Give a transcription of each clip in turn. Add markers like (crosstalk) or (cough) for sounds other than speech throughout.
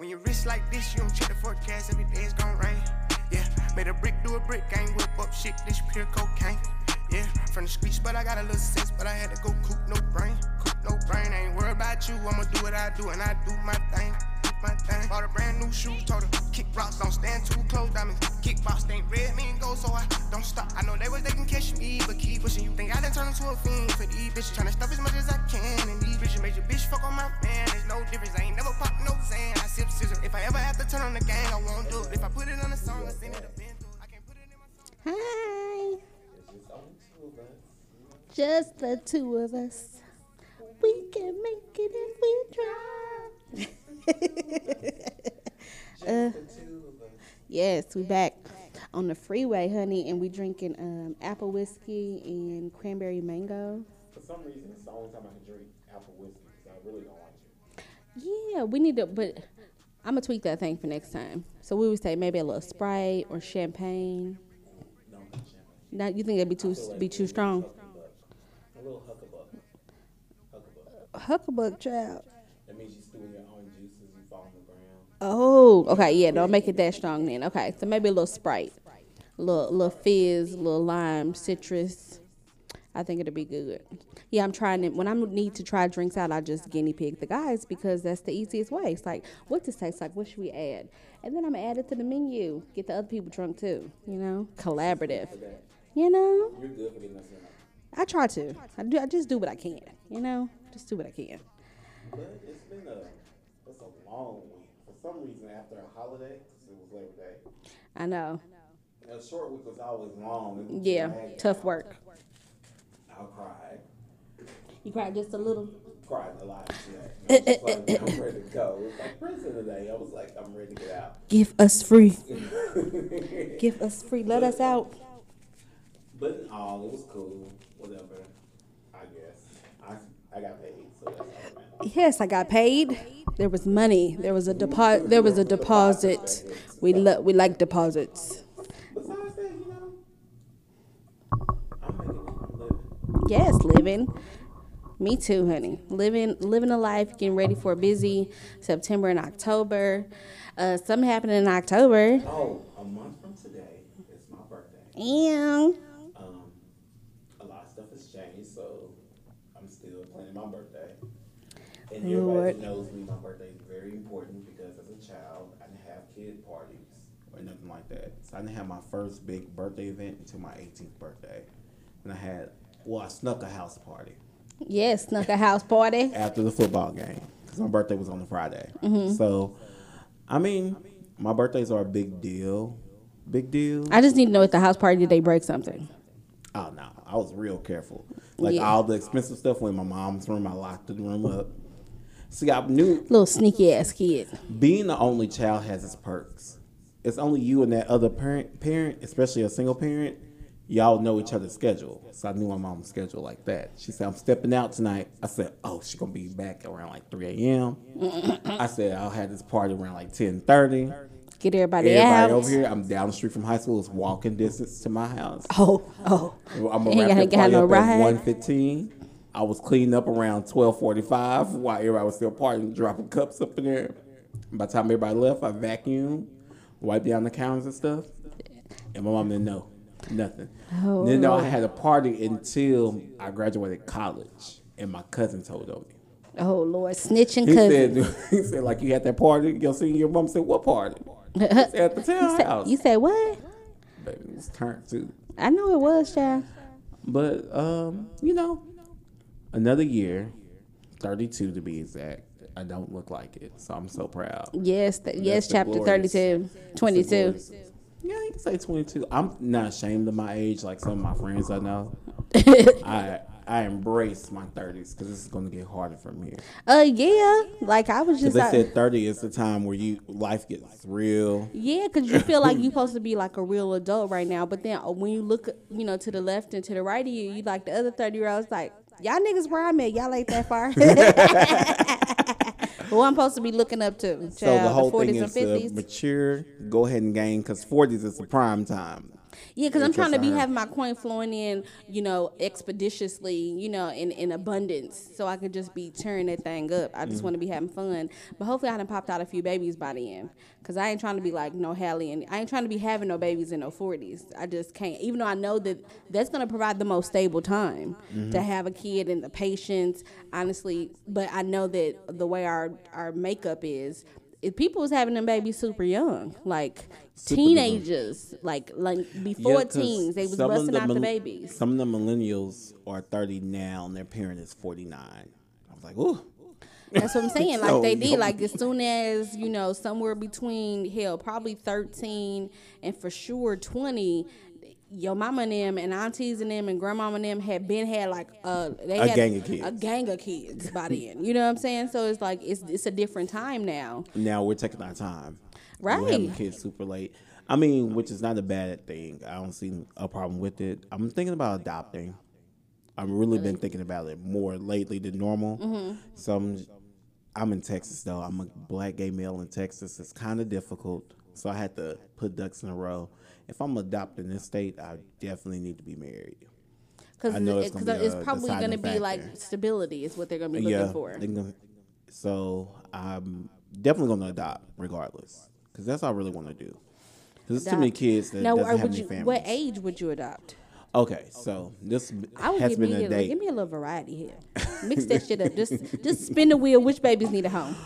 When you wrist like this, you don't check the forecast, every day it's gon' rain. Yeah, made a brick do a brick, ain't whip up shit, this pure cocaine. Yeah, from the streets, but I got a little sense, but I had to go coop no brain. Coop no brain, ain't worried about you, I'ma do what I do, and I do my thing. My thing. Bought a brand new shoes, told her kick rocks, don't stand too close, diamonds. Kickbox ain't red, mean go, so I don't stop. I know they was they can catch me, but keep pushing. You think I done turned into a fiend for these bitches, tryna stuff as much as I can. And these bitches made your bitch fuck on my man. There's no difference, I ain't never pop no Zan. I sip scissor. If I ever have to turn on the gang, I won't do it. If I put it on a song, I send it a bend. I can't put it in my song. Hi. Just the two of us. We can make it if we try. (laughs) Just (laughs) Uh, the two of us. yes, we back on the freeway, honey, and we drinking um, apple whiskey and cranberry mango. For some reason, it's the only time I can drink apple whiskey because I really don't like it. Yeah, we need to, but I'm gonna tweak that thing for next time. So we would say maybe a little Sprite or champagne. No, not champagne. Now you think that'd be too like be too strong? huckabuck. A little huckabuck. Huckabuck. Huckabuck child. That means you stewing your own juices, you fall on the ground. Oh, okay, yeah, don't make it that strong then. Okay, so maybe a little Sprite, a little, little fizz, a little lime, citrus. I think it'll be good. Yeah, I'm trying it. When I need to try drinks out, I just guinea pig the guys because that's the easiest way. It's like, what does this taste like? What should we add? And then I'm gonna add it to the menu. Get the other people drunk too. You know, collaborative. You know, you're good for getting us. I try to. I do. I just do what I can. You know, just do what I can. But it's been a, it's a long week. For some reason, after a holiday, 'cause it was Labor Day, I know. a short week was always long. Was Yeah, dragged tough work. I cried. You cried just a little. Cried a lot today. I was like, I'm ready to go. It was like prison today. I was like, I'm ready to get out. Give us free. (laughs) Give us free. Let us out. But in all, it was cool. Whatever. I guess. I I got paid, so that's all that matters. Yes, I got paid. There was money. There was a deposit. There was a deposit. We lo- we like deposits. Besides that, you know, I'm making a living. Yes, living. Me too, honey. Living living a life, getting ready for a busy September and October. Uh, something happened in October. Oh, a month from today, it's my birthday. And Um, a lot of stuff has changed, so I'm still planning my birthday. And everybody Lord. knows me, my birthday is very important because as a child, I didn't have kid parties or nothing like that. So I didn't have my first big birthday event until my 18th birthday. And I had, well, I snuck a house party yes, snuck a house party. (laughs) after the football game because my birthday was on the Friday. Mm-hmm. So, I mean, my birthdays are a big deal. Big deal. I just need to know at the house party did they break something? Oh no, I was real careful. Like Yeah. all the expensive stuff went in my mom's room. I locked the room up. See, I knew Little sneaky ass kid. being the only child has its perks. It's only you and that other parent, parent, especially a single parent. Y'all know each other's schedule, so I knew my mom's schedule like that. She said, "I'm stepping out tonight." I said, "Oh, she gonna be back around like 3 a.m." I said, "I'll have this party around like 10:30." Get everybody, Everybody out. over here, I'm down the street from high school. It's walking distance to my house. Oh, oh. I'm gonna wrap get party no up ride. at one fifteen. I was cleaning up around twelve forty five while everybody was still partying, dropping cups up in there. By the time everybody left, I vacuumed, wiped down the counters and stuff. And my mom didn't know nothing. Oh, didn't know I had a party until I graduated college, and my cousin told on me. Oh Lord, snitching He cousin. said, (laughs) "He said like you had that party. Your senior year." Mom said, "What party?" Said, "At the (laughs) You townhouse." you said what? Baby, it was turned too. I know it was, child. But um, you know, another year, thirty-two to be exact. I don't look like it, so I'm so proud. Yes, th- yes, chapter glorious- 32, 22. Yeah, you can say twenty-two. I'm not ashamed of my age, like some of my friends I know. (laughs) I I embrace my thirties because this is going to get harder from here. Uh, yeah. Like I was just they said thirty is the time where you life gets real. yeah, because you feel like you're (laughs) supposed to be like a real adult right now, but then uh, when you look, you know, to the left and to the right of you, you like the other 30 year olds, like y'all niggas where I'm at, y'all ain't that far. (laughs) Who I'm supposed to be looking up to? Child, so the whole 40s thing and is to mature, go ahead and gain because forties is the prime time. Yeah, because I'm trying to be having my coin flowing in, you know, expeditiously, you know, in, in abundance, so I could just be tearing that thing up. I Mm. just want to be having fun, but hopefully I done popped out a few babies by the end, because I ain't trying to be like no Hallie, and I ain't trying to be having no babies in no 40s. I just can't, even though I know that that's gonna provide the most stable time Mm-hmm. to have a kid and the patience, honestly. But I know that the way our our makeup is. If people was having them babies super young, like Super young. teenagers, like like before Yeah, 'cause teens, they was busting the out the babies. Some of the millennials are 30 now, and their parent is 49. I was like, ooh. That's what I'm saying. (laughs) Like So, they did. know- Like as soon as you know, somewhere between hell, probably 13 and for sure 20. Your mama and them and aunties and them and grandmama and them had been had like uh they A had gang of kids. a gang of kids by (laughs) then. You know what I'm saying? So it's like it's it's a different time now. Now we're taking our time. Right. We're having kids super late. I mean, which is not a bad thing. I don't see a problem with it. I'm thinking about adopting. I've really been thinking about it more lately than normal. Mm-hmm. So I'm, I'm in Texas though. I'm a black gay male in Texas. It's kind of difficult. So I had to put ducks in a row. If I'm adopting this state, I definitely need to be married. Because it's it's, it's probably going to be like stability is what they're going to be looking yeah. for. gonna- so I'm definitely going to adopt regardless because that's all I really want to do. Because there's too many kids that Now, doesn't have any you, families. what age would you adopt? Okay, so this I would has give been me a a, date. give me a little variety here. (laughs) Mix that shit up. Just just spin the wheel. Which babies need a home?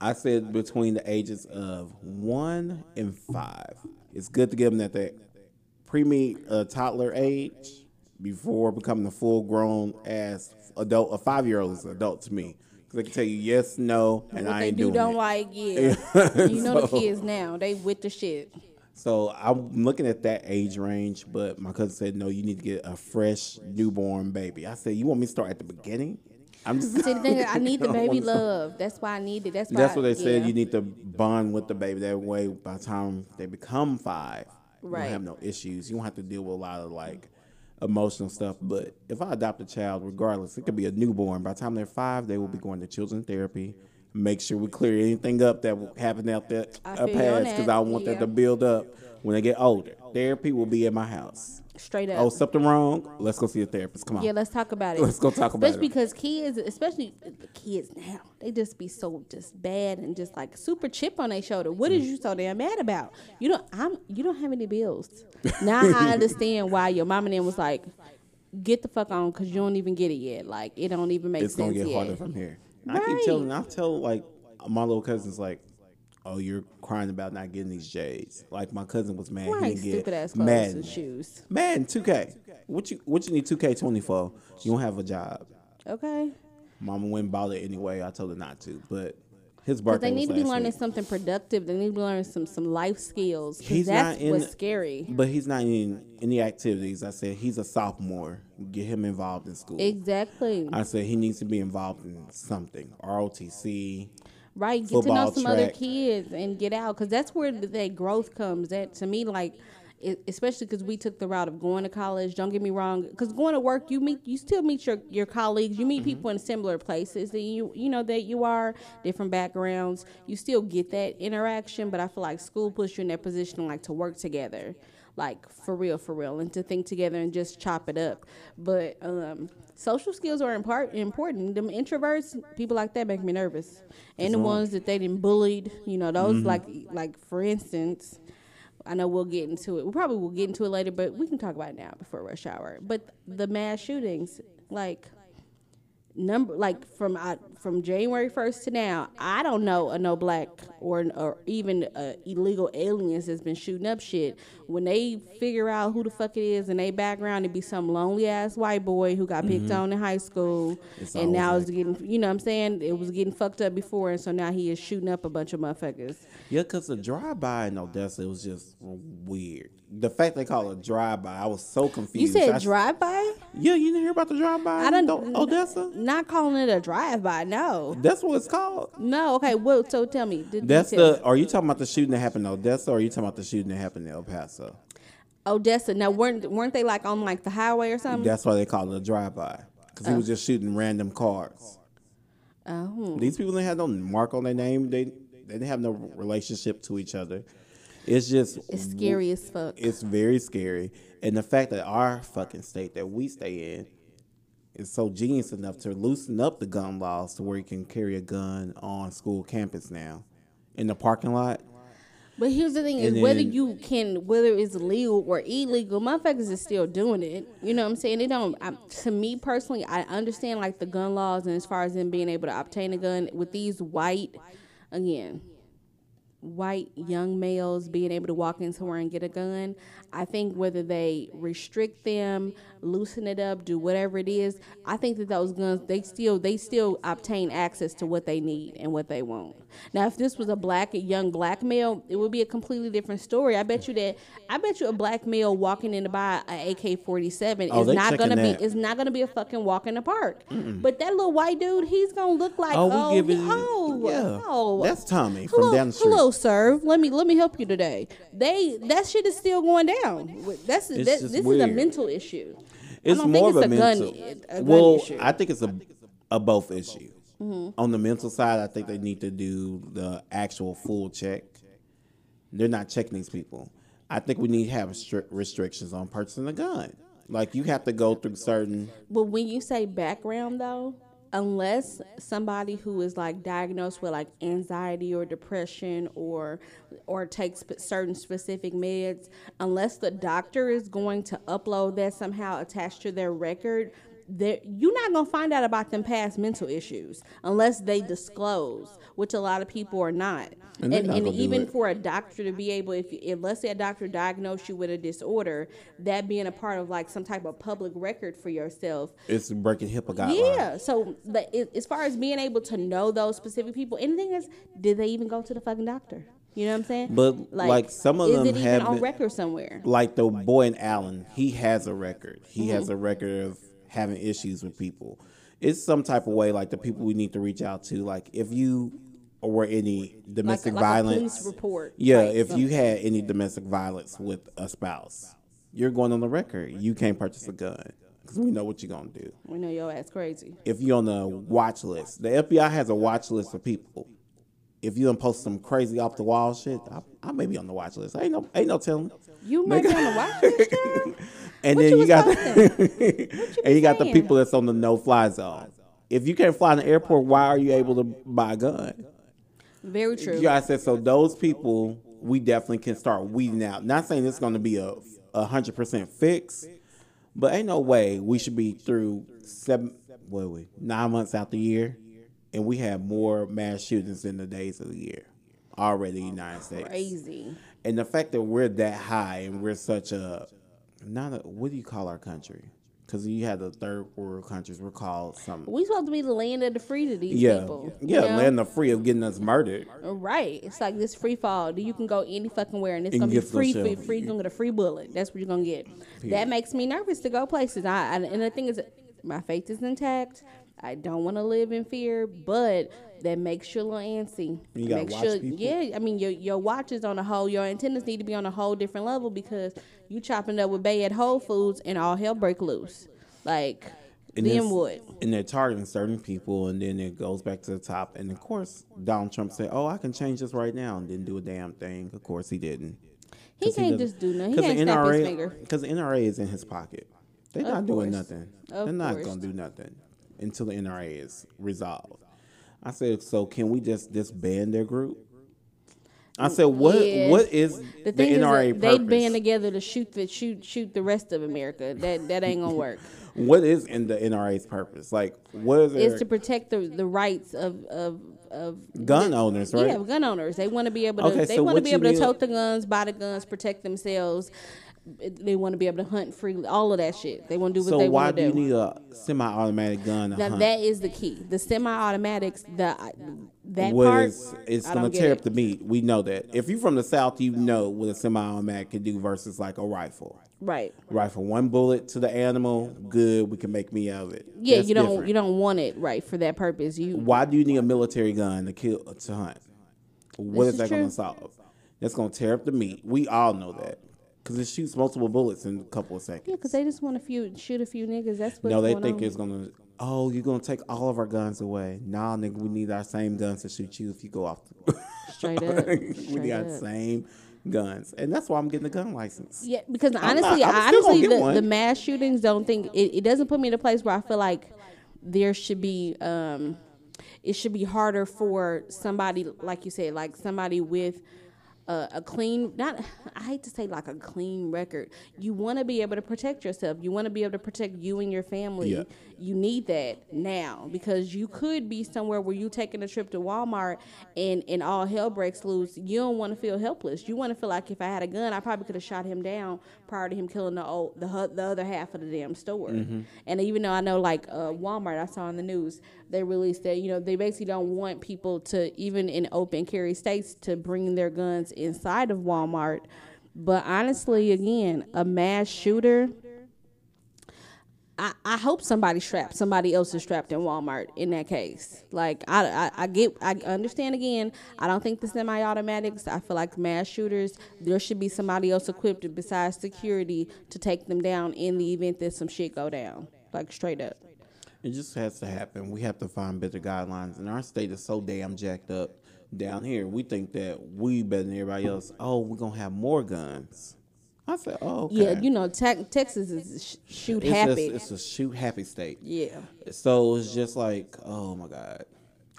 I said between the ages of one and five. It's good to give them at that pre uh, toddler age before becoming a full grown ass adult. A five year old is an adult to me because they can tell you yes, no, and what I they ain't do doing don't it. like, yeah. (laughs) you know the kids now. They with the shit. So I'm looking at that age range, but my cousin said no. You need to get a fresh newborn baby. I said you want me to start at the beginning? I'm just (laughs) See the thing, I (laughs) need the baby love. That's why I need it. That's why. That's what they said. yeah. You need to bond with the baby. That way, by the time they become five, you Right. don't have no issues. You don't have to deal with a lot of like emotional stuff. But if I adopt a child, regardless, it could be a newborn. By the time they're five, they will be going to children therapy. Make sure we clear anything up that happened out there I feel you on past because that, I don't want yeah. that to build up when they get older. Therapy will be in my house. straight up. Oh, something wrong? Let's go see a therapist. Come on. Yeah, let's talk about it. Let's go talk about especially it. because kids, especially the kids now, they just be so just bad and just like super chip on their shoulder. What is mm-hmm. you so damn mad about? You don't. I'm. You don't have any bills. (laughs) Now I understand why your mom and them was like, get the fuck on because you don't even get it yet. Like it don't even make sense. it's gonna get yet. harder from here. And I keep telling, I tell like my little cousins like, "Oh, you're crying about not getting these J's." Like my cousin was mad Right, he didn't stupid get ass clothes Madden. and shoes. Madden 2K. What you what you need 2K 20 for? You don't have a job. Okay. Mama went and bought it anyway. I told her not to, but his birthday they need to be learning week. something productive. They need to learn some some life skills. He's that's not in- what's scary. But he's not in any activities. I said he's a sophomore. Get him involved in school. Exactly. I said he needs to be involved in something. ROTC. Right, get to know some other kids and get out because that's where the, that growth comes. That to me, like, it, especially because we took the route of going to college. Don't get me wrong, because going to work, you meet, you still meet your, your colleagues. You meet Mm-hmm. people in similar places that you you know that you are different backgrounds. You still get that interaction, but I feel like school puts you in that position like to work together. Like for real, for real, and to think together and just chop it up. But um, social skills are impart- important. Them introverts, people like that make me nervous. And the ones that they didn't bullied, you know, those Mm-hmm. like like for instance, I know we'll get into it. We probably will get into it later, but we can talk about it now before rush hour. But the mass shootings, like number like from uh, from January first to now, I don't know a no black or or even uh, illegal aliens that's been shooting up shit. When they figure out who the fuck it is and they background, it be some lonely ass white boy who got picked on in high school, Mm-hmm. It's and now always it's getting you know what I'm saying it was getting fucked up before, and so now he is shooting up a bunch of motherfuckers. Yeah, because the drive by in Odessa it was just weird. The fact they call it drive by, I was so confused. You said I- drive by? Yeah, you didn't hear about the drive by? I don't Odessa. Not calling it a drive by. No, That's what it's called. no. Okay, well, so tell me. That's the. Are you talking about the shooting that happened in Odessa, or are you talking about the shooting that happened in El Paso? Odessa. Now, weren't weren't they like on like the highway or something? That's why they call it a drive by, because he oh. was just shooting random cars. Oh, These people didn't have no mark on their name. They they didn't have no relationship to each other. It's just It's scary as fuck. It's very scary, and the fact that our fucking state that we stay in is so genius enough to loosen up the gun laws to where you can carry a gun on school campus now, in the parking lot. But here's the thing: is And whether you can, whether it's legal or illegal, motherfuckers is still doing it. You know what I'm saying? They don't. I, to me personally, I understand like the gun laws and as far as them being able to obtain a gun with these white, again, white young males being able to walk in somewhere and get a gun. I think whether they restrict them, loosen it up, do whatever it is, I think that those guns they still they still obtain access to what they need and what they want. Now, if this was a black a young black male, it would be a completely different story. I bet you that I bet you a black male walking in to buy an AK forty seven oh, is not gonna that. be is not gonna be a fucking walk in the park. But that little white dude, he's gonna look like Oh, oh, we give it. oh, yeah, oh, that's Tommy from hello, down the street. hello, sir. Let me let me help you today. They that shit is still going down. That's that, this just is a mental issue. It's more think of a it's a gun- mental. a gun well, issue. I think it's a a both issue. Mm-hmm. On the mental side, I think they need to do the actual full check. They're not checking these people. I think we need to have strict restrictions on purchasing a gun. Like you have to go through certain. But when you say background though, unless somebody who is like diagnosed with like anxiety or depression or or takes certain specific meds, unless the doctor is going to upload that somehow attached to their record, there you're not gonna find out about them past mental issues unless they disclose, which a lot of people are not. And And, and, not do even for a doctor to be able, if, if let's say a doctor diagnosed you with a disorder, that being a part of like some type of public record for yourself, It's breaking HIPAA guidelines. yeah. So, but it, as far as being able to know those specific people, anything is, did they even go to the fucking doctor? You know what I'm saying? But, like, some of is them it even have on record somewhere? Like the boy in Allen, he has a record. He Mm-hmm. has a record of having issues with people. It's some type of way, like the people we need to reach out to. Like if you or any domestic like violence report Yeah, type if you had any domestic violence with a spouse, you're going on the record. You can't purchase a gun because we know what you're gonna do. We know your ass crazy. If you're on the watch list, the FBI has a watch list of people. If you don't post some crazy off the wall shit, I, I may be on the watch list. Ain't no, ain't no telling. You might be on the watch list. (laughs) And What then you you, got the, (laughs) and you got the people that's on the no fly zone. If you can't fly in the airport, why are you able to buy a gun? Very true. You guys said so. Those people, we definitely can start weeding out. Not saying it's going to be a a hundred percent fix, but ain't no way we should be through seven, what are we nine months out the year, and we have more mass shootings in the days of the year already in the United States. Crazy. And the fact that we're that high and we're such a not a what do you call our country? Because you have the third world countries, we're called something. We supposed to be the land of the free to these Yeah, people. yeah, you know? land of the free of getting us murdered. Right. It's like this free fall. You can go any fucking where and it's And gonna be free, free, free. You're gonna get a free bullet. That's what you're gonna get. That makes me nervous to go places. I, I and the thing is, my faith is intact. I don't want to live in fear, but that makes you a little antsy. You gotta makes watch you, people. yeah. I mean, your your watch is on a whole. Your antennas need to be on a whole different level because you chopping up with Bay at Whole Foods and all hell break loose. Like And then what? And they're targeting certain people, and then it goes back to the top. And of course, Donald Trump said, "Oh, I can change this right now," and didn't do a damn thing. Of course, he didn't. He can't doesn't- just do nothing. He can't snap his NRA finger. Because the NRA is in his pocket. They're Of not doing nothing. Of They're not course. going to do nothing until the NRA is resolved. I said, so can we just disband their group? I mm, said, what Yeah. what is The the, NRA is, they band together to shoot the shoot shoot the rest of America. That that ain't gonna work. (laughs) what is in the NRA's purpose? Like, what is it's to protect the, the rights of of, of gun owners, right? Yeah, gun owners. They want to be able to. Okay, they so want to be able to tote the guns, buy the guns, protect themselves. They want to be able to hunt freely. All of that shit. They want to do what So they why want do to you do. You need a semi-automatic gun to now hunt? that is the key. The semi-automatics. The uh, that What part. is- it's gonna tear it. up the meat. We know that. If you're from the south, you know what a semi-automatic can do versus like a rifle. Right. Rifle, one bullet to the animal, good. We can make meat out of it. Yeah, That's you don't different. you don't want it right for that purpose. You Why do you need a military gun to kill to hunt? What This is is that gonna solve? That's going to tear up the meat. We all know that because it shoots multiple bullets in a couple of seconds. Yeah, because they just want to few, shoot a few niggas. That's what's no, they think on. it's to. Oh, you're going to take all of our guns away? Nah, nigga, we need our same guns to shoot you if you go off. The (laughs) Straight up. (laughs) we Straight got up. same guns, and that's why I'm getting a gun license. Yeah, because honestly, I'm I still gonna honestly, the, the mass shootings don't think it, it doesn't put me in a place where I feel like there should be um, it should be harder for somebody like you said, like somebody with a, a clean not I hate to say like a clean record. You want to be able to protect yourself. You want to be able to protect you and your family. Yeah. You need that now because you could be somewhere where you're taking a trip to Walmart and and all hell breaks loose. You don't want to feel helpless. You want to feel like if I had a gun, I probably could have shot him down prior to him killing the old, the the other half of the damn store. And even though I know like uh, Walmart, I saw in the news they released that you know they basically don't want people to even in open carry states to bring their guns inside of Walmart. But honestly, again, a mass shooter. I, I hope somebody strapped somebody else is strapped in Walmart in that case. Like I, I, I get I understand again. I don't think the semi-automatics. I feel like mass shooters. There should be somebody else equipped besides security to take them down in the event that some shit go down. Like straight up. It just has to happen. We have to find better guidelines, and our state is so damn jacked up. Down here, we think that we better than everybody else. Oh, we're gonna have more guns. I said, oh, okay. Yeah, you know, te- Texas is sh- shoot it's happy. Just, it's a shoot happy state. yeah. So it's just like, oh my god.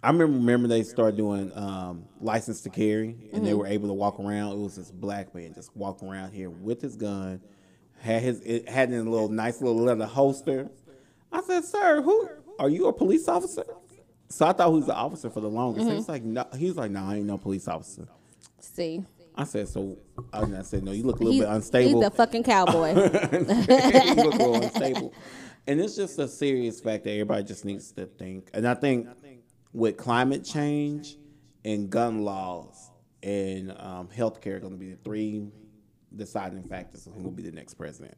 I remember remember they started doing um, license to carry, and they were able to walk around. It was this black man just walking around here with his gun, had his it had in a little nice little leather holster. I said, "Sir, who are you? A police officer?" So I thought he was the officer for the longest. He's like, "No," he was like, "No, I ain't no police officer." See, I said, "So," I said, "No, you look a little he's, bit unstable." he's a fucking cowboy. (laughs) you look a little unstable. And it's just a serious fact that everybody just needs to think. And I think with climate change and gun laws and um, healthcare are going to be the three deciding factors of who will be the next president.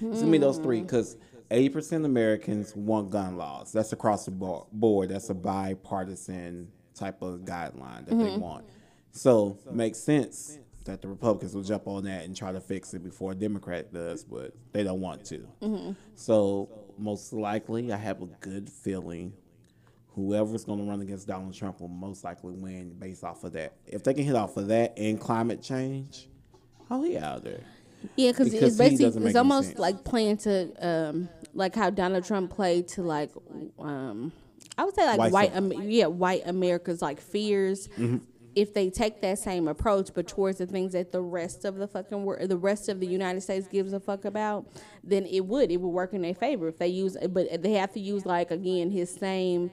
It's going to be those three because 80% of Americans want gun laws. That's across the board. That's a bipartisan type of guideline that they want. So it makes sense that the Republicans will jump on that and try to fix it before a Democrat does, but they don't want to. So most likely, I have a good feeling whoever's going to run against Donald Trump will most likely win based off of that. If they can hit off of that and climate change, oh, he out there. Yeah, cause Because it's basically it's almost sense. like playing to um like how Donald Trump played to like um I would say like White white. Am- yeah white America's like fears. Mm-hmm. If they take that same approach, but towards the things that the rest of the fucking world, the rest of the United States gives a fuck about, then it would it would work in their favor if they use. But they have to use like again his same,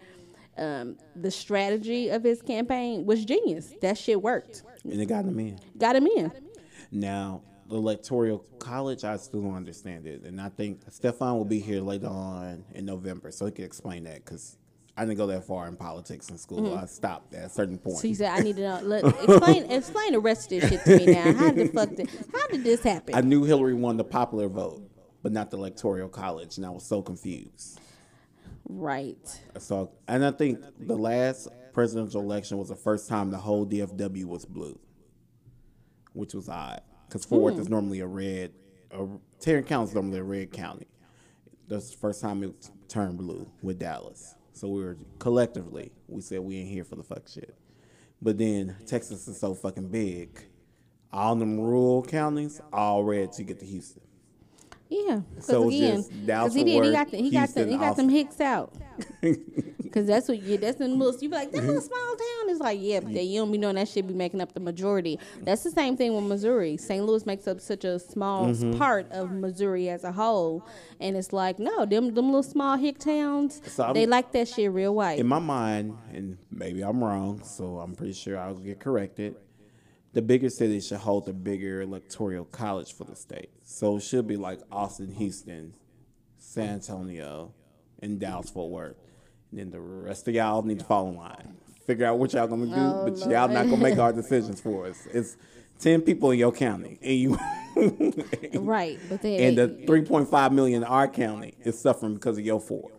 um, the strategy of his campaign was genius. That shit worked. And it got him in. Got him in. Now, electoral college, I still don't understand it, and I think Stefan will be here later on in November, so he can explain that because I didn't go that far in politics in school. Mm-hmm. I stopped at a certain point. So he said, "I need to know. (laughs) Let, explain, explain the rest of this shit to me now. How the fuck did, how did this happen? I knew Hillary won the popular vote, but not the electoral college, and I was so confused. right. So, and I think the last presidential election was the first time the whole DFW was blue, which was odd because Fort Worth is mm. normally a red. A, Tarrant County is normally a red county. That's the first time it turned blue with Dallas. So we were collectively we said we ain't here for the fuck shit. But then Texas is so fucking big, all them rural counties all red to get to Houston. Yeah. Because So again, because he did. He got the, he got Houston, the, he got them hicks out. (laughs) Because that's what you. That's in little. You be like that's a small town It's like yeah. But you don't be knowing that shit be making up the majority. That's the same thing with Missouri. St. Louis makes up such a small Mm-hmm. part of Missouri as a whole, and it's like no, them them little small hick towns. So they like that shit real white. in my mind, and maybe I'm wrong, so I'm pretty sure I'll get corrected. The bigger cities should hold the bigger electoral college for the state. So it should be like Austin, Houston, San Antonio, and Dallas Fort Worth. And then the rest of y'all need to fall in line. Figure out what y'all gonna do, Oh, but y'all not gonna make our decisions for us. It's ten people in your county, and you right, but (laughs) and the three point five million in our county is suffering because of your four.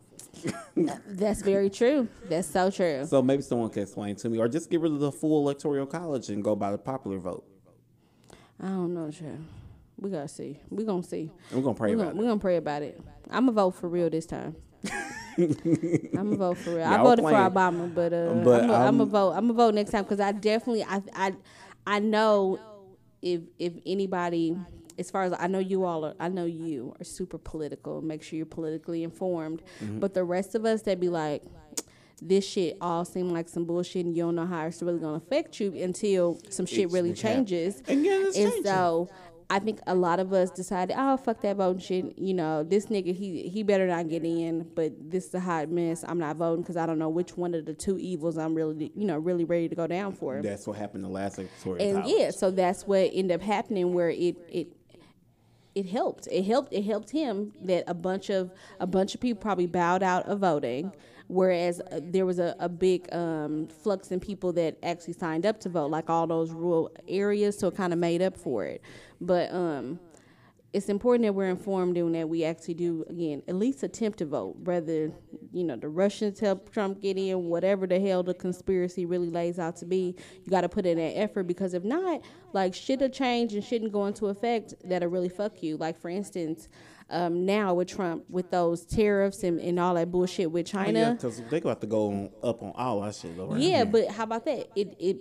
(laughs) That's very true. That's so true. So maybe someone can explain to me, or just get rid of the full electoral college and go by the popular vote. I don't know, child. We gotta see. We gonna see. And we're gonna pray We're about gonna, it. we gonna pray about it. I'm gonna vote for real this time. (laughs) I'm gonna vote for real. I voted playing. for Obama, but uh, But, I'm gonna um, vote. I'm gonna vote next time because I definitely I I I know if if anybody. As far as I know, you all are. I know you are super political. Make sure you're politically informed. Mm-hmm. But the rest of us that be like, this shit all seem like some bullshit, and you don't know how it's really gonna affect you until some shit really happen- changes. And yeah, it's And changing. so I think a lot of us decided, oh fuck that voting shit. You know, this nigga he he better not get in. But this is a hot mess. I'm not voting because I don't know which one of the two evils I'm really you know really ready to go down for. That's what happened the last episode. and yeah, so that's what ended up happening where it it. It helped. It helped. It helped him that a bunch of a bunch of people probably bowed out of voting, whereas uh, there was a, a big um, flux in people that actually signed up to vote, like all those rural areas. So it kind of made up for it. But um, it's important that we're informed and that we actually do again at least attempt to vote. Whether you know the Russians help Trump get in, whatever the hell the conspiracy really lays out to be, you got to put in that effort because if not, like shit will change and shouldn't go into effect that'll really fuck you. Like for instance. Um, now with Trump, with those tariffs and, and all that bullshit with Oh, China, yeah, because they got to go on, up on all that shit. Though, right? yeah, but how about that? It it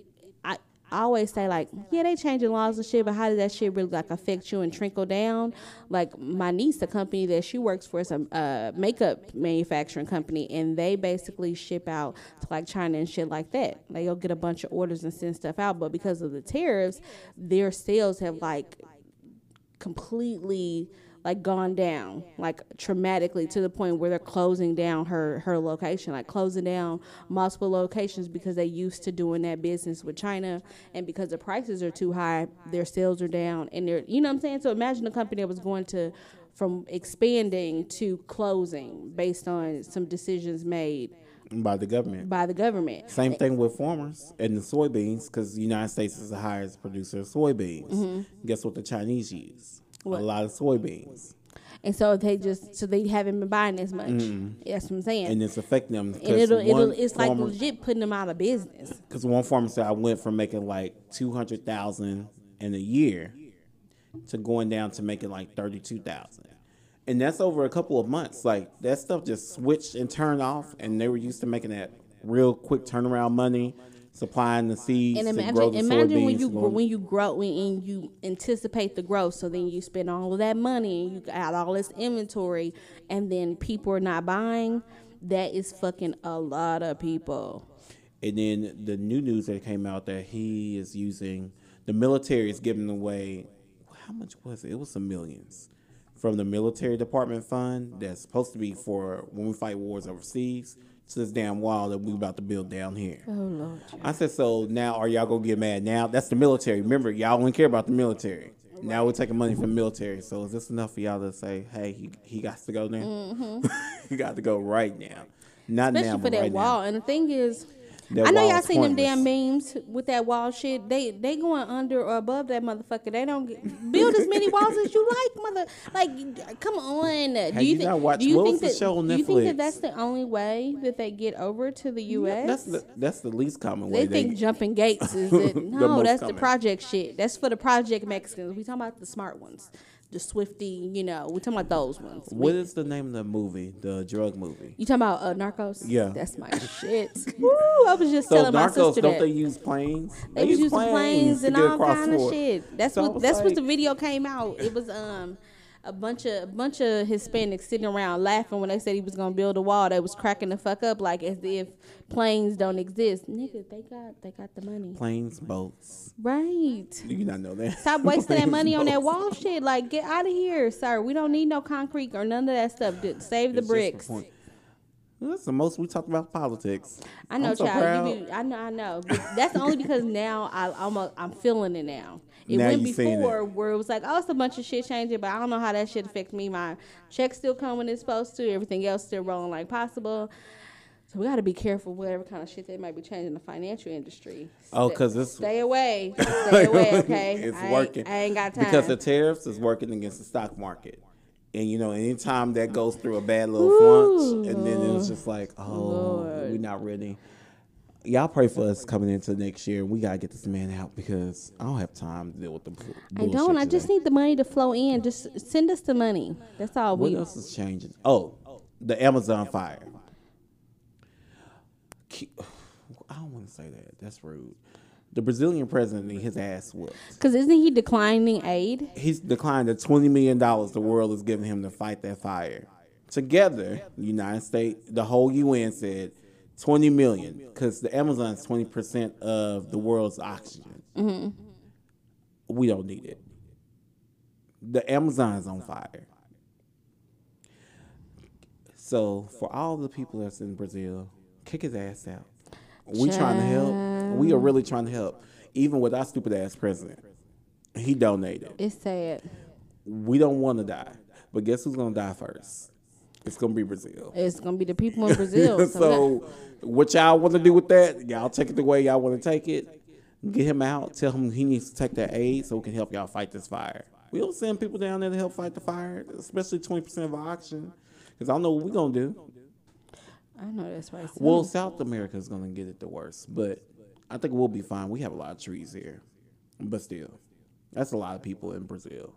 I always say like, yeah, they changing laws and shit, but how does that shit really like affect you and trickle down? Like my niece, the company that she works for is a uh, makeup manufacturing company, and they basically ship out to like China and shit like that. They'll get a bunch of orders and send stuff out, but because of the tariffs, their sales have like completely like gone down like traumatically to the point where they're closing down her her location like closing down multiple locations because they used to doing that business with China and because the prices are too high their sales are down and they're you know what I'm saying? So imagine a company that was going to from expanding to closing based on some decisions made by the government. by the government. Same thing with farmers and the soybeans, because the United States is the highest producer of soybeans. Mm-hmm. Guess what the Chinese use? Mm-hmm. What? A lot of soybeans, and so they just so they haven't been buying as much that's what I'm saying and it's affecting them. and it'll, it'll it's like legit putting them out of business Because one farmer said I went from making like two hundred thousand in a year to going down to making like thirty two thousand, and that's over a couple of months. Like that stuff just switched and turned off, and they were used to making that real quick turnaround money, supplying the seeds And to grow imagine, the imagine when you when you grow and you anticipate the growth, so then you spend all of that money and you got all this inventory, and then people are not buying. That is fucking a lot of people. And then the new news that came out that he is using the military is giving away how much was it? It was some millions from the military department fund that's supposed to be for when we fight wars overseas to this damn wall that we about to build down here. Oh lord. I said, so now are y'all gonna get mad now? That's the military. Remember, y'all wouldn't care about the military. Now we're taking money from the military. So is this enough for y'all to say, hey, he, he got to go now? (laughs) he got to go right now. Not now, Mm-hmm. Especially for but that right wall. now. And the thing is, I know y'all seen them damn memes with that wall shit. They they going under or above that motherfucker. They don't get, build as many walls as you like, mother. Like, come on. do you you, not think? watched- do you think that? the show on do you think that that's the only way that they get over to the U.S.? That's the that's the least common way. They way. think jumping gates is (laughs) it? No, most that's the project shit. That's for the project Mexicans. We talking about the smart ones, the swifty. You know, we're talking about those ones. What is the name of the movie? The drug movie. You talking about uh, Narcos? Yeah. that's my (laughs) shit. Woo! I was just So telling my Narcos, sister don't that. they use planes? They was use planes to and all kind of shit. That's So what that's what the video came out. It was um a bunch of a bunch of Hispanics sitting around laughing when they said he was gonna build a wall. They was cracking the fuck up like as if planes don't exist. Nigga, they got they got the money. Planes, boats. Right. Do you not know that? Stop wasting that Planes, money on that (laughs) wall shit. Like, get out of here, sir. We don't need no concrete or none of that stuff. Dude, Save the It's just bricks. point. That's the most we talk about politics. I know, I'm so child. You be, I know, I know. But that's only because now I, I'm a, I'm feeling it now. It Now went before where it was like, oh, it's a bunch of shit changing, but I don't know how that shit affects me. My check's still coming when it's supposed to. Everything else still rolling like possible. So we got to be careful whatever kind of shit they might be changing the financial industry. Oh, 'cause it's- stay away, (laughs) stay away. Okay, it's I working. I ain't got time Because the tariffs is working against the stock market. And you know, anytime that goes through a bad little flunch, and then it was just like, oh, Lord. we're not ready. Y'all pray for us coming into next year. We gotta get this man out because I don't have time to deal with the I don't. I just need the money to flow in. Just send us the money. That's all we need. What we. else is changing? Oh, the Amazon fire. (sighs) I don't want to say that. That's rude. The Brazilian president need his ass whooped. Because isn't he declining aid? He's declined the twenty million dollars the world is giving him to fight that fire. Together, the United States, the whole UN said twenty million because the Amazon is twenty percent of the world's oxygen. Mm-hmm. We don't need it. The Amazon's on fire. So for all the people that's in Brazil, kick his ass out. We trying to help. We are really trying to help, even with our stupid ass president. He donated It's sad. we don't want to die, but guess who's gonna die first? It's gonna be Brazil. It's gonna be the people in (laughs) Brazil. so, so, what y'all want to do with that? Y'all take it the way y'all want to take it. Get him out. Tell him he needs to take that aid so we can help y'all fight this fire. We don't send people down there to help fight the fire, especially twenty percent of our oxygen, because I don't know what we're gonna do. I know that's right. Well, South America is gonna get it the worst, but I think we'll be fine. We have a lot of trees here, but still, that's a lot of people in Brazil.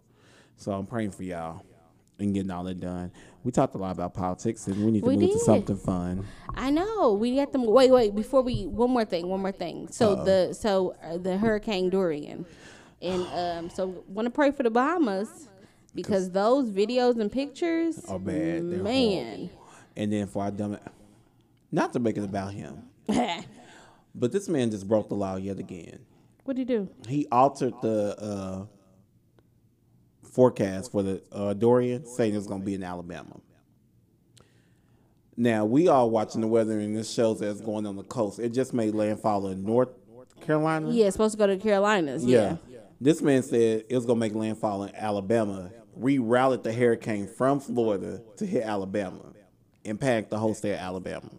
So I'm praying for y'all and getting all that done. We talked a lot about politics, and we need to We move to something fun. I know we got them. Wait, wait. Before we, one more thing. One more thing. So the so uh, the Hurricane Dorian, and (sighs) um, so want to pray for the Bahamas because those videos and pictures Are bad. Man. And then for our dumb, not to make it about him, (laughs) but this man just broke the law yet again. What did he do? He altered the uh, forecast for the uh, Dorian, saying it's going to be in Alabama. Now we all watching the weather, and this shows that it's going on the coast. It just made landfall in North Carolina. Yeah, it's supposed to go to the Carolinas. Yeah. Yeah. This man said it was going to make landfall in Alabama. Rerouted the hurricane from Florida to hit Alabama, impact the whole state of Alabama.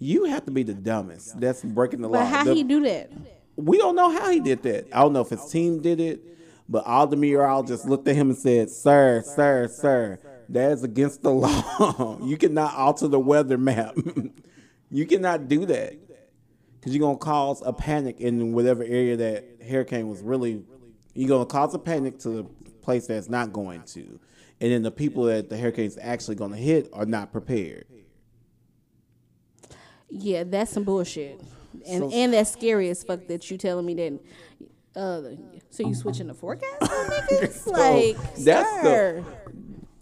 You have to be the dumbest. That's breaking the law. But how The- he do that? we don't know how he did that. I don't know if his team did it, but all the meteorologists looked at him and said, "Sir, sir, sir, that is against the (laughs) law. you cannot alter the weather map. (laughs) you cannot do that because you're gonna cause a panic in whatever area that hurricane was really. You're gonna cause a panic to the place that's not going to, and then the people that the hurricane's actually gonna hit are not prepared. Yeah, that's some bullshit. And So- and that's scary as fuck that you telling me that. Uh, so you switching the forecast, (laughs) niggas? like, that's the- sir.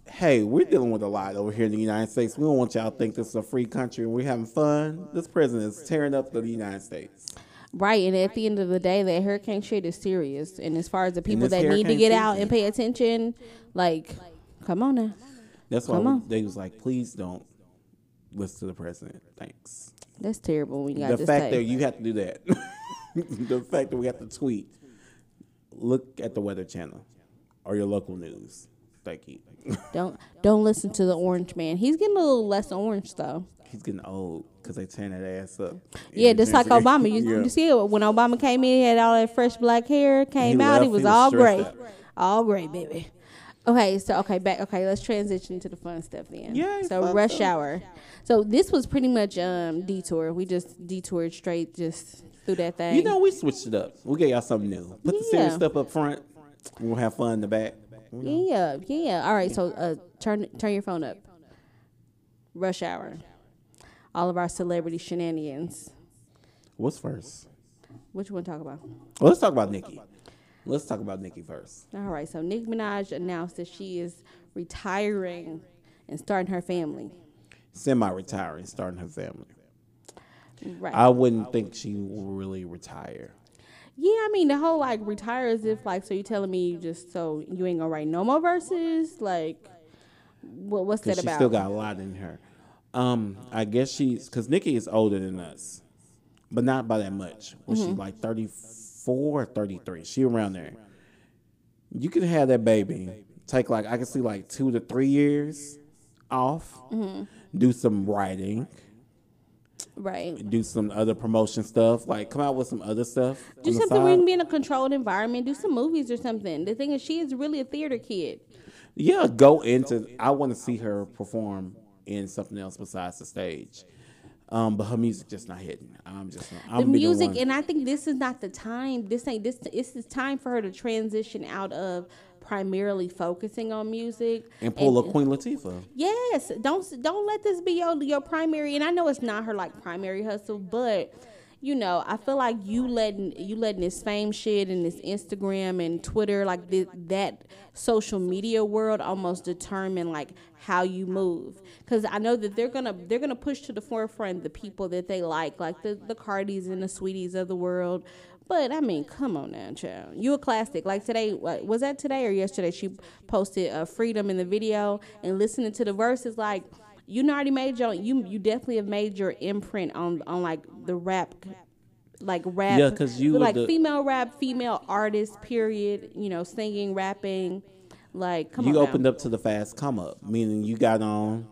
hey, we're dealing with a lot over here in the United States. We don't want y'all to think this is a free country and we're having fun. This president is tearing up the United States. Right, and at the end of the day, that hurricane shit is serious. And as far as the people that need to get out season. and pay attention, like, come on now, That's why we- they was like, please don't listen to the president. Thanks. that's terrible. When you got the fact that you have to do that. (laughs) (laughs) the fact that we have to tweet. Look at the Weather Channel or your local news. Thank you. (laughs) don't don't listen to the orange man. He's getting a little less orange though. He's getting old because they tearing that ass up. Yeah, just like Obama. You, (laughs) Yeah. you see it when Obama came in, he had all that fresh black hair. Came He out, he was, he was all gray, out. all gray, baby. Okay, so okay, back. Okay, let's transition to the fun stuff then. Yeah. So rush stuff. hour. So this was pretty much um detour. We just detoured straight just through that thing. You know, we switched it up. We gave y'all something new. Put the serious stuff up front. We'll have fun in the back. Yeah, yeah. All right, so uh, turn turn your phone up. Rush hour. All of our celebrity shenanigans. What's first? What you want to talk about? Well, let's talk about Nicki. Let's talk about Nicki first. All right, so Nicki Minaj announced that she is retiring and starting her family. Semi-retiring, starting her family. Right. I wouldn't think she will really retire. yeah, I mean the whole like retire if like so you telling me you just so you ain't gonna write no more verses like what what's that Because she about? still got a lot in her. Um, I guess she's because Nicki is older than us, but not by that much. Was Mm-hmm. she like 34 or 33? She around there. You can have that baby. Take like I can see like two to three years off. Mm-hmm. Do some writing. Right. Do some other promotion stuff. Like come out with some other stuff. Do something where you can be in a controlled environment. Do some movies or something. The thing is, she is really a theater kid. Yeah, go into. I want to see her perform in something else besides the stage. Um, but her music just not hitting. I'm just. I'm the music, one. and I think this is not the time. This ain't this. This is time for her to transition out of primarily focusing on music And pull a Queen Latifah. Yes, don't don't let this be your your primary. And I know it's not her like primary hustle, but you know, I feel like you letting you letting this fame shit and this Instagram and Twitter like th- that social media world almost determine like how you move. Because I know that they're gonna they're gonna push to the forefront the people that they like, like the the Cardis and the Saweeties of the world. But I mean, come on now, child. You a classic. Like today, what, was that today or yesterday? She posted uh, "Freedom" in the video and listening to the verses. Like, you already made your you you definitely have made your imprint on on like the rap, like rap. Yeah, because you like the- female rap, female artist. Period. You know, singing, rapping. Like, come on. you on. opened now. up to the fast come up, meaning you got on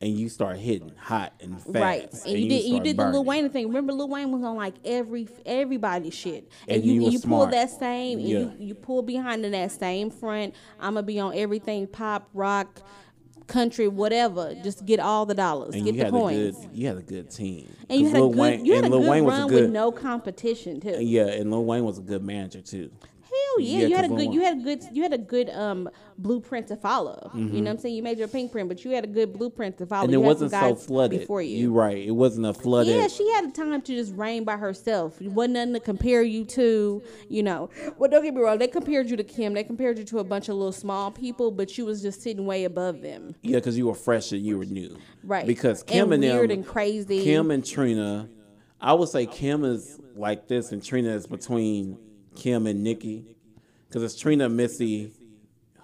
and you start hitting hot and fast. Right, and, you did you did the Lil. Wayne thing. Remember, Lil Wayne was on like every everybody's shit, and, And you you you, pull that same, and Yeah. you you pull behind in that same front. I'm gonna be on everything pop, rock, country, whatever. Just get all the dollars, And get you the had coins, a good, you had a good team. and you had a good Wayne, you had a and Lil good Wayne was a run good, with no competition too. Yeah, and Lil Wayne was a good manager too. Hell yeah, you had a good you had a good you had a good um blueprint to follow. You know what I'm saying? You made your pink print, but you had a good blueprint to follow. Mm-hmm. And you it wasn't so flooded. before you. You right. It wasn't a flooded. Yeah, she had time to just reign by herself. It wasn't nothing to compare you to, you know. Well, don't get me wrong. They compared you to Kim. They compared you to a bunch of little small people, but you was just sitting way above them. Yeah, because you were fresh and you were new. Right. Because Kim And and, weird them, and crazy. Kim and Trina, I would say Kim is like this and Trina is between Kim and Nicki. Because it's Trina, Missy,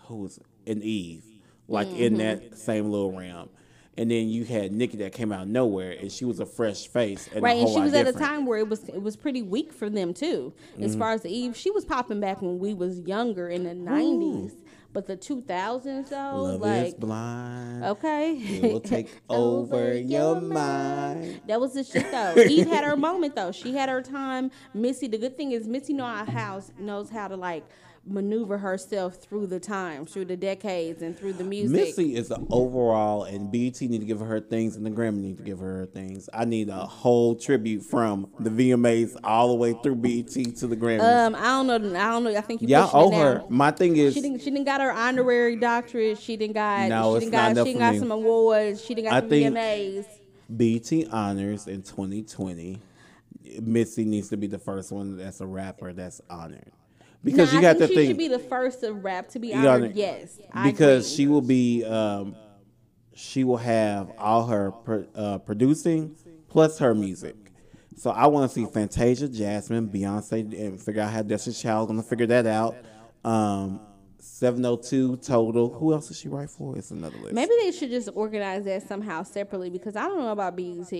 who's and Eve, like Mm-hmm. in that same little realm. And then you had Nicki that came out of nowhere, and she was a fresh face. And Right, and she was at a time where it was it was pretty weak for them too. As Mm-hmm. far as Eve, she was popping back when we was younger in the nineties, but the two thousands though, Love is like blind. okay, It will take (laughs) over your mind. That was the shit though. (laughs) Eve had her moment though. She had her time. Missy, the good thing is Missy know our house knows how to like maneuver herself through the times, through the decades, and through the music. Missy is the overall, and BET need to give her things, and the Grammy need to give her things. I need a whole tribute from the VMAs all the way through BET to the Grammys. Um, I don't know. I don't know. I think you Y'all owe her. My thing is, She didn't. She didn't got her honorary doctorate. She didn't got. No, she it's didn't not got. She didn't got me. some awards. She didn't got I some VMAs. BET honors in 2020. Missy needs to be the first one that's a rapper that's honored because Nah, you got to think she think should be the first of rap to be honored. gotta- yes, because she will be um, she will have all her pro- uh, producing plus her music. So I want to see Fantasia, Jasmine, Beyonce, and figure out how Destiny's Child gonna figure that out. Um, 702 total. Who else does she write for? It's another list. Maybe they should just organize that somehow separately because I don't know about BET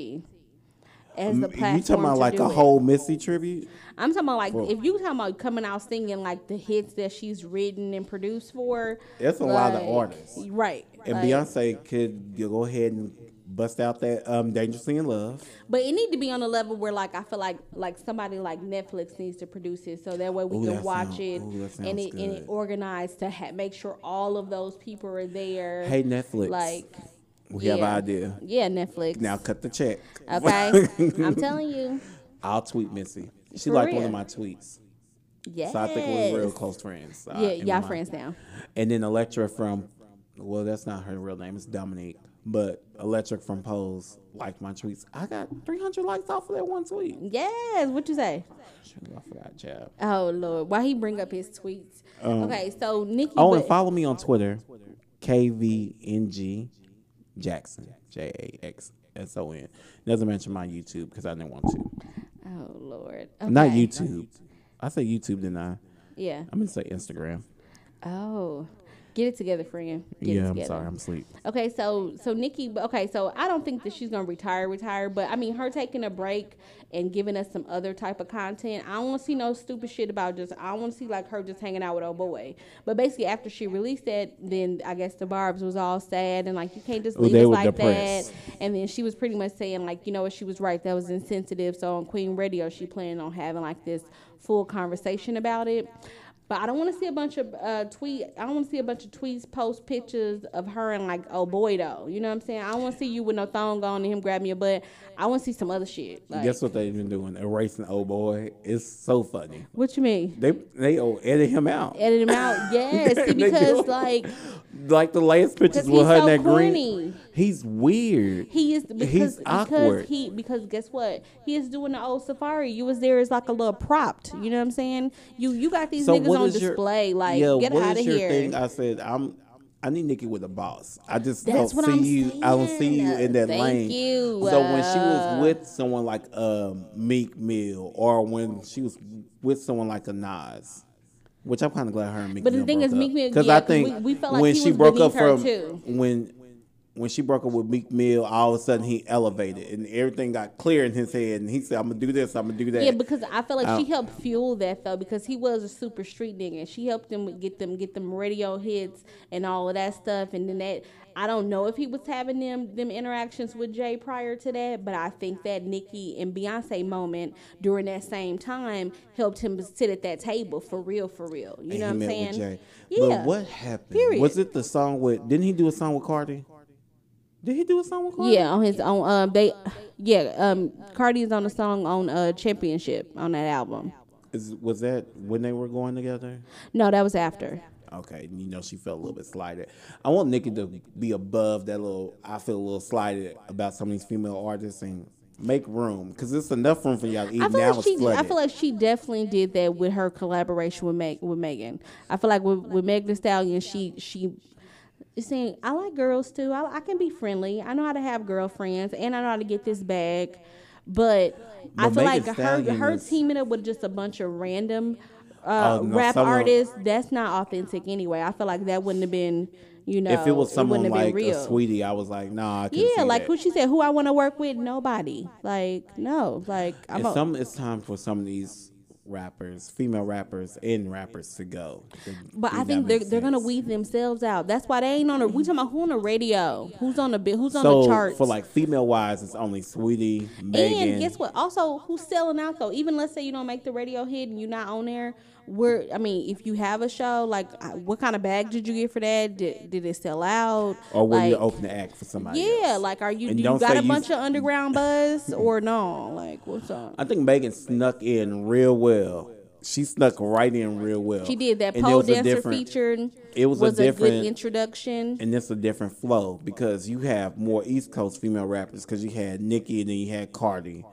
as the platform. you talking about like a it. whole Missy tribute? I'm talking about like if you talking about coming out singing like the hits that she's written and produced for. That's a lot of artists. right? And like- Beyonce could go ahead and bust out that um, "Dangerously in Love." But it need to be on a level where like I feel like like somebody like Netflix needs to produce it so that way we Ooh, can watch sound- it ooh, and it and it organized to ha- make sure all of those people are there. Hey Netflix, like we have an idea. yeah, Netflix. Now cut the check. okay, (laughs) I'm telling you. I'll tweet Missy. She For liked one of my tweets, Yes. so I think we're real close friends. Yeah, y'all friends now. And then Elektra from, well, that's not her real name. It's Dominique. But Electric from Pose liked my tweets. I got 300 likes off of that one tweet. Yes. What you say? I forgot, child. Oh Lord, why he bring up his tweets? Um, okay, so Nicki. Oh, and follow me on Twitter, KVNG Jackson, J A X S O N. Doesn't mention my YouTube because I didn't want to. Oh Lord. Not YouTube. I say YouTube, didn't I? Yeah. I'm gonna say Instagram. Oh, get it together, friend. Get it yeah, I'm sorry, I'm asleep. Okay, so so Nicki, okay, so I don't think that she's gonna retire, retire, but I mean her taking a break and giving us some other type of content. I don't want to see no stupid shit about just. I want to see like her just hanging out with old boy. But basically, after she released that, then I guess the Barb's was all sad and like you can't just leave they us were like depressed. that. And then she was pretty much saying like, you know what, she was right. That was insensitive. So on Queen Radio, she planned on having like this full conversation about it. But I don't want to see a bunch of uh, tweet. I don't want to see a bunch of tweets, post pictures of her and like, oh boy, though. You know what I'm saying? I don't want to see you with no thong on and him grabbing your butt. I want to see some other shit. Like, Guess what they've been doing? Erasing old boy. It's so funny. what you mean? They they oh, edit him out. Edit him out? (laughs) Yes, see, because like like the last pictures with her so in that green. He's weird. he is because He's because awkward. he because guess what? He is doing the old safari. You was there as like a little propped. You know what I'm saying? You you got these niggas on is your- display. like yeah, get out of here. Thing? I said I'm. I need Nicki with a boss. I just That's don't see I'm you. I don't see you in that saying. lane. You. So when she Uh, was with someone like um, Meek Mill, or when she was with someone like a Nas, which I'm kind of glad her and Meek But the thing is, up. Meek Mill- because yeah, I think we- we felt like when he she broke up from too. when when she broke up with Meek Mill, all of a sudden he elevated and everything got clear in his head, and he said, "I'm gonna do this. I'm gonna do that." Yeah, because I feel like she uh, helped fuel that though, because he was a super street nigga. And she helped him get them get them radio hits and all of that stuff. And then that I don't know if he was having them them interactions with Jay prior to that, but I think that Nicki and Beyonce moment during that same time helped him sit at that table for real, for real. You know what I'm saying? Yeah. But what happened? Period. Was it the song with? Didn't he do a song with Cardi? Did he do a song with Cardi? Yeah, on his own. Um, they, yeah. Um, Cardi's on the song on uh Championship on that album. Is, was that when they were going together? No, that was after. Okay, you know she felt a little bit slighted. I want Nicki to be above that little. I feel a little slighted about some of these female artists and make room because it's enough room for y'all to eat. I feel now like it's she. I feel like she definitely did that with her collaboration with Meg with Megan. I feel like with with Meg Thee Stallion, she she. Saying I like girls too. I, I can be friendly. I know how to have girlfriends, and I know how to get this bag. But, I feel like her her teaming up with just a bunch of random uh, Oh, no, rap someone- artists. That's not authentic anyway. I feel like that wouldn't have been. You know, if it was someone have like a Saweetie, I was like, nah. Yeah, like that. who she said, who I want to work with? Nobody. Like no, like I'm. And A, some it's time for some of these rappers, female rappers and rappers to go. But I think they're make they're gonna sense. weed themselves out. That's why they ain't on the. We talking about who on the radio? Who's on the Who's on So the charts? for like female wise, it's only Saweetie, Megan. and guess what? Also, who's selling out though? Even let's say you don't make the radio hit and you're not on there. Where I mean, if you have a show, like uh, what kind of bag did you get for that? Did did it sell out? Or when you open the act for somebody. Yeah, else. like are you And do you got a you- bunch of underground (laughs) buzz or no? Like what's up? I think Megan snuck in real well. She snuck right in real well. She did that And pole a dancer different- feature. it was a a, good different- introduction. And it's a different flow because you have more East Coast female rappers because you had Nicki and then you had Cardi.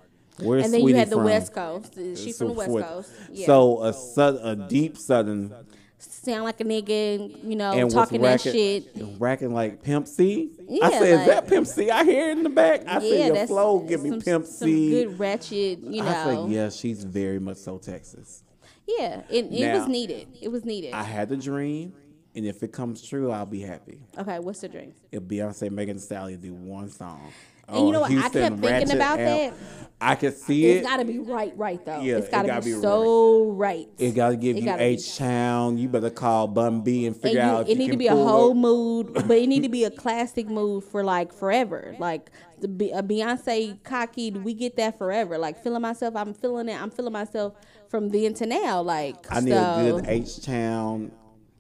Where's And then Saweetie you had the from? West Coast. She's So from the West Coast. Yeah. So a sud- a deep southern sound like a nigga, you know, and talking that shit. racking like Pimp C. I Yeah, said, is that Pimp C? I hear it in the back. I yeah, said, your flow give me Pimp some C. good ratchet, you know. I said, yeah, she's very much so Texas. Yeah, it, it Now- was needed. It was needed. I had the dream, and if it comes true, I'll be happy. okay, what's the dream? If Beyonce, Megan Thee Stallion do one song. And you oh, know Oh, what? I kept thinking about Amp. that. I could see It's it. It's got to be right, right though. Yeah, it's it got to gotta be, be so right. It got to give It you. H Town. You better call Bun B and And figure you, out. It need to be a whole up. mood, but it need to (laughs) be a classic mood for like forever. Like the a Beyonce cocky, we get that forever. Like feeling myself, I'm feeling it. I'm feeling myself from then to now. Like I need so, a good H Town,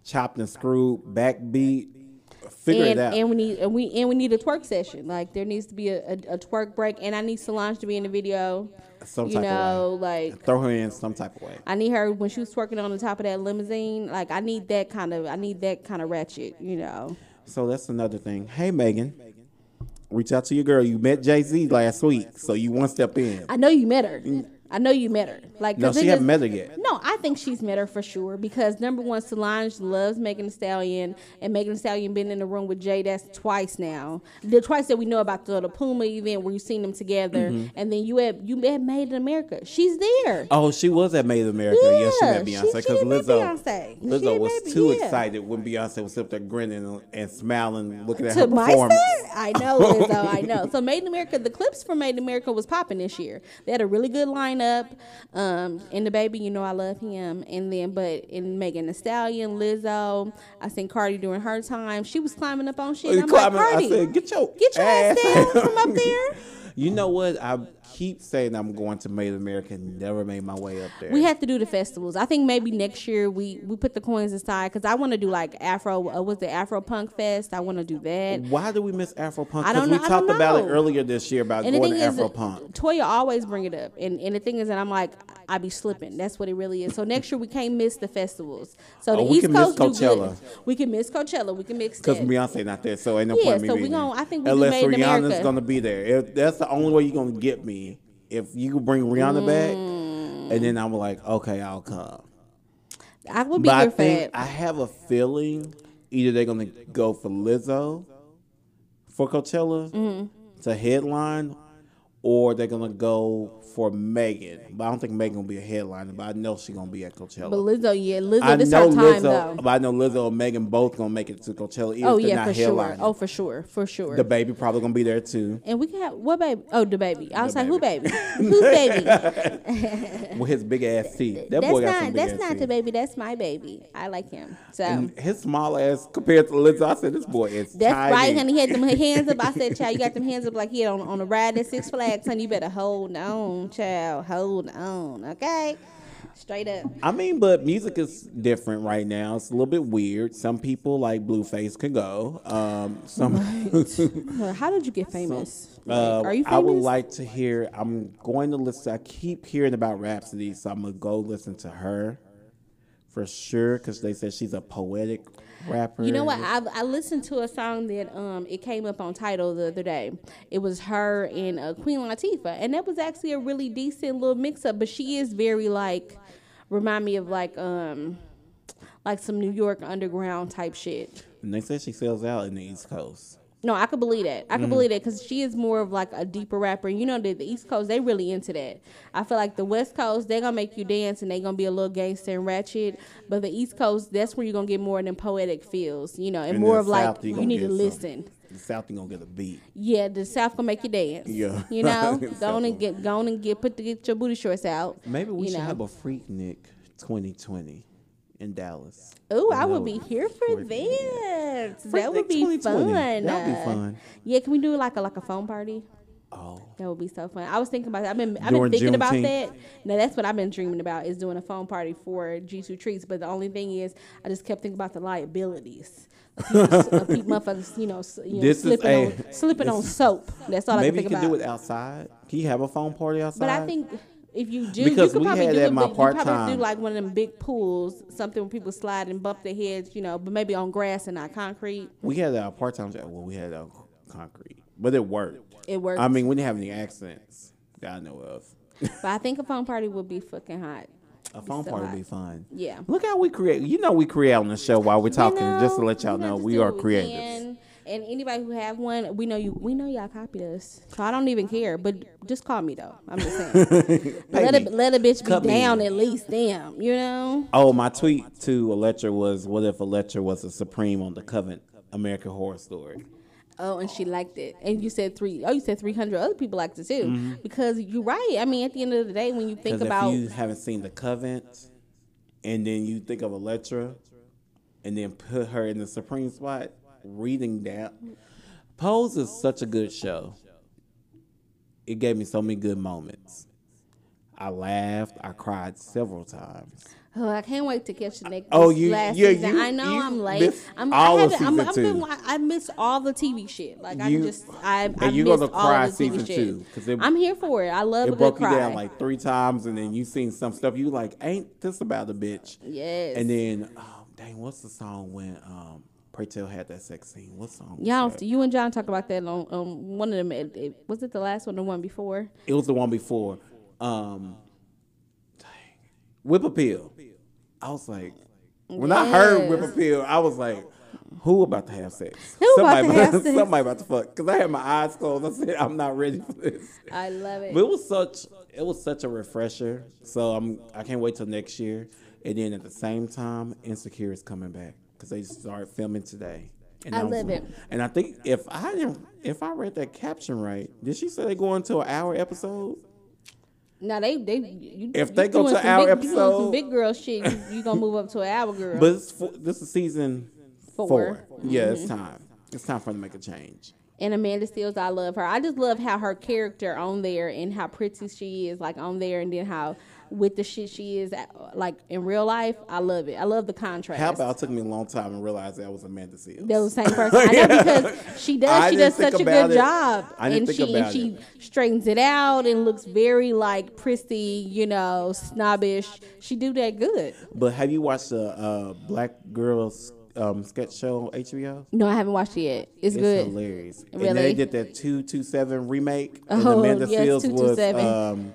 chopped and screwed backbeat. Figure and, it out. and we need and we and we need a twerk session. Like there needs to be a, a, a twerk break, and I need Solange to be in the video. Some you type of know, way. like Throw her in some type of way. I need her when she was twerking on the top of that limousine. Like I need that kind of I need that kind of ratchet. You know. So that's another thing. Hey Megan, reach out to your girl. You met Jay Z last week, so you one step in. I know you met her. I know you met her. Like No, she haven't met her yet. No, I think she's met her for sure because number one, Solange loves Megan Thee Stallion, and Megan Thee Stallion been in the room with Jay. That's twice now. The twice that we know about the, the Puma event where you seen them together, Mm-hmm. and then you had you had Made in America. She's there. Oh, she was at Made in America. yes, she met Beyonce because Lizzo, Beyonce. Lizzo was too yeah. excited when Beyonce was up there grinning and- and smiling, looking at to her my performance. I know Lizzo, I (laughs) know. So Made in America, the clips for Made in America was popping this year. They had a really good lineup. Um, and DaBaby, you know, I love him. And then, but in Megan Thee Stallion, Lizzo, I seen Cardi during her time. She was climbing up on shit. And I'm like, climbing- Cardi, I said, get your get your ass ass down (laughs) from up there. You know what? I keep saying I'm going to Made in America and never made my way up there. We have to do the festivals. I think maybe next year we we put the coins aside because I want to do like Afro. Uh, was the Afro Punk Fest? I want to do that. Why do we miss Afro Punk? I Because don't we talked about it earlier this year about And going to Afro Punk. Toya always bring it up, and and the thing is that I'm like, I be slipping. That's what it really is. So next year we can't miss the festivals. So the Oh, we East can Coast do Coachella. good. We can miss Coachella. We can mix Because. Beyonce not there, so ain't no Yeah, point in me so we there. I think we unless Rihanna's gonna be there. If that's the only way you're gonna get me. If you could bring Rihanna back, Mm. and then I'm like, okay, I'll come. I would be But I here for think that. I have a feeling either they're gonna go for Lizzo for Coachella Mm-hmm. to headline, or they're gonna go for Megan. But I don't think Megan will be a headliner. But I know she's gonna be at Coachella. but Lizzo, yeah, Lizzo, I this know her time Lizzo, though. but I know Lizzo and Megan both gonna make it to Coachella. Even Oh if yeah, not for sure. Oh for sure, for sure. the baby probably gonna be there too. and we can have what baby? Oh, the baby. I was like, who baby? who baby? (laughs) (laughs) with his big ass teeth. That that's boy got not some big that's ass not teeth. the baby. That's my baby. I like him. So And his small ass compared to Lizzo, I said this boy is that's tiny. right, honey. He had them (laughs) hands up. I said, child, you got them hands up like he had on on a ride at Six Flags, honey. You better hold on, child. Hold on, okay? Straight up. I mean, but music is different right now. It's a little bit weird. Some people like Blueface can go. Um, some. (laughs) Well, How did you get famous? Like, Uh, are you famous? I would like to hear. I'm going to listen. I keep hearing about Rapsody, so I'm gonna go listen to her for sure because they said she's a poetic rapper. You know what? I I listened to a song that um it came up on Tidal the other day. It was her and uh, Queen Latifah, and that was actually a really decent little mix up. But she is very like remind me of like um like some New York underground type shit. And they said she sells out in the East Coast. No, I could believe that. I could Mm-hmm. believe that because she is more of like a deeper rapper. You know, the, the East Coast they really into that. I feel like the West Coast they're gonna make you dance and they're gonna be a little gangster and ratchet. But the East Coast that's where you're gonna get more of them poetic feels. You know, and, And more the of like South, you you need to get some- listen. The South, you gonna get a beat. Yeah, the South gonna make you dance. Yeah. you know, (laughs) go on and gonna- get go on and get put the, get your booty shorts out. Maybe we should know. have a Freaknik 2020 in Dallas. Oh, I would be here for that. Freaknik That would be fun. That would be fun. Yeah, can we do like a like a phone party? Oh, That would be so fun. I was thinking about that. I've been I've During been thinking about that. No, that's what I've been dreaming about is doing a phone party for G2 Treats. But the only thing is, I just kept thinking about the liabilities. Of people, motherfuckers, you know, you know slipping a- on slipping on soap. That's all I maybe can you think can about. do it outside. Can you have a phone party outside? But I think if you do, Because you could we probably had do at my big- you probably part-time- do like one of them big pools, something where people slide and bump their heads, you know, but maybe on grass and not concrete. we had our part time job. Well, we had our concrete, but it worked. It worked. I mean, we didn't have any accidents that I know of. but I think a phone party would be fucking hot. A phone so party would be fun. Yeah. Look how we create. You know, we create on the show while we're talking. You just to let y'all we gotta know, we are what we creators. can. And anybody who have one, we know you. We know y'all copied us, so I don't even care. But just call me though. I'm just saying. (laughs) let a let a bitch be me. down at least. Damn, you know. Oh, my tweet to Elektra was, "What if Elektra was a supreme on the Covenant American Horror Story?" Oh, and she liked it. And you said three. Oh, you said three hundred other people liked it too. Mm-hmm. Because you're right. I mean, at the end of the day, when you think about if you haven't seen the Covenant, and then you think of Elektra, and then put her in the supreme spot, reading that, Pose is such a good show. It gave me so many good moments. I laughed. I cried several times. Oh, I can't wait to catch the next Oh, you- last yeah, season. you- I know you I'm late. I'm, all I of I'm, I'm two. been, I missed all the TV shit. Like I just I, I and you missed gonna all cry of the TV season shit. two, 'cause it- I'm here for it. I love It good broke cry. you down like three times, and then you seen some stuff. You like, ain't this about a bitch? yes. And then, oh, dang, what's the song when um, Pray Tell had that sex scene? What song? Y'all, that? you and John talked about that on um, one of them. It, it- was it the last one, or the one before? It was the one before. Um, dang, Whip Appeal. I was like, when I heard Whip Yes. Appeal, I was like, who about to have sex? Who about somebody to have sex? Somebody about to fuck. Because I had my eyes closed. I said, I'm not ready for this. I love it. But it was such it was such a refresher. So I'm I can't wait till next year. And then at the same time, Insecure is coming back because they start filming today. And I love it. And I think if I didn't, if I read that caption right, did she say they go into an hour episode? now they they you, If they go to some our big, doing some episode- big girl shit. You, you gonna move up to an hour girl? But it's for, this is season 4 four. Yeah, Mm-hmm. it's time. It's time for them to make a change. And Amanda Seales, I love her. I just love how her character on there and how pretty she is, like on there, and then how with the shit she is, at, like in real life. I love it. I love the contrast. How about it took me a long time to realize that was Amanda Seales. That was the same (laughs) person. I know because she does. I she does such a good it. job, and she and she straightens it out and looks very like prissy, you know, snobbish. She do that good. But have you watched the uh, Black Girls um, sketch show on HBO? No, I haven't watched it yet. It's, good. It's good. hilarious. And they did that two two seven remake. and Oh, Amanda yes, Seals was um,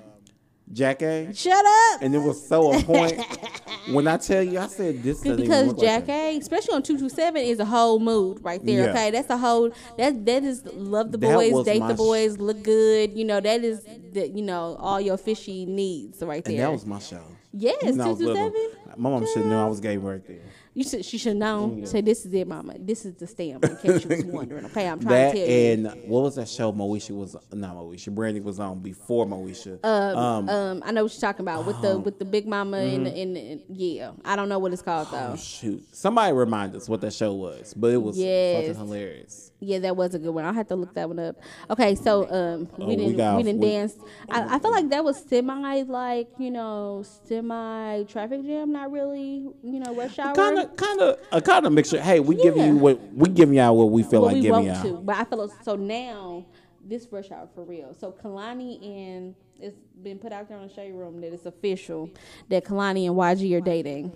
Jackée Shut up. And it was so on point. (laughs) when I tell you, I said this because like Jack her. A, especially on two two seven, is a whole mood right there. Yeah. Okay, that's a whole that that is love the That boys, date the boys, look good. You know that is the you know all your fishy needs right And there. that was my show. yes, When I was two two seven. My mom should know I was gay right there. You should she should know. Say this is it, Mama. This is the stamp. In case you was (laughs) wondering. Okay, I'm trying That to tell you. and what was that show Moesha was not Moesha, Brandy was on before Moesha. Um, um, I know what you're talking about with the with the big mama and, the, and, and yeah. I don't know what it's called though. Oh, shoot. Somebody remind us what that show was, but it was Yes. fucking hilarious. Yeah, that was a good one. I'll have to look that one up. Okay, so um, Oh, we we didn't got- we didn't we- dance. I, I feel like that was semi like you know semi traffic jam, not really you know rush hour. Kind of, kind of, a kind of mixture. Hey, we giving Yeah. you what we giving y'all what we feel what like we giving want y'all. to, but I feel so now this rush hour for real. So Kehlani and it's been put out there on the shade room that it's official that Kehlani and YG are dating.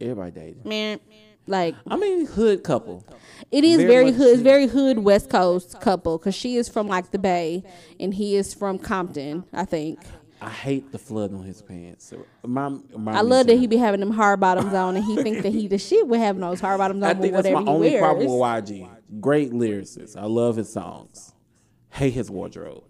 Everybody dating. Man, like I mean, hood couple. It is Very very, much hood. It's so. very hood West Coast couple because she is from like the Bay and he is from Compton, I think. I hate the flood on his pants. My, my I love that he be having them hard bottoms on and he think that he the shit with having those hard bottoms on I with think that's whatever my only wears. problem with YG. Great lyricist. I love his songs. Hate his wardrobe.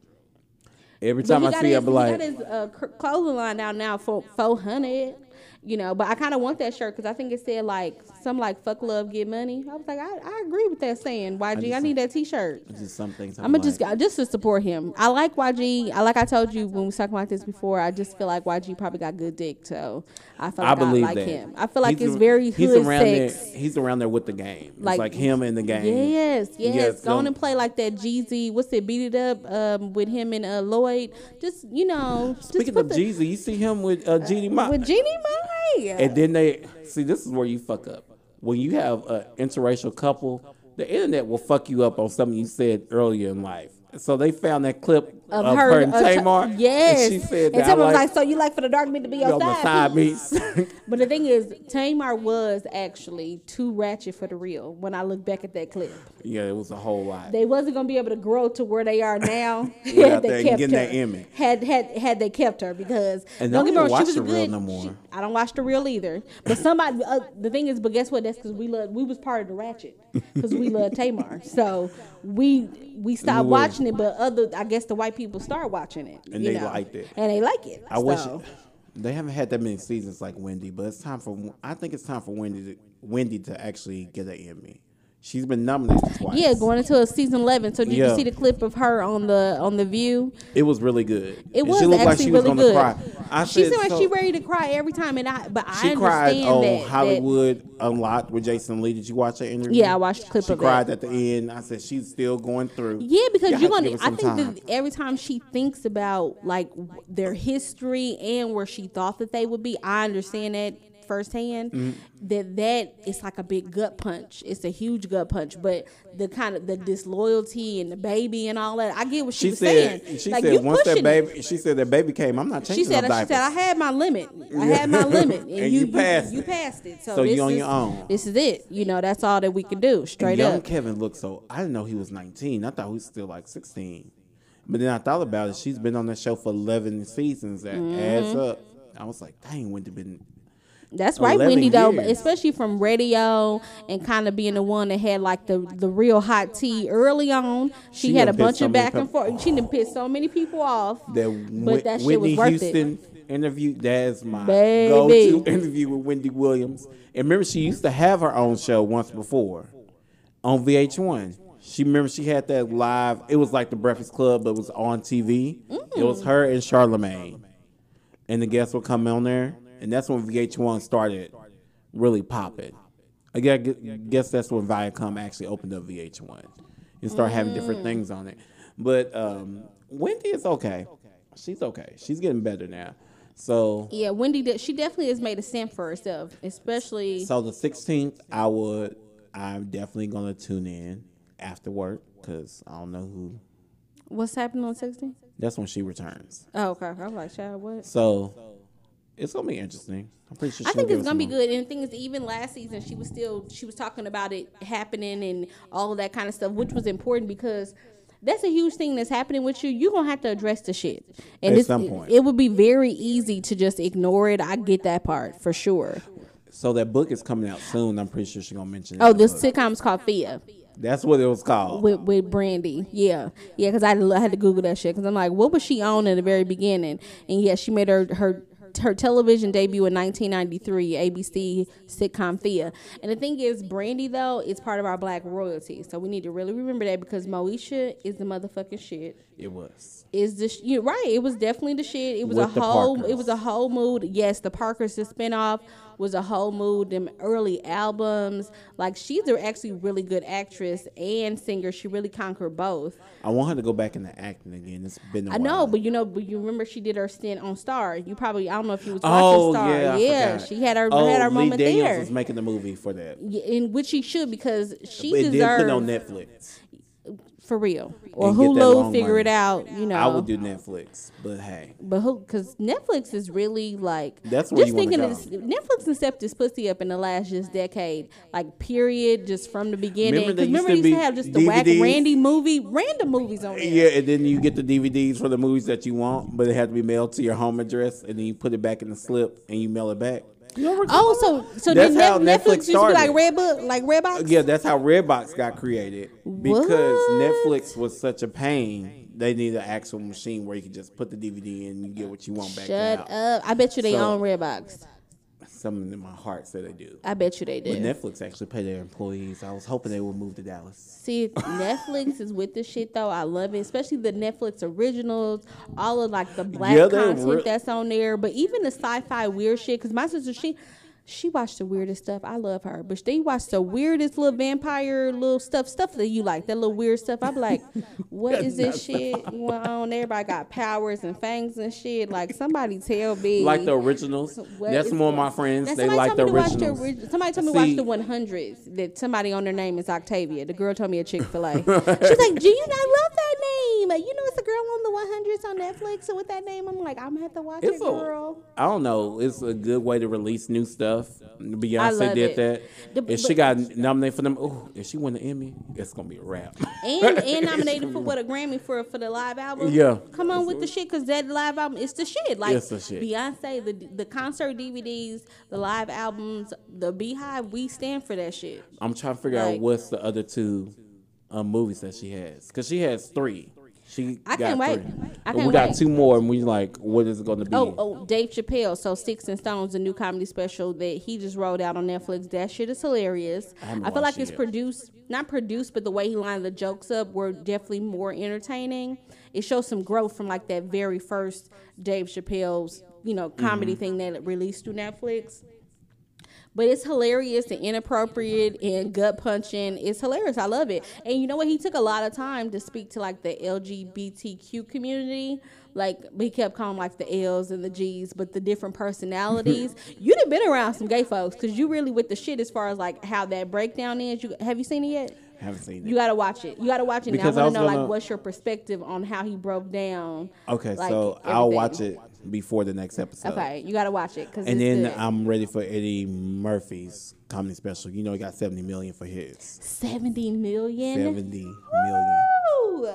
Every time I see, his, I be he got his uh, clothing line out now for four hundred. You know, but I kind of want that shirt because I think it said like some like "fuck love, get money." I was like, I, I agree with that saying. YG, I, just- need that T-shirt. just some things. I'm gonna like, just just to support him. I like YG. I like I told you when we was talking about this before. I just feel like YG probably got good dick, so I feel like I, believe like that. him. I feel like He's it's a- very he's hood around sex. There, he's around there with the game. It's Like- like, him in the game. Yes, yes. Yes, Go on and play like that Jeezy. What's it? Beat it up um, with him and uh, Lloyd. Just you know. Speaking of the- Jeezy, you see him with uh, Jeannie Mai. with Jeannie Mai. And then they see this is where you fuck up. When you have an interracial couple, the internet will fuck you up on something you said earlier in life. So they found that clip of, her, and uh, Tamar. yes. And she said and that Tamar was like, "So you like for the dark meat to be your on my side, piece?" (laughs) (laughs) But the thing is, Tamar was actually too ratchet for the real. When I look back at that clip, yeah, it was a whole lot. they wasn't gonna be able to grow to where they are now (laughs) had they kept her. Had had had they kept her because And don't I get me don't wrong, she was the good. no more. she- I don't watch the real either. But somebody, uh, the thing is, but guess what? That's because we love. We was part of the ratchet because we love Tamar. So we we stopped watching it, but other I guess the white people start watching it, And they know, liked it. and they like it. I wish so. they haven't had that many seasons like Wendy, but it's time for. I think it's time for Wendy to Wendy to actually get an Emmy. She's been nominated twice. Yeah, going into a season eleven. So did you see the clip of her on the on the View? It was really good. It And was she looked actually like she was really gonna good. cry. I she said, seemed like so- she ready to cry every time, and I but She I cried understand on that, that Hollywood Unlocked with Jason Lee. Did you watch that interview? Yeah, I watched the clip she of cried at the end. I said she's still going through. Yeah, because have to gonna. I think time. that every time she thinks about like their history and where she thought that they would be, I understand that firsthand. Mm-hmm. That that is like a big gut punch. It's a huge gut punch. But the kind of the disloyalty and the baby and all that, I get what she, She was said. saying. She Like, said once that pushing it. baby. She said that baby came. I'm not She changing said, no she said, I had my limit. I had my limit, (laughs) and, And you, you you passed you it. passed it. So, So you on is, your own. This is it. You know, that's all that we can do. Straight up. young up. Kevin looked so. I didn't know he was 19. I thought he was still like 16. But then I thought about it. She's been on that show for 11 seasons. That Mm-hmm. adds up. I was like, dang, Wendy been. That's oh, right, 11 Wendy. Though, especially from radio and kind of being the one that had like the the real hot tea early on. She, She had a bunch so of back and forth. She done pissed so many people off. That but that shit Whitney was worth Houston interview. That's my Baby. go-to interview with Wendy Williams. And remember, she used to have her own show once before on VH1. She remember she had that live. It was like the Breakfast Club, but it was on TV. It was mm. her and Charlemagne, and the guests would come on there, and that's when VH1 started really popping. I guess, that's when Viacom actually opened up VH1, and start having Mm. different things on it. But um, Wendy is okay. She's okay. She's getting better now. So Yeah, Wendy. Did, she definitely has made a stamp for herself, especially. so the 16th, I would. I'm definitely gonna tune in after work because I don't know who. what's happening on 16? That's when she returns. Oh, okay. I'm like, child, what? So it's gonna be interesting. I'm pretty sure. I think it's gonna be good. And the thing is, even last season, she was still she was talking about it happening and all of that kind of stuff, which was important because that's a huge thing that's happening with you. You're gonna have to address the shit. And At some point. it would be very easy to just ignore it. I get that part for sure. So that book is coming out soon. I'm pretty sure she's gonna mention. it Oh, the this book. sitcom's called Thea. That's what it was called. with with Brandy. Yeah, yeah. Because I, had to- I had to Google that shit. Because I'm like, what was she on in the very beginning? And yeah, she made her her her television debut in 1993, ABC sitcom Thea. And the thing is, Brandy though is part of our black royalty, so we need to really remember that because Moesha is the motherfucking shit. It was. Is the sh- you right? It was definitely the shit. It was With a whole. It was a whole mood. Yes, the Parkers, the spinoff was a whole mood. Them early albums, like she's a actually really good actress and singer. She really conquered both. I want her to go back into acting again. It's been. I know, but you know, but you remember she did her stint on Star. You probably I don't know if you was Oh watching Star. yeah, yeah, she had her oh, had her Lee moment Daniels there. was making the movie for that. Yeah, in which she should because she it did put on Netflix. For real or And get Hulu figure money. it out. You know, I would do Netflix, but hey, But who? Because Netflix is really like That's where just you wanna thinking go. this, Netflix and stepped this pussy up in the last just decade, like period, just from the beginning. Remember Because they used remember, to they used to have just the whack Randy movie, random movies on there. yeah, and then you get the DVDs for the movies that you want, but it had to be mailed to your home address, and then you put it back in the slip and you mail it back. You don't recall Oh, so so That's then how Netflix Netflix used to be like started. Redbook, like Redbox. Yeah, that's how Redbox got created because What? Netflix was such a pain. They need an actual machine where you can just put the DVD in and you get what you want back Shut out. up! I bet you they So- own Redbox. Something in my heart said they do. I bet you they But do. Netflix actually pay their employees. I was hoping they would move to Dallas. See, Netflix is with the shit though. I love it, especially the Netflix originals, all of like the black Yeah, content re- that's on there. But even the sci-fi weird shit, because my sister she she watched the weirdest stuff. I love her, but they watch the weirdest little vampire little stuff, stuff that you like, that little weird stuff. I'm like, what is this shit going on? Everybody got powers and fangs and shit. Like somebody tell me, Like the originals. That's more my friends. Now, They like the me to watch originals. ori- somebody told me to watch the 100s. That somebody on their name is Octavia. The girl told me a Chick Fil (laughs) A. She's like, "Do you not love that name? You know, it's a girl on the 100s on Netflix. So with that name, I'm like, I'm gonna have to watch It's it, a, girl. I don't know. It's a good way to release new stuff. Beyonce did it. that. The- if she got nominated for them, oh, if she won the Emmy, it's gonna be a wrap. And and (laughs) nominated for what a Grammy for for the live album. Yeah. come on with the shit, cause that live album is the shit. Like It's the shit. Beyonce, the the concert DVDs, the live albums, the BeyHive. We stand for that shit. I'm trying to figure out what's the other two um, movies that she has because she has three. She I got can't wait. three. I we can't got wait. two more, and we like, what is it going to be? Oh, oh, Dave Chappelle. So Sticks and Stones, a new comedy special that he just rolled out on Netflix. That shit is hilarious. I I, feel like it's yet. produced, not produced, but the way he lined the jokes up were definitely more entertaining. It shows some growth from like that very first Dave Chappelle's, you know, comedy Mm-hmm. thing that it released through Netflix. But it's hilarious and inappropriate and gut punching. It's hilarious. I love it. And you know what? He took a lot of time to speak to like the LGBTQ community. Like he kept calling like the L's and the G's, but the different personalities. (laughs) You'd have been around some gay folks because you really with the shit as far as like how that breakdown is. You have you seen it yet? haven't seen it. You gotta watch it. You gotta watch it. Because now. I want to know like gonna- what's your perspective on how he broke down. okay, like, so I'll watch it before the next episode. Okay, you gotta watch it because And then good. I'm ready for Eddie Murphy's comedy special. You know, he got 70 million for his. seventy million. 70 million. Woo!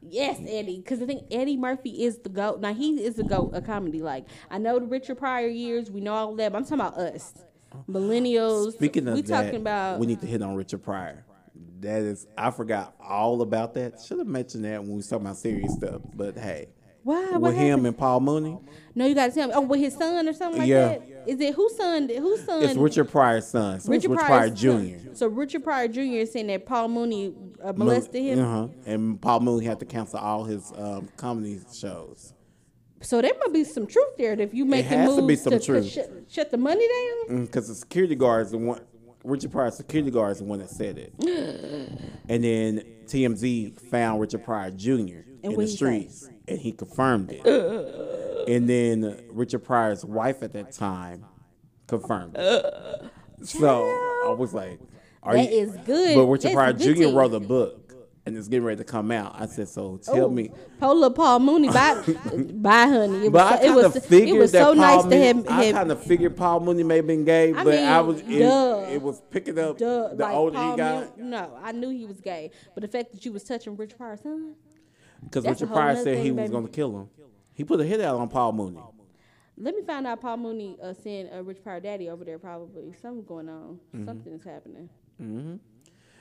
Yes, Eddie. Because I think Eddie Murphy is the goat. Now he is the goat of comedy. Like I know the Richard Pryor years, we know all that. But I'm talking about us, millennials. Speaking of we that, talking about we need to hit on Richard Pryor. That is, I forgot all about that. Should have mentioned that when we was talking about serious stuff. But hey, why? What with him happened? and Paul Mooney, No, you got to tell me. Oh, with his son or something like Yeah. that. Is it whose son? Whose son? it's Richard Pryor's son. So Richard Richard Pryor. Jr. So Richard Pryor Jr. is saying that Paul Mooney uh, molested him. Uh-huh. And Paul Mooney had to cancel all his um, comedy shows. So there might be some truth there. If you make it has to be moves some to, truth. shut, shut the money down. Because the security guards the one, Richard Pryor's security guard is the one that said it. (gasps) and then TMZ found Richard Pryor Jr. in the streets. say? And he confirmed it. and then Richard Pryor's wife at that time confirmed it. so I was like, "Are That you?" is good. But Richard That's Pryor Jr. wrote a book, and it's getting ready to come out. I said, "So tell Oh, me." Polar Paul Mooney, bye, (laughs) bye, honey. It was, But I it kind was, of figured it was that so Paul nice to Mooney, have, I have kind of figured Paul Mooney may have been gay, I but I mean, was it, it was picking up duh, the like older Paul he got Mooney- No, I knew he was gay, but the fact that you was touching Rich Pryor's son, because Richard Pryor said he was going to kill him. He put a hit out on Paul Mooney. let me find out Paul Mooney uh, sent uh, Rich Pryor daddy over there. Probably something's going on. Mm-hmm. Something is happening.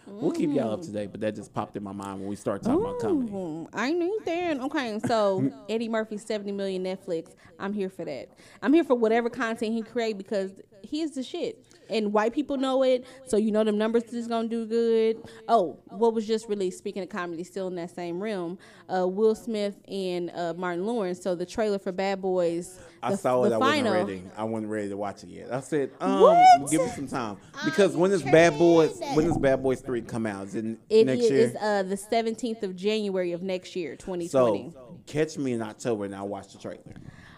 We'll keep y'all up to date, but that just popped in my mind when we started talking about comedy. Ooh, I knew that. Okay, so (laughs) Eddie Murphy's seventy million Netflix. I'm here for that. I'm here for whatever content he create because he is the shit, and white people know it. So you know them numbers is gonna do good. Oh, what was just released? Speaking of comedy, still in that same realm. Uh, Will Smith and uh, Martin Lawrence. So the trailer for Bad Boys. I the, saw it. the I final. wasn't ready. I wasn't ready to watch it yet. I said, um, What? give me some time because when is Bad Boys? When does Bad Boys Three come out? Is it It next is year? uh, the 17th of January of next year, 2020. so catch me in October and I'll watch the trailer.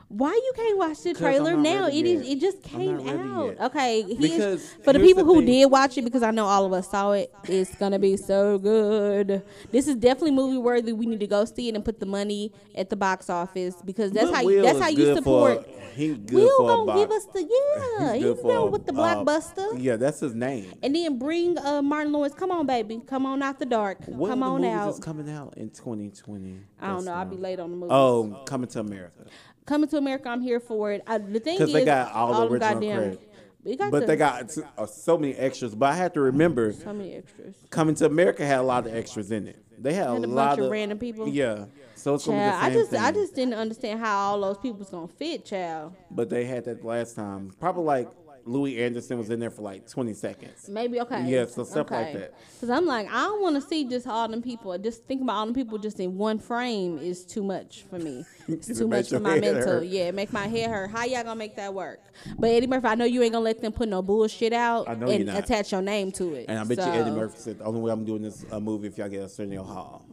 Why you can't watch the trailer now? It is. It just came out. Okay, he is- for the people the who did watch it, because I know all of us saw it, it's gonna be so good. This is definitely movie worthy. We need to go see it and put the money at the box office because that's how you, that's how you support. For, he good Will for gonna about, give us the yeah. He's, good good for, with the uh, blockbuster. yeah, that's his name. And then bring uh, Martin Lawrence. Come on, baby. Come on out the dark. What Come on out. is coming out in 2020? I don't That's, know. I'll be late on the movie. Oh, coming to America. Coming to America, I'm here for it. I, the thing is, they got all the them original goddamn, credit. Got But the- they got uh, so many extras. But I have to remember, so many extras. Coming to America had a lot of extras in it. They had, Had a, a bunch lot of random people? Yeah, so it's Child, I the just same I thing. just didn't understand how all those people was gonna fit, child. But they had that last time. Probably like Louie Anderson was in there for like 20 seconds. Maybe okay. Yeah, so stuff like that. Cause I'm like, I don't want to see just all them people. Just think about all them people just in one frame is too much for me. (laughs) It's too much for my mental. hurt. Yeah, make my head hurt. How y'all gonna make that work? But Eddie Murphy, I know you ain't gonna let them put no bullshit out I know and attach your name to it. And I bet so, you Eddie Murphy said the only way I'm doing this uh, movie if y'all get a Arsenio Hall.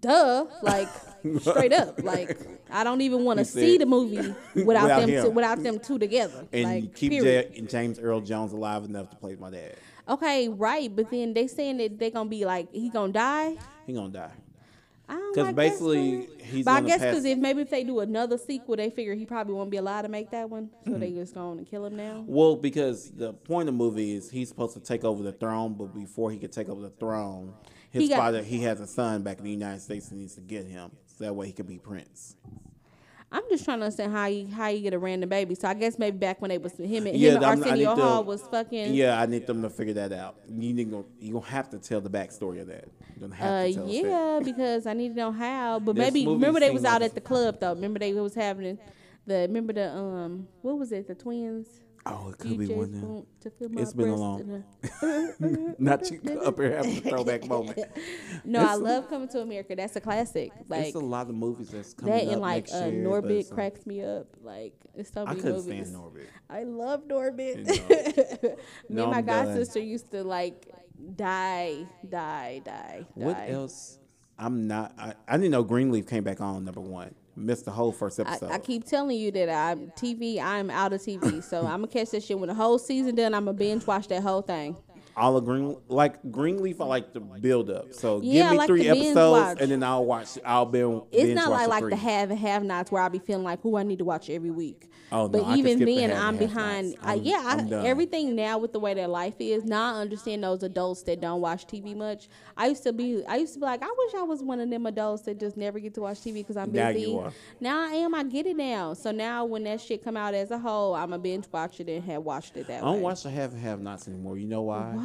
Duh, like (laughs) straight up, like I don't even want to see the movie (laughs) without, Without them two, without them two together. And like, keep period. Ja- James Earl Jones alive enough to play my dad. Okay, right, but then they saying that they gonna be like he gonna die. He gonna die. Because basically, story. he's But I guess because if maybe if they do another sequel, they figure he probably won't be allowed to make that one, so Mm-hmm. they just going to kill him now. Well, because the point of the movie is he's supposed to take over the throne, but before he could take over the throne, his He got- father he has a son back in the United States and needs to get him so that way he could be prince. I'm just trying to understand how you how you get a random baby. So I guess maybe back when they was him and Yeah, him and I'm- Arsenio to- Hall was fucking. Yeah, I need them to figure that out. You need to, you gonna have to tell the backstory of that. You're gonna have Uh, to tell us that. yeah, because I need to know how. But This maybe remember they was like out at the club though. Remember they was having the remember the um what was it the twins? Oh, it could be one just of them. want to feel my It's been a long- (laughs) Not you (laughs) up here having a (laughs) throwback moment. No, I It's a- love coming to America. That's a classic. Like it's a lot of movies that's coming that up and like next uh, year. Norbit cracks me up. Like it's so I many couldn't movies. stand Norbit. I love Norbit. Me No, and my god sister used to like die, die, die. What else? I'm not. I, I didn't know Greenleaf came back on number one. Missed the whole first I, episode. I keep telling you that I'm TV. I'm out of TV, so I'm gonna catch that shit when the whole season done. I'm gonna binge watch that whole thing. All of Green like Greenleaf. I like the build up. So Yeah, give me like three episodes, and then I'll watch. I'll be. It's binge not like the like the have and have nots where I be feeling like, who I need to watch every week. Oh, no, but I even the then, have I'm behind. I, I'm- yeah, I, I'm done. everything now with the way that life is. Now I understand those adults that don't watch TV much. I used to be. I used to be like, I wish I was one of them adults that just never get to watch TV because I'm Now busy. you are. Now I am. I get it now. So now when that shit come out as a whole, I'm a binge watch it and have watched it that way. I don't watch the have and have nots anymore. You know why? Why?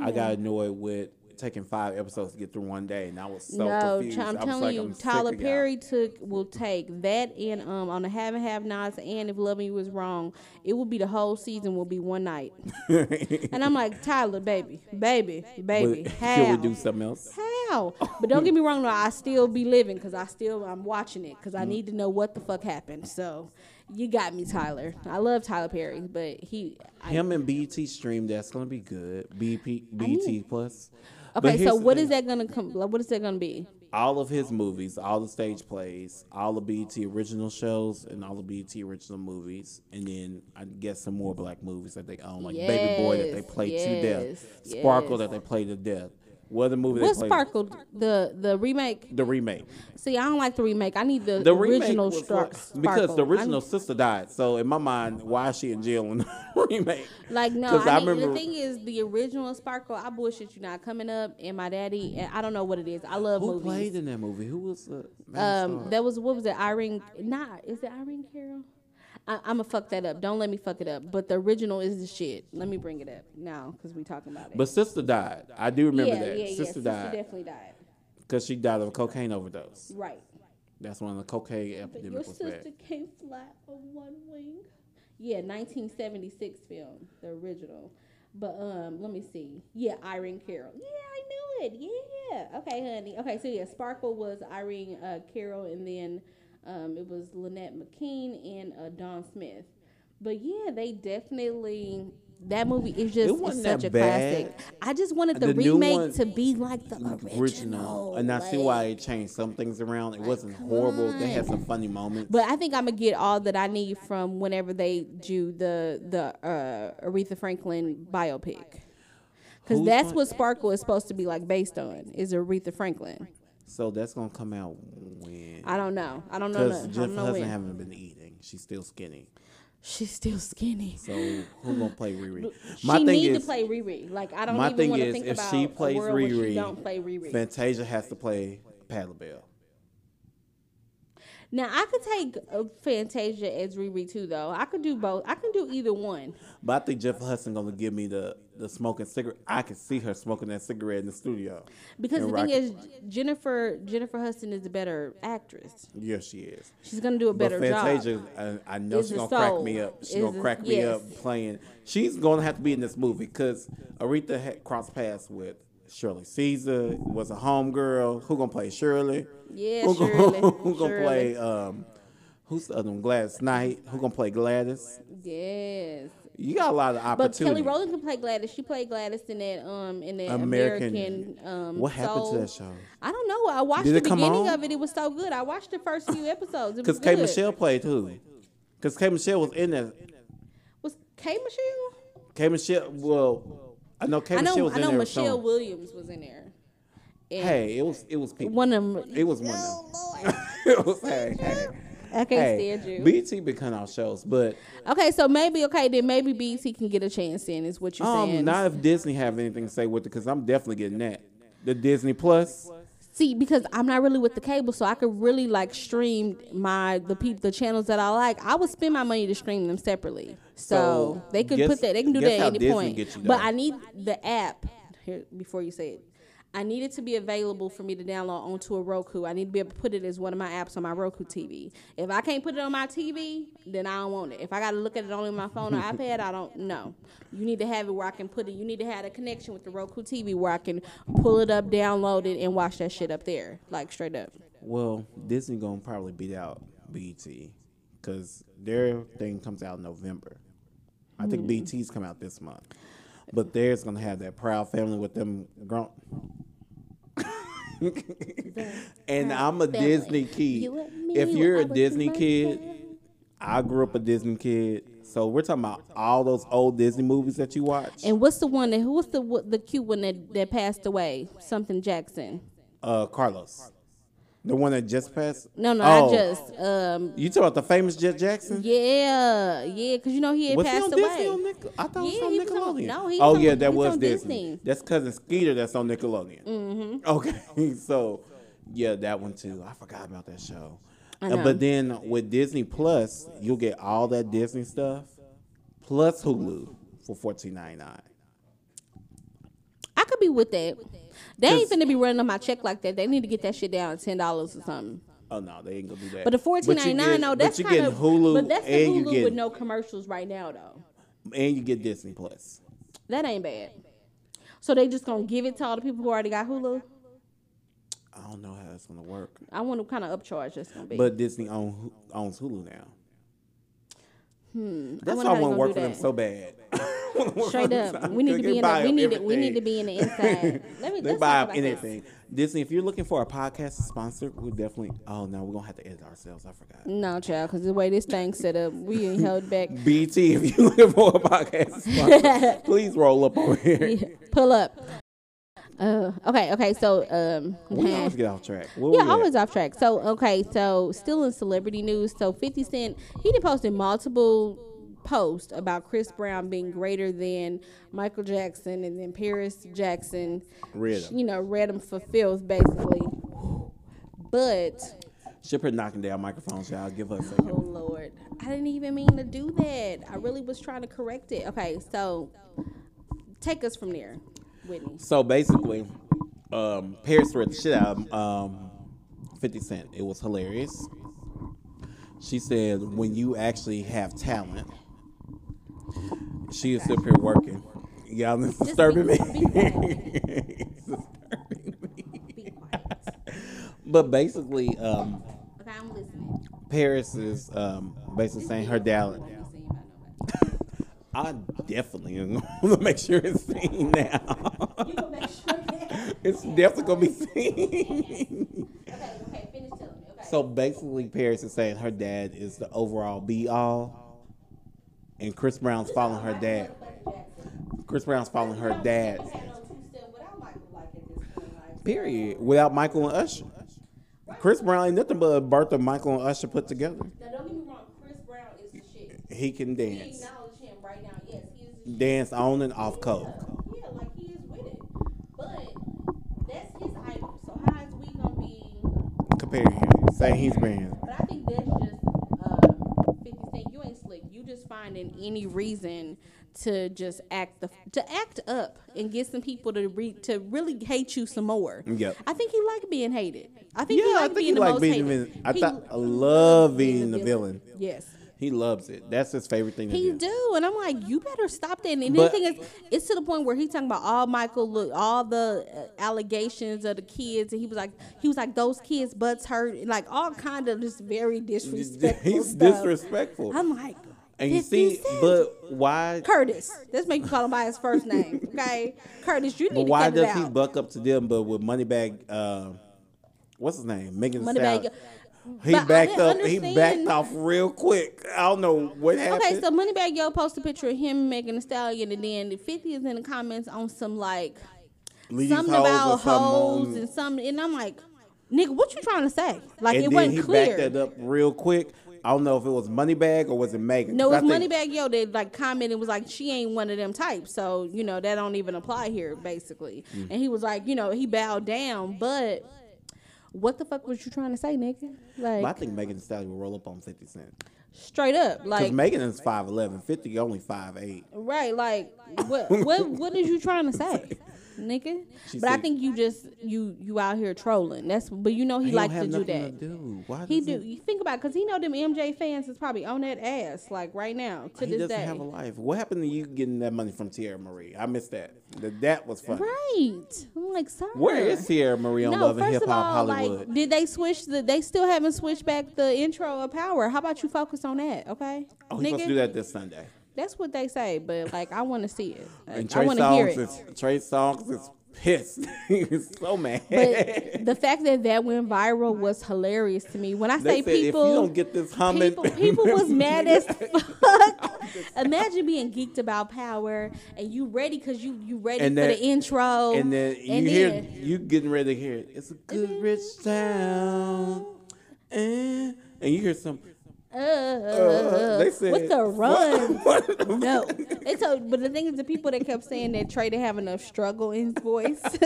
I got annoyed with taking five episodes to get through one day, and I was so no, confused. I'm telling like, you, I'm Tyler of y'all. Perry took will take that and um on the have and have nots and if loving you was wrong, it will be the whole season will be one night. (laughs) and I'm like Tyler, baby, baby, baby, But (laughs) how? Can we do something else? How? (laughs) But don't get me wrong, though. I still be living because I still I'm watching it because I need to know what the fuck happened. So, you got me, Tyler. I love Tyler Perry, but he. I, Him and BT stream. That's gonna be good. BP, BET Plus. Okay, so what is that gonna come? like, What is that gonna be? all of his movies, all the stage plays, all the BT original shows, and all the BT original movies, and then I guess some more black movies that they own, like Baby Boy that they Yes, play to death, Sparkle yes. that they play to death. What other movie What's they play? Sparkle? The the remake. The remake. See, I don't like the remake. I need the, The original Star- Sparkle. because the original need- sister died. So in my mind, why is she in jail in the (laughs) remake? Like no, I, I need, remember- the thing is the original Sparkle. I bullshit you not coming up, and my daddy. And I don't know what it is. I love Who movies. played in that movie? Who was the Um, that was what was it? Irene? Nah, is it Irene Carroll? I, I'm gonna fuck that up. Don't let me fuck it up. But the original is the shit. Let me bring it up now because we talking about it. But sister died. I do remember yeah, that. yeah, yeah. sister Sister died definitely died. because she died of a cocaine overdose. Right. That's when the cocaine But epidemic your was sister bad. can't fly on one wing. Yeah, 1976 film, the original. But um, let me see. Yeah, Irene Carroll. Yeah, I knew it. Yeah. Okay, honey. Okay, so yeah, Sparkle was Irene uh, Carroll, and then um, it was Lynette McKean and uh, Don Smith. But yeah, they definitely. That movie is just It such a bad. classic. I just wanted the, The remake to be like the original. original. And I see why it changed some things around. It wasn't come horrible. They had some funny moments. But I think I'm gonna get all that I need from whenever they do the the uh, Aretha Franklin biopic, because that's what Sparkle is supposed to be like based on is Aretha Franklin. So that's gonna come out when? I don't know. I don't know. Because nothing. I don't Jennifer know Hudson when. haven't been eating. She's still skinny. She's still skinny. So who gonna play Riri? she need to play Riri. Like I don't my even thing want to is, think if about she a plays where she Riri, don't play Riri. Fantasia has to play Patti LaBelle. Now I could take uh, Fantasia as Riri too, though. I could do both. I can do either one. But I think Jeff Hudson gonna give me the the smoking cigarette. I can see her smoking that cigarette in the studio. Because the thing is, Jennifer Jennifer Hudson is a better actress. yes, she is. She's gonna do a better but job. Fantasia, I, I know Is she's gonna crack me up. She's Is gonna crack me yes. up playing. She's gonna have to be in this movie because Aretha had crossed paths with Shirley Caesar. Was a homegirl. Who gonna play Shirley? Yeah, who (laughs) Shirley. Gonna, who gonna play? Um, who's the other one? Gladys Knight. Who gonna play Gladys? Yes. You got a lot of opportunities. But opportunity. Kelly Rowland can play Gladys. She played Gladys in that um in that American- American, um what happened Soul. to that show? I don't know. I watched Did the beginning on? of it. It was so good. I watched the first few episodes. It Because was K. Michelle played too. Because K Michelle was in that. was K Michelle. K Michelle, well, I know K I Michelle know. was I in know there. Michelle showing- Williams was in there. And Hey, it was it was people. one of them. It was one of them. (laughs) it was hey hey. I can't Hey, stand you. BET been cutting out shows, but okay, so maybe okay then maybe BET can get a chance in. Is what you're um, saying? not if Disney have anything to say with it, because I'm definitely getting that. The Disney Plus. See, because I'm not really with the cable, so I could really like stream my the pe- the channels that I like. I would spend my money to stream them separately, so, So, they could guess- put that. They can do that at any Disney point. but? I need the app here before you say it. I need it to be available for me to download onto a Roku. I need to be able to put it as one of my apps on my Roku TV. If I can't put it on my TV, then I don't want it. If I got to look at it only on my phone or (laughs) iPad, I don't know. You need to have it where I can put it. You need to have a connection with the Roku TV where I can pull it up, download it, and watch that shit up there, like straight up. Well, Disney gonna probably beat out BET because their thing comes out in November. I think Hmm. BET's come out this month, but theirs gonna have that proud family with them grown. (laughs) and I'm a Family. Disney kid. You if you're a Disney kid. I grew up a Disney kid. So we're talking about all those old Disney movies that you watch. And what's the one that who was the the cute one that that passed away? Something Jackson. uh, Carlos, the one that just passed. No, no, Oh, not just. Um, You talk about the famous Jett Jackson? yeah, yeah, because you know he had Was he passed on away. Disney on Nickel- I thought Yeah, it was on he was on- Nickelodeon. no, he oh was on- yeah, he that was was on Disney. Disney. That's cousin Skeeter that's on Nickelodeon. Mm-hmm. Okay, (laughs) so yeah, that one too. I forgot about that show. I Uh, know. but then with Disney Plus, you'll get all that Disney stuff plus Hulu for fourteen ninety nine. I could be with that. They ain't finna be running on my check like that. They need to get that shit down to ten dollars or something. Oh no, they ain't gonna do that. But the fourteen ninety nine, get- that's but kind of Hulu But that's the Hulu get with no commercials right now, though. and you get Disney Plus. That ain't bad. So they just gonna give it to all the people who already got Hulu. I don't know how that's gonna work. I wonder what kind of upcharge that's gonna be. But Disney own, owns Hulu now. Hmm. That's wonder why I how they want to work for them so bad. (laughs) Straight up, we need to be in. The, we need to, we need to be in the inside. (laughs) Let me. They let's buy talk up about anything. Disney, if you're looking for a podcast sponsor, we definitely. Oh no, we're gonna have to edit ourselves. I forgot. No, child, because the way this thing set up, we ain't (laughs) held back. BET, if you're looking for a podcast sponsor, please roll up over here. Pull up. Uh, okay, okay. So, um, We (laughs) always get off track. Where Yeah, at? always off track. So okay, so still in celebrity news. So Fifty Cent he did posted multiple posts about Chris Brown being greater than Michael Jackson, and then Paris Jackson, Read 'em. you know, read him for filth basically. But Ship her knocking down microphones, y'all. Give her a oh lord, I didn't even mean to do that. I really was trying to correct it. Okay, so take us from there, Whitney. So basically, um, Paris read the shit out of um, 50 Cent. It was hilarious. She said, when you actually have talent, she is up here working. Y'all, (laughs) it's (laughs) disturbing be- me. It's disturbing me. Be quiet. But basically, um, Okay, I'm listening. Paris is um, basically saying her talent. (laughs) I definitely am going (laughs) to make sure it's seen now. You gonna make sure that. (laughs) it's definitely going to be seen. Okay, okay, finish telling me. Okay. So basically, Paris is saying her dad is the overall be all, and Chris Brown's following her dad. Chris Brown's following her dad. Period. Without Michael and Usher, Chris Brown ain't nothing but a birth of Michael and Usher put together. Now don't get me wrong, Chris Brown is the shit. He can dance, him right now. Yes, he is dance on and off coke. Yeah, like he is with it. But that's his idol. So how is we gonna be Comparing him, saying he's banned. but I think that's just uh, 50 Cent. You ain't slick. You just finding any reason to just act the to act up and get some people to re, to really hate you some more. Yep. I think he like being hated. I think he Yeah, I like think being he the most being hated. villain. I He thought I love being the villain. Yes. He loves it. That's his favorite thing to He do. do, and I'm like, you better stop that. And But- the thing is, it's to the point where he's talking about all Michael, look, all the uh, allegations of the kids, and he was like, he was like, those kids' butts hurt, and like all kind of just very (laughs) disrespectful. He's stuff. disrespectful. I'm like, And you see, but why? Curtis. Let's make you call him by his first name, okay? Curtis, you need But to why does he buck up to them? But with Moneybagg, uh, what's his name? Megan Moneybagg- Stallion. He But backed up. He backed off real quick. I don't know what happened. Okay, so Moneybagg Yo posted a picture of him making a stallion, and then 50 is in the comments on some like Leave something about hoes and something, and I'm like, nigga, what you trying to say? Like and it wasn't he clear. backed that up real quick. I don't know if it was Moneybagg or was it Megan. No, it was think- Moneybagg Yo that like commented was like she ain't one of them types, so you know that don't even apply here basically. Mm. And he was like, you know, he bowed down, but what the fuck was you trying to say, nigga? Like But I think Megan Thee Stallion will roll up on 50 Cent. straight up, Because like Megan is 5'11, 50 only 5'8. right, like what what what is you trying to say? (laughs) Nigga, She but I think you just you you out here trolling. That's but you know he, He likes to do that. to do. Why He do. You think about because he know them MJ fans is probably on that ass like right now to He this doesn't day. have a life. What happened to you getting that money from Teairra Mari? I missed that. That, that was funny. Right. I'm like, sorry. Where is Teairra Mari on No, Love and Hip Hop Hollywood? like, did they switch the? They still haven't switched back the intro of Power. How about you focus on that, okay? oh, he's supposed to do that this Sunday. That's what they say, but like, I want to see it. And Like, I want to hear it. is Trey Songz is pissed. (laughs) He's so mad. But the fact that that went viral was hilarious to me. When I they say said people, if you don't get this humming, people, people (laughs) was mad as (laughs) fuck. Imagine being geeked about power and you ready because you you ready And for then- the intro. and then you and hear then- you getting ready to hear it. It's a good rich town, and, and you hear some. Uh, they said what's the run? (laughs) What? No, it's a, but the thing is, the people that kept saying that Trey didn't have enough struggle in his voice. (laughs)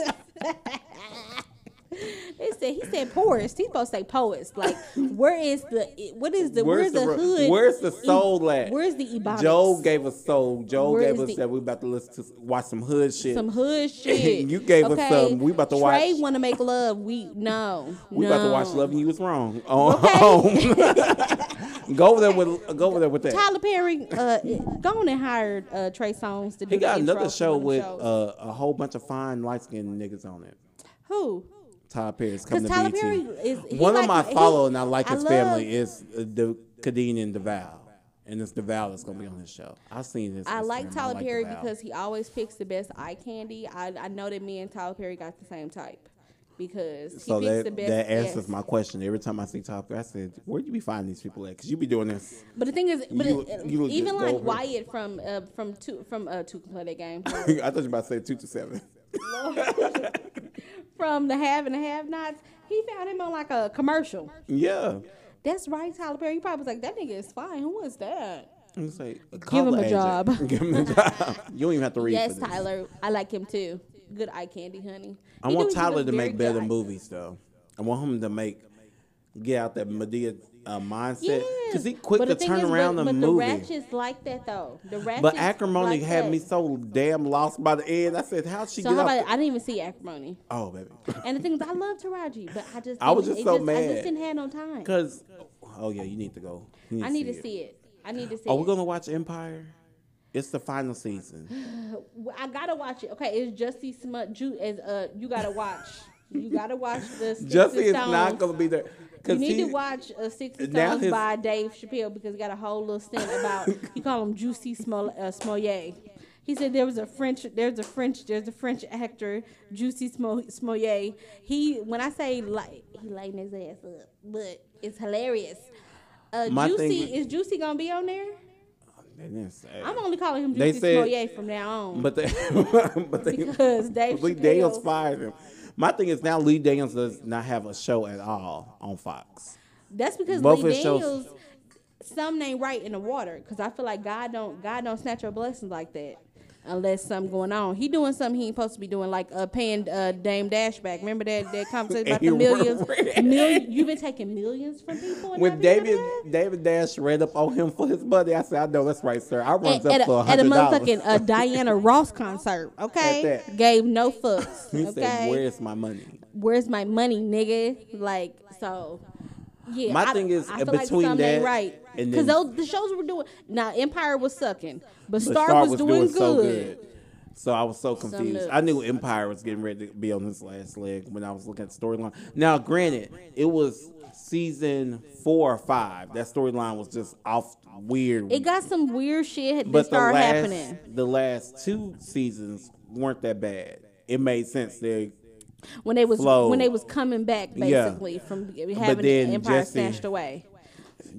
they said he said poorest. He's supposed to say poets. Like, where is the what is the where's, the, ro- hood? Where's the E- soul at? Where's the ebonics? Joe gave us soul. Joe Where gave us the- that we about to listen to watch some hood shit. some hood (laughs) shit. You gave us okay? some. We about to watch. Trey want to make love. We no. (laughs) we no. about to watch Loving You Was Wrong. (laughs) On go over there with go over there with that. Tyler Perry, uh, go on and hired uh, Trey Songz to do He got the another show the with uh, a whole bunch of fine light skinned niggas on it. who? Tyler Perry's Because coming to Tyler BET. Perry is One like- of my follow and I like I his love- family is uh, the Kadeen and DeVal. and it's DeVal that's gonna be on his show. I've seen this. I like Instagram. Tyler Perry DeVal. because he always picks the best eye candy. I, I know that me and Tyler Perry got the same type because he So picks that, the best. that answers yes. my question. Every time I see Tyler Perry, I said, "Where do you be finding these people at?" Because you be doing this. But the thing is, but You- it, you even like Wyatt from uh, from two from uh two can play that game (laughs) I thought you were about to say two to seven. (laughs) from the have and the have nots. He found him on like a commercial. Yeah. That's right, Tyler Perry. He probably was like, that nigga is fine. Who is that? I'm Give him a the job. (laughs) Give him a job. (laughs) You don't even have to read. yes. Tyler. I like him too. Good eye candy, honey. I He want Tyler to make better movies, though. I want him to make get out that Madea uh, mindset because he quick But to turn is, around but, the but movie. the ratchets like that though. The ratchets but acrimony like had that. me so damn lost by the end. I said, "How'd she So get how about I didn't even see acrimony. oh, baby, (laughs) And the thing is, I love Taraji, but I just I was just so I mad. just didn't have no time. because oh yeah, you need to go. You I need to see it. I need to see Are we gonna watch Empire? It's the final season. (sighs) I gotta watch it. Okay, it's Justy Smut. Ju- as uh, you gotta watch. You gotta watch this. (laughs) Jussie is not gonna be there. You need he, to watch uh, Sticks and Stones his- by Dave Chappelle because he got a whole little stint about he call him Juicy Smol- uh, Smollett. He said there was a French, there's a French, there's a French actor, Juicy Smo- Smollett. He, when I say like, he lighting his ass up, but it's hilarious. Uh, Juicy thing- is Juicy gonna be on there? They didn't say. I'm only calling him Juicy said- Smollett from now on. But they, (laughs) but they, because Dave (laughs) Chappelle, Daniels fired him. My thing is now Lee Daniels does not have a show at all on Fox. That's because Both Lee his shows- Daniels, something ain't right in the water. Because I feel like God don't God don't snatch your blessings like that. Unless something going on, he doing something he ain't supposed to be doing, like uh, paying uh, Dame Dash back. Remember that that conversation about (laughs) the millions? Million, you've been taking millions from people. When David David Dash ran up on him for his money, I said, I know that's right, sir. I runs at, up at, for a, at a motherfucking uh, (laughs) Diana Ross concert, okay? Gave no fucks. (laughs) He okay, said, "Where's my money?" where's my money, nigga? Like so. Yeah, My I, thing is, I feel like between ain't that right because those the shows were doing. Now Empire was sucking, but, But Star, was, doing, good. so good. So I was so confused. I knew Empire was getting ready to be on his last leg when I was looking at the storyline. Now, granted, it was season four or five. That storyline was just off weird. It got some weird shit that but the last, happening. the last two seasons weren't that bad. It made sense. They when they was flow. when they was coming back Yeah. basically from having then Empire Jesse- snatched away.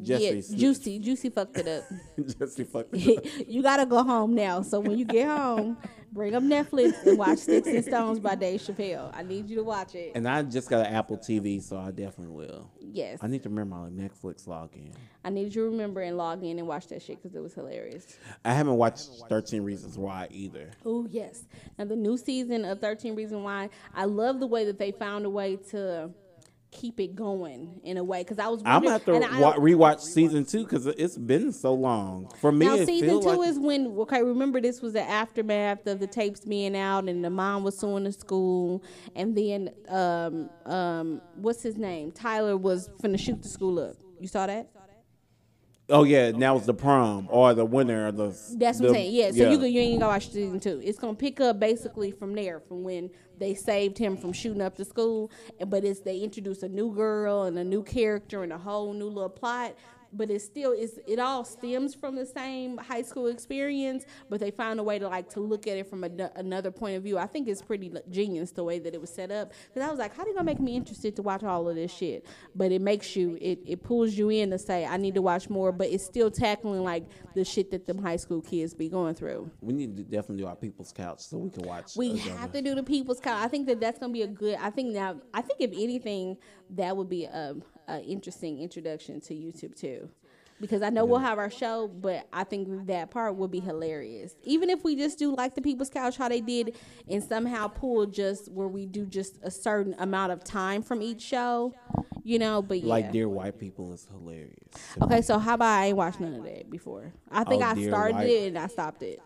Yeah, slipped- Juicy, Juicy fucked it up. (laughs) Jesse fucked. Up. (laughs) You gotta go home now. So when you get home, bring up Netflix and watch Sticks and Stones by Dave Chappelle. I need you to watch it. And I just got an Apple TV, so I definitely will. Yes, I need to remember my Netflix login. I need you to remember and log in and watch that shit because it was hilarious. I haven't watched Thirteen Reasons Why either. Oh yes. Now the new season of Thirteen Reasons Why, I love the way that they found a way to keep it going in a way because I was. I'm gonna have to wa- rewatch season two because it's been so long. For me, Now season two like is when okay. Remember this was the aftermath of the tapes being out, and the mom was suing the school, and then um um what's his name? Tyler was finna shoot the school up. You saw that? Oh yeah, now it's the prom or the winner of the. That's the, what I'm saying. Yeah. So you could, you ain't gonna watch season two. It's gonna pick up basically from there, from when they saved him from shooting up the school. But it's they introduce a new girl and a new character and a whole new little plot. But it's still it's it all stems from the same high school experience. But they found a way to like to look at it from a, another point of view. I think it's pretty genius the way that it was set up. Because I was like, how they gonna make me interested to watch all of this shit? But it makes you it it pulls you in to say I need to watch more. But it's still tackling like the shit that them high school kids be going through. We need to definitely do our people's couch so we can watch. We have to do the people's count. I think that that's gonna be a good. I think now. I think if anything, that would be a, a interesting introduction to YouTube too, because I know we'll have our show, but I think that part will be hilarious. Even if we just do like the people's couch, how they did, and somehow pull just where we do just a certain amount of time from each show, you know. But yeah. Like Dear White People is hilarious. Okay, so how about I ain't watched none of that before? I think Oh, I started White. it and I stopped it.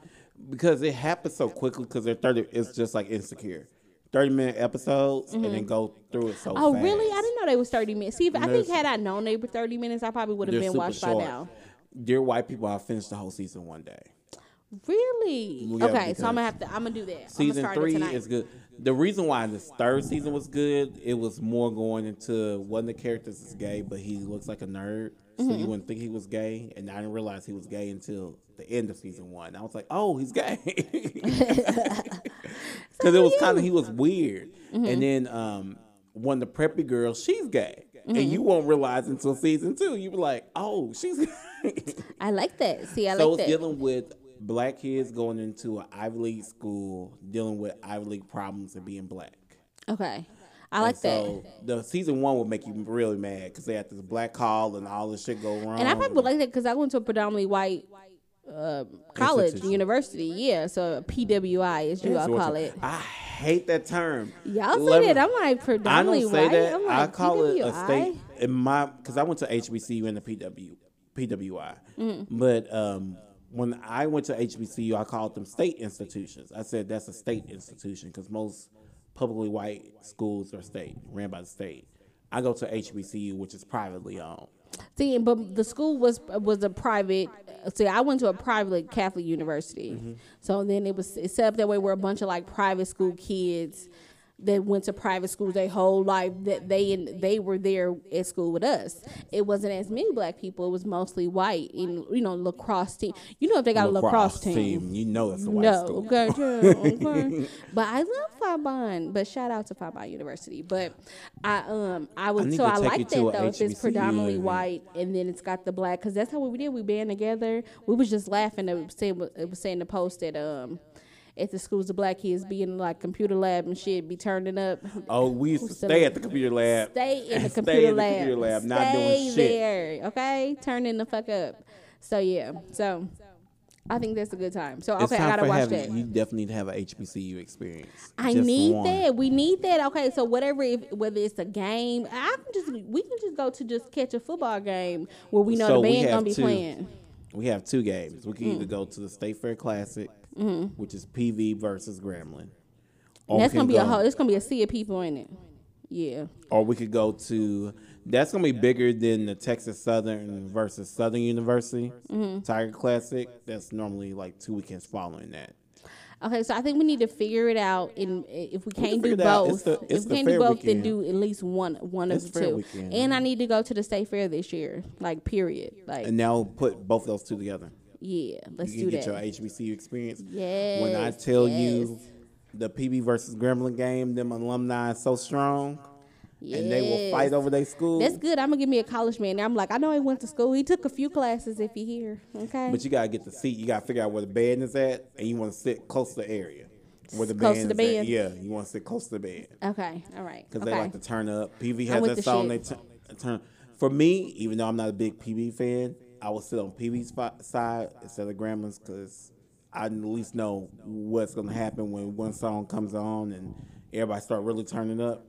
because it happens so quickly because they're 30 it's just like insecure 30 minute episodes and then go through it so Oh, fast. really? I didn't know they was thirty minutes. See, if, I think had I known they were thirty minutes, I probably would have been watched by now. dear white people i finished the whole season one day Really? Yeah, okay, so I'm gonna have to. I'm gonna do that. season I'm gonna start three is good the reason why this third season was good it was more going into one of the characters is gay but he looks like a nerd so Mm-hmm. you wouldn't think he was gay. And I didn't realize he was gay until the end of season one. I was like, oh, he's gay. (laughs) (laughs) Because it was kind of he was weird. Mm-hmm. And then um, one of the preppy girls, she's gay. Mm-hmm. And you won't realize until season two. You be like, oh, she's gay. (laughs) I like that. See, I so like it's that. dealing with black kids going into an Ivy League school, dealing with Ivy League problems and being black. Okay, I like And that. so the season one would make you really mad because they had this black call and all this shit go wrong. And I probably would like that because I went to a predominantly white uh, college, university. Yeah, so PWI, as you all call it. I hate that term. Y'all say that. I'm like I predominantly don't say white. that. I'm like, I call it a state in my because I went to HBCU and the PW PWI, Mm-hmm. but um, when I went to HBCU, I called them state institutions. I said that's a state institution because most publicly white schools are state ran by the state. I go to HBCU, which is privately owned. See, but the school was was a private. See, I went to a private Catholic university, Mm-hmm. so then it was set up that way where a bunch of like private school kids that went to private schools their whole life that they and they were there at school with us. It wasn't as many black people. It was mostly white. And you know, lacrosse team. You know, if they got a lacrosse team. you know it's a white No, school. okay, (laughs) yeah, okay. but I love Fabon. But shout out to Fabon University. But I um I was need so I like that though. If it's predominantly white and then it's got the black, because that's how we did. We band together. We was just laughing. It was saying it was saying the post that um. At the schools, the black kids be in like computer lab and shit, be turning up. Oh, we used to stay at the computer lab. Stay in the (laughs) Stay computer in the lab. computer lab, not Stay doing shit. there, okay? Turning the fuck up. So yeah, so I think that's a good time. So It's okay, I gotta watch having, that. You definitely need to have an HBCU experience. I Just need one. that. We need that. Okay, so whatever, if, whether it's a game, I can just we can just go to just catch a football game where we know So the we band gonna be two. playing. We have two games. We can Mm. either go to the State Fair Classic, Mm-hmm. which is PV versus Grambling, or that's gonna can be a whole. It's gonna be a sea of people in it. Yeah. or we could go to. That's gonna be bigger than the Texas Southern versus Southern University Mm-hmm. Tiger Classic. That's normally like two weekends following that. Okay, so I think we need to figure it out. And if we can't do figure it out. It's both, the- it's if we can't do both, then do at least one one It's of the two. weekend. And I need to go to the state fair this year. Like period. Like And now put both those two together. Yeah, let's You do can get that. your HBCU experience. yes. when I tell you the PV versus Grambling game, them alumni is so strong, and they will fight over their school. That's good. I'm gonna give me a college man. I'm like, I know he went to school. He took a few classes if he here. Okay. But you gotta get the seat. You gotta figure out where the band is at, and you want to sit close to the area where the Close band to the is at. Yeah, you want to sit close to the band okay. All right. because Okay. they like to turn up. PV has that song. shit. They turn, turn. For me, even though I'm not a big PV fan, I will sit on PV's spot, side instead of Grandma's because I at least know what's gonna happen when one song comes on and everybody start really turning up.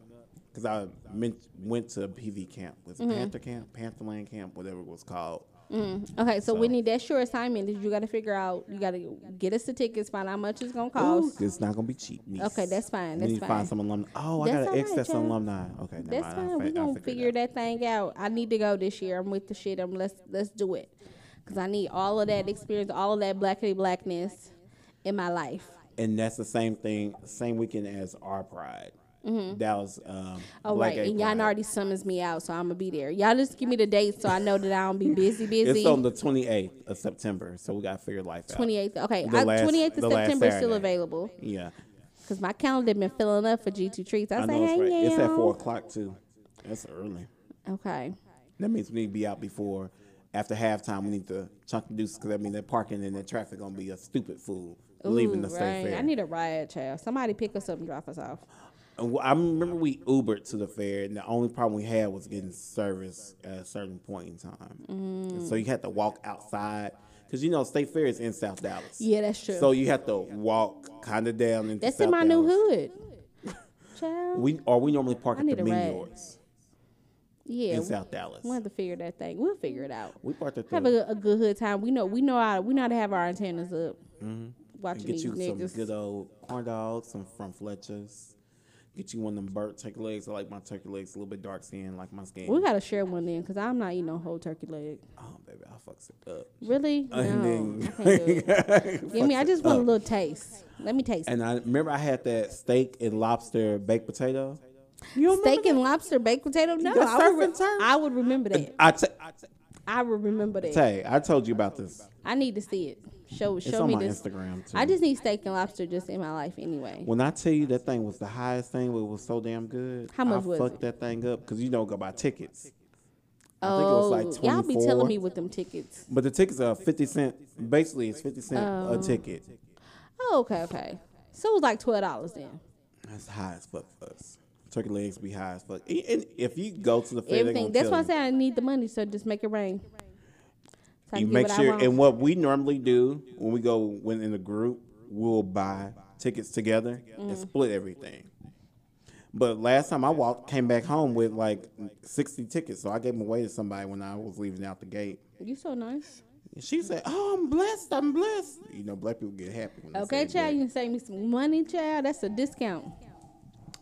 Because I meant, went to a PV camp, was it Mm-hmm. Panther Camp, Pantherland Camp, whatever it was called. Mm-hmm. Okay, so, Whitney, that's your assignment. Is you got to figure out. You got to get us the tickets, find out how much it's gonna cost. It's not gonna be cheap. niece. Okay, that's fine, We that's need to fine. find some alumni. Oh, That's I got an ex that's alumni. Okay, That's mind. fine. We gonna figure figure that thing out. I need to go this year. I'm with the shit. I'm let's let's do it, cause I need all of that experience, all of that blackity blackness in my life. And that's the same thing, same weekend as our Pride. That was um, Oh Black right, and y'all already summons me out, so I'm gonna be there. Y'all just give me the date so I know that I don't be busy, (laughs) busy. It's on the 28th of September, so we gotta figure life out. 28th. Okay, The last- 28th of the September is still available Yeah, because my calendar been filling up for G2 treats. I, I say, know it's hey, right. yeah. It's at four o'clock too. That's early. Okay. That means we need to be out before after halftime. We need to chunk the deuces because that means that parking and that traffic gonna be a stupid fool leaving Ooh, the state right. fair. I need a ride, child. Somebody pick us up and drop us off. And I remember we Ubered to the fair, and the only problem we had was getting service at a certain point in time. And so you had to walk outside because you know State Fair is in South Dallas. Yeah, that's true. So you have to walk kind of down into. That's South in my Dallas. new hood. Child. We or we normally park I at the yards yeah. in we- South Dallas. We'll have to figure that thing. We'll figure it out. We parked at Have a, a good hood time. We know we know how we know how to have our antennas up. Mm-hmm. and Watching get these you some good old corn dogs, some from Fletcher's. Get you one of them burnt turkey legs. I like my turkey legs a little bit dark skin, like my skin. we gotta share one then, cause I'm not eating no whole turkey leg. oh baby, I fucks it up. Really? (laughs) No, I can't do it. (laughs) Give me. I just it want a little taste. Let me taste. it. And I remember I had that steak and lobster baked potato. You Steak remember and lobster baked potato. No, I would, re- I would remember that. that? I, ta- I, ta- remember that. Tay, I told you about this. I need to see it. Show It's show on me my this. Instagram too. I just need steak and lobster just in my life anyway. when I tell you that thing was the highest thing, but it was so damn good. How much I was fucked it? that thing up because you don't go buy tickets. I oh, think it was oh, like y'all be telling me with them tickets. But the tickets are fifty cent. Basically, it's fifty cent Oh. a ticket. Oh, okay, okay. So it was like twelve dollars then. That's high as fuck for us. Turkey legs be high as fuck. And if you go to the fair, Everything. That's why I say I need the money. So just make it rain. You make sure, and what we normally do when we go when in a group, we'll buy tickets together Mm. and split everything. But last time I walked, came back home with like sixty tickets, so I gave them away to somebody when I was leaving out the gate. you so nice. And she said, "Oh, I'm blessed. I'm blessed." You know, black people get happy when Okay, child, that. you can save me some money, child. That's a discount.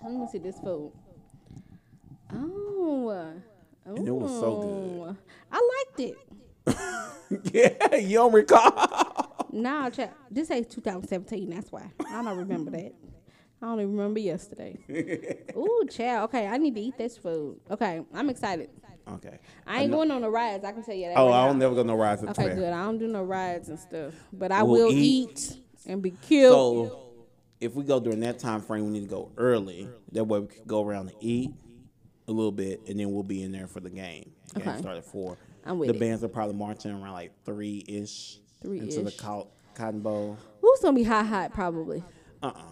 Let me see this food. Oh, uh, And it was so good. I liked it. (laughs) yeah, you don't recall? Nah, child. This ain't 2017. That's why I don't remember that. I don't even remember yesterday. (laughs) Ooh, child. Okay, I need to eat this food. Okay, I'm excited. okay. I ain't going on the rides. I can tell you that. Oh, right I don't now. never go no rides Okay, fair. good. I don't do no rides and stuff, but I We'll will eat. eat, and be killed. So if we go during that time frame, we need to go early. That way we can go around and eat a little bit, and then we'll be in there for the game. The game Okay. start at four. I'm with the it. bands are probably marching around like three ish. Into the Cotton Bowl. Who's gonna be hot, hot? Probably. Uh uh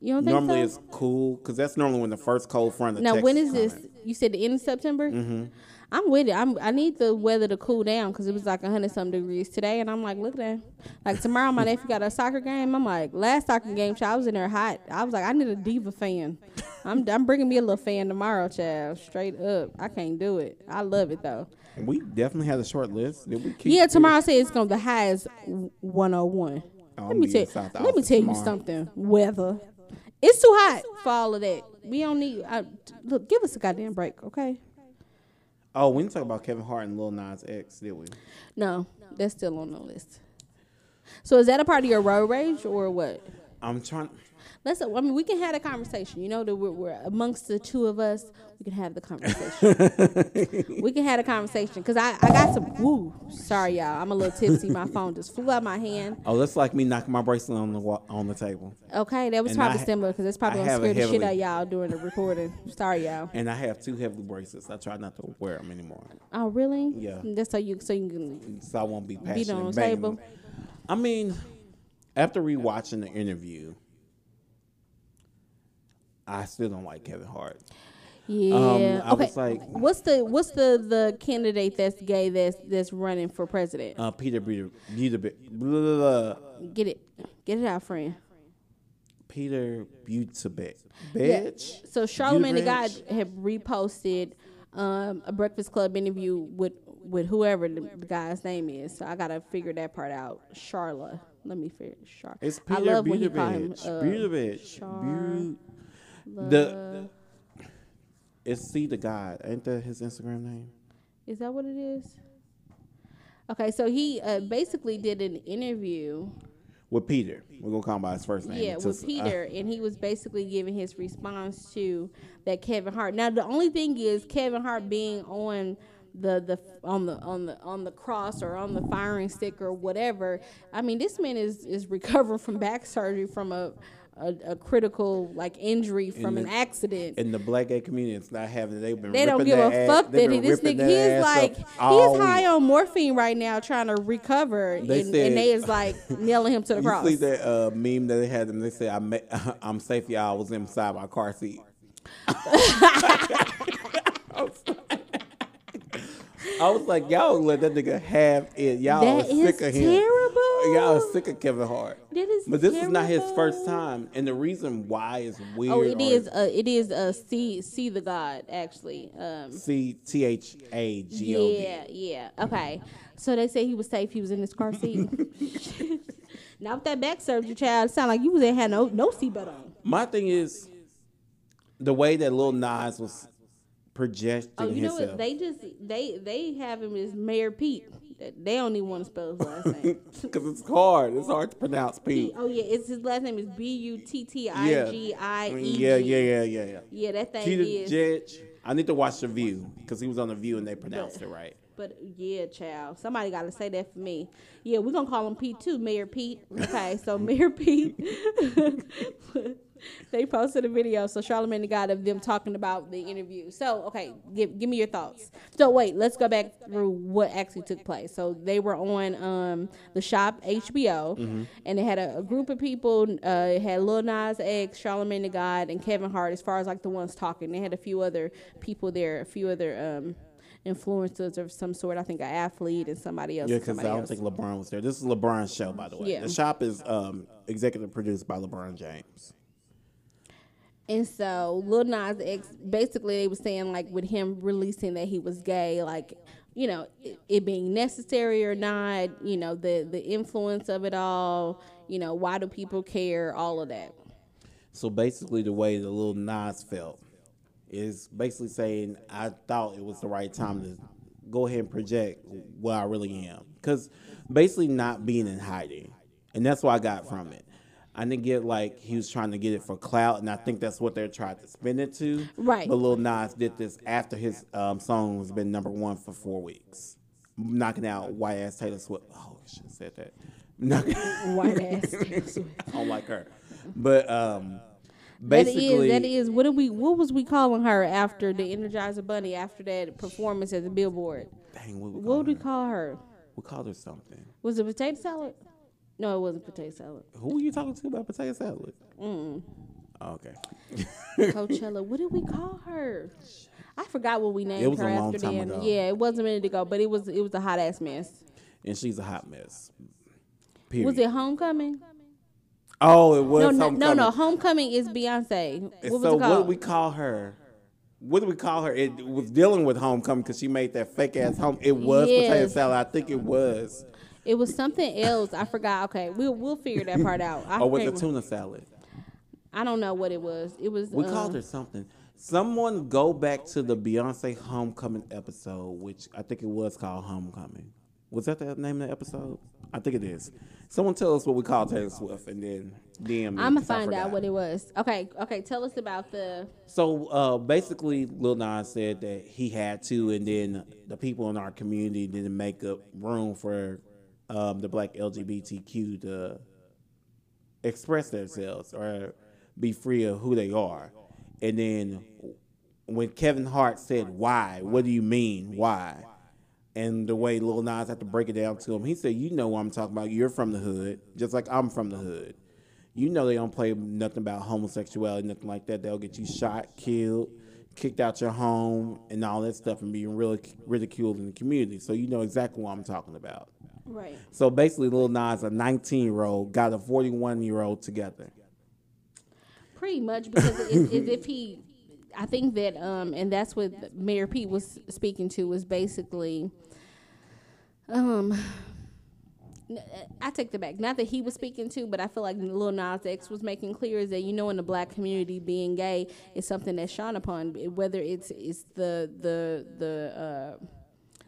You don't think Normally so? it's cool because that's normally when the first cold front of Now, Texas when is this? coming. You said the end of September. Mm-hmm. I'm with it. I'm. I need the weather to cool down because it was like hundred some degrees today, and I'm like, look at that. Like tomorrow, my nephew got a soccer game. I'm like, last soccer game, child, I was in there hot. I was like, I need a diva fan. I'm. I'm bringing me a little fan tomorrow, child. Straight up, I can't do it. I love it though. We definitely had a short list. Did we keep Yeah, tomorrow says it's gonna be the highest 101. Oh, let me tell let me tell you something. Weather, it's too hot for all of that. We don't need. Uh, I, look, give us a goddamn break, okay? Oh, we didn't talk about Kevin Hart and Lil Nas X, did we? No, that's still on the list. So is that a part of your road rage or what? I'm trying. Let's. I mean, we can have a conversation. You know that we're, we're amongst the two of us. We can have the conversation. (laughs) we can have a conversation because I, I got some. Woo, sorry y'all. I'm a little tipsy. My phone just flew out of my hand. Oh, that's like me knocking my bracelet on the wa- on the table. Okay, that was And probably I- similar because it's probably I gonna have a scare the shit heavily- out of y'all during the recording. Sorry y'all. And I have two heavy bracelets. I try not to wear them anymore, Oh really? Yeah. Mm, that's so you so you can. so I won't be passionate. on the banging table? them. I mean, after rewatching the interview, I still don't like Kevin Hart. Yeah. Um, I okay. was like- what's the what's the the candidate that's gay that's that's running for president? Uh, Peter Peter Peter blah, Get it, get it out, friend. Peter Buttigieg. Yeah. Bitch. So Charlamagne the God had reposted um, a Breakfast Club interview with with whoever the, guy's name is. So I gotta figure that part out. Charla. Let me figure Char. It's I Peter love when call him uh, Buttigieg. The it's See the God. Ain't that his Instagram name? Is that what it is? Okay, so he uh, basically did an interview, With Peter. We're gonna call him by his first name. yeah, with uh, Peter, and he was basically giving his response to that Kevin Hart. Now, the only thing is Kevin Hart being on the the on the on the on the cross or on the firing stick or whatever. I mean, this man is is recovering from back surgery from a a, a critical like injury from the- an accident. in the black gay community, it's not having. They've been. They don't give a their fuck that he, this nigga he's like he's high on morphine right now trying to recover They and, said- and they is like (laughs) nailing him to the You cross. see that uh, meme that they had them? They said, "I ma- (laughs) I'm safe, y'all. I was inside my car seat." (laughs) I was like, y'all let that nigga have it. Y'all That are sick of him. terrible. Y'all are sick of Kevin Hart. That But this is not his first time, and the reason why is weird. Oh, it is. Uh, it is. Uh, see, see the God actually. Um, C T H A G O D. yeah, yeah. Okay. So they say he was safe. He was in his car seat. (laughs) now with that back surgery, child, it sound like you was ain't had no no seatbelt on. My thing is the way that Lil Nas was projecting Oh, you know himself. what? They just they they have him as Mayor Pete. They don't even want to spell his last name. (laughs) Because it's hard. It's hard to pronounce Pete. Oh yeah, it's his last name is B U T T I G I E. Yeah, yeah, yeah, yeah, yeah. Yeah, that thing Peter is. Judge. I need to watch The View because he was on The View and they pronounced it right. But yeah, child, somebody got to say that for me. Yeah, we're gonna call him Pete too, Mayor Pete. Okay, so (laughs) Mayor Pete. (laughs) (laughs) they posted a video, so Charlamagne got of them talking about the interview. So okay, give give me your thoughts. So wait, let's go back through what actually took place. So they were on um the shop HBO, and they had a, a group of people. Uh, it had Lil Nas X, Charlamagne the God, and Kevin Hart. As far as like the ones talking, they had a few other people there, a few other um influencers of some sort. I think an athlete and somebody else. Yeah, because I don't else. think LeBron was there. This is LeBron's show, by the way. Yeah. The shop is um, executive produced by LeBron James. And so Lil Nas X, basically, they were saying like with him releasing that he was gay, like you know it, it being necessary or not, you know the the influence of it all, you know why do people care, all of that. So basically, the way the little Nas felt is basically saying, I thought it was the right time to go ahead and project what I really am. Because basically, not being in hiding. And that's what I got from it. I didn't get like he was trying to get it for clout, and I think that's what they're trying to spin it to. Right. But Lil Nas did this after his um, song has been number one for four weeks, knocking out white ass Taylor Swift. Oh, I should have said that. Knocking- (laughs) White ass. I don't (laughs) like her. But um, That basically, is that is what did we what was we calling her after the Energizer Bunny after that performance at the Billboard? Dang, what we What would we call her? We called her something. Was it potato salad? No, it wasn't potato salad. Who were you talking to about potato salad? Mm. Oh, okay. (laughs) Coachella. What did we call her? I forgot what we named her after then. ago. Yeah, it wasn't a minute ago, but it was it was a hot ass mess. And she's a hot mess. Period. Was it Homecoming? Oh, it was No, no, homecoming. no, no. Homecoming is Beyonce. What was so what did we call her? What do we call her? It was dealing with homecoming because she made that fake ass home. It was potato salad. I think it was. It was something else. I forgot. Okay, we'll we'll figure that part out. I Or was it can't- tuna salad? I don't know what it was. It was. We um, called her something. Someone go back to the Beyonce homecoming episode, which I think it was called Homecoming. Was that the name of the episode? I think it is. Someone tell us what we called Taylor Swift, and then DM me. I'm gonna find out what it was. Okay, okay. Tell us about the. So uh, basically, Lil Nas said that he had to, and then the people in our community didn't make up room for um, the black LGBTQ to express themselves or be free of who they are. And then when Kevin Hart said, "Why? What do you mean? Why?" And the way Lil Nas had to break it down to him, he said, "You know what I'm talking about. You're from the hood, just like I'm from the hood. You know they don't play nothing about homosexuality, nothing like that. They'll get you shot, killed, kicked out your home, and all that stuff, and being really ridiculed in the community. So you know exactly what I'm talking about. Right. So basically, Lil Nas, a 19 year old, got a 41 year old together. Pretty much because it's (laughs) as if he, I think that, um, and that's what Mayor Pete was speaking to was basically, um, I take the back. Not that he was speaking to, but I feel like Lil Nas X was making clear is that you know in the black community being gay is something that's shone upon, whether it's it's the the the. Uh,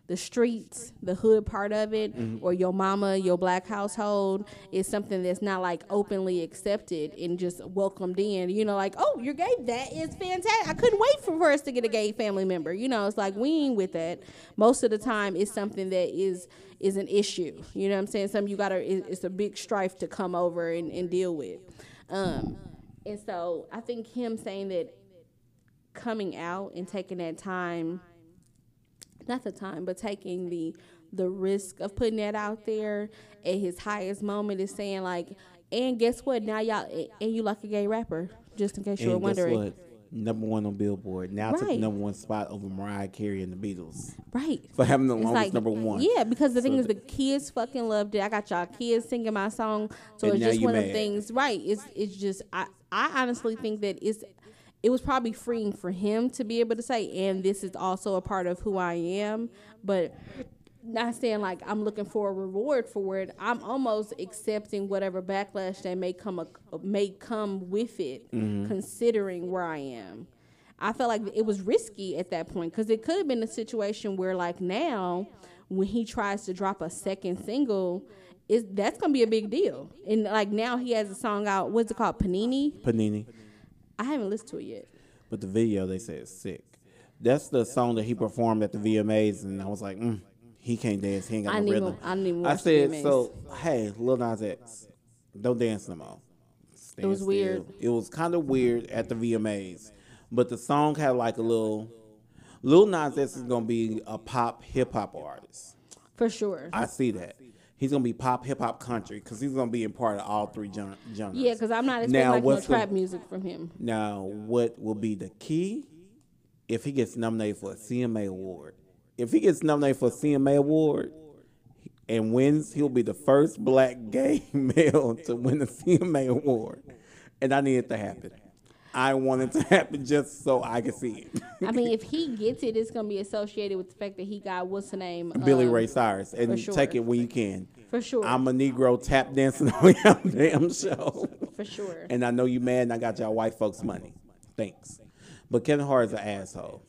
the streets, the hood part of it, or your mama, your black household is something that's not like openly accepted and just welcomed in. You know, like, oh, you're gay. That is fantastic. I couldn't wait for, for us to get a gay family member. You know, it's like we ain't with that. Most of the time, it's something that is is an issue. You know what I'm saying? Something you gotta. It's a big strife to come over and, and deal with. Um, and so I think him saying that coming out and taking that time not the time, but taking the the risk of putting that out there at his highest moment is saying like, and guess what? Now y'all and you like a gay rapper, just in case you were And guess wondering, what? Number one on Billboard. Now took the number one spot over Mariah Carey and the Beatles right? for having the It's longest number one. Yeah, because the thing is, the kids fucking loved it. I got y'all kids singing my song, so And it's just one of mad. the things. Right? It's it's just I I honestly think that it's it was probably freeing for him to be able to say, and this is also a part of who I am, but. Not saying like I'm looking for a reward for it. I'm almost accepting whatever backlash that may come a, may come with it, mm-hmm. considering where I am. I felt like it was risky at that point because it could have been a situation where, like now, when he tries to drop a second single, is that's gonna be a big deal. And like now he has a song out. What's it called? Panini. Panini. I haven't listened to it yet. But the video they say is sick. That's the song that he performed at the VMAs, and I was like, mm, He can't dance. He ain't got I no rhythm. I didn't even I said, so hey, Lil Nas X, don't dance no more. Stand was still. weird. It was kind of weird at the VMAs, but the song had like a little. Lil Nas X is gonna be a pop hip hop artist. For sure. I see that. He's gonna be pop, hip hop, country because he's gonna be in part of all three gen- genres. yeah, because I'm not expecting Now, like no the- trap music from him. Now, what will be the key if he gets nominated for a CMA award? If he gets nominated for a CMA award and wins, he'll be the first black gay (laughs) male to win a CMA award. And I need it to happen. I want it to (laughs) happen just so I can see it. I mean, if he (laughs) gets it, it's gonna be associated with the fact that he got what's the name? Billy Um, Ray Cyrus. And sure. take it when you can. For sure. I'm a Negro tap dancing (laughs) on your damn show. for sure. And I know you mad and I got y'all white folks money. Thanks. But Kevin Hart is an asshole.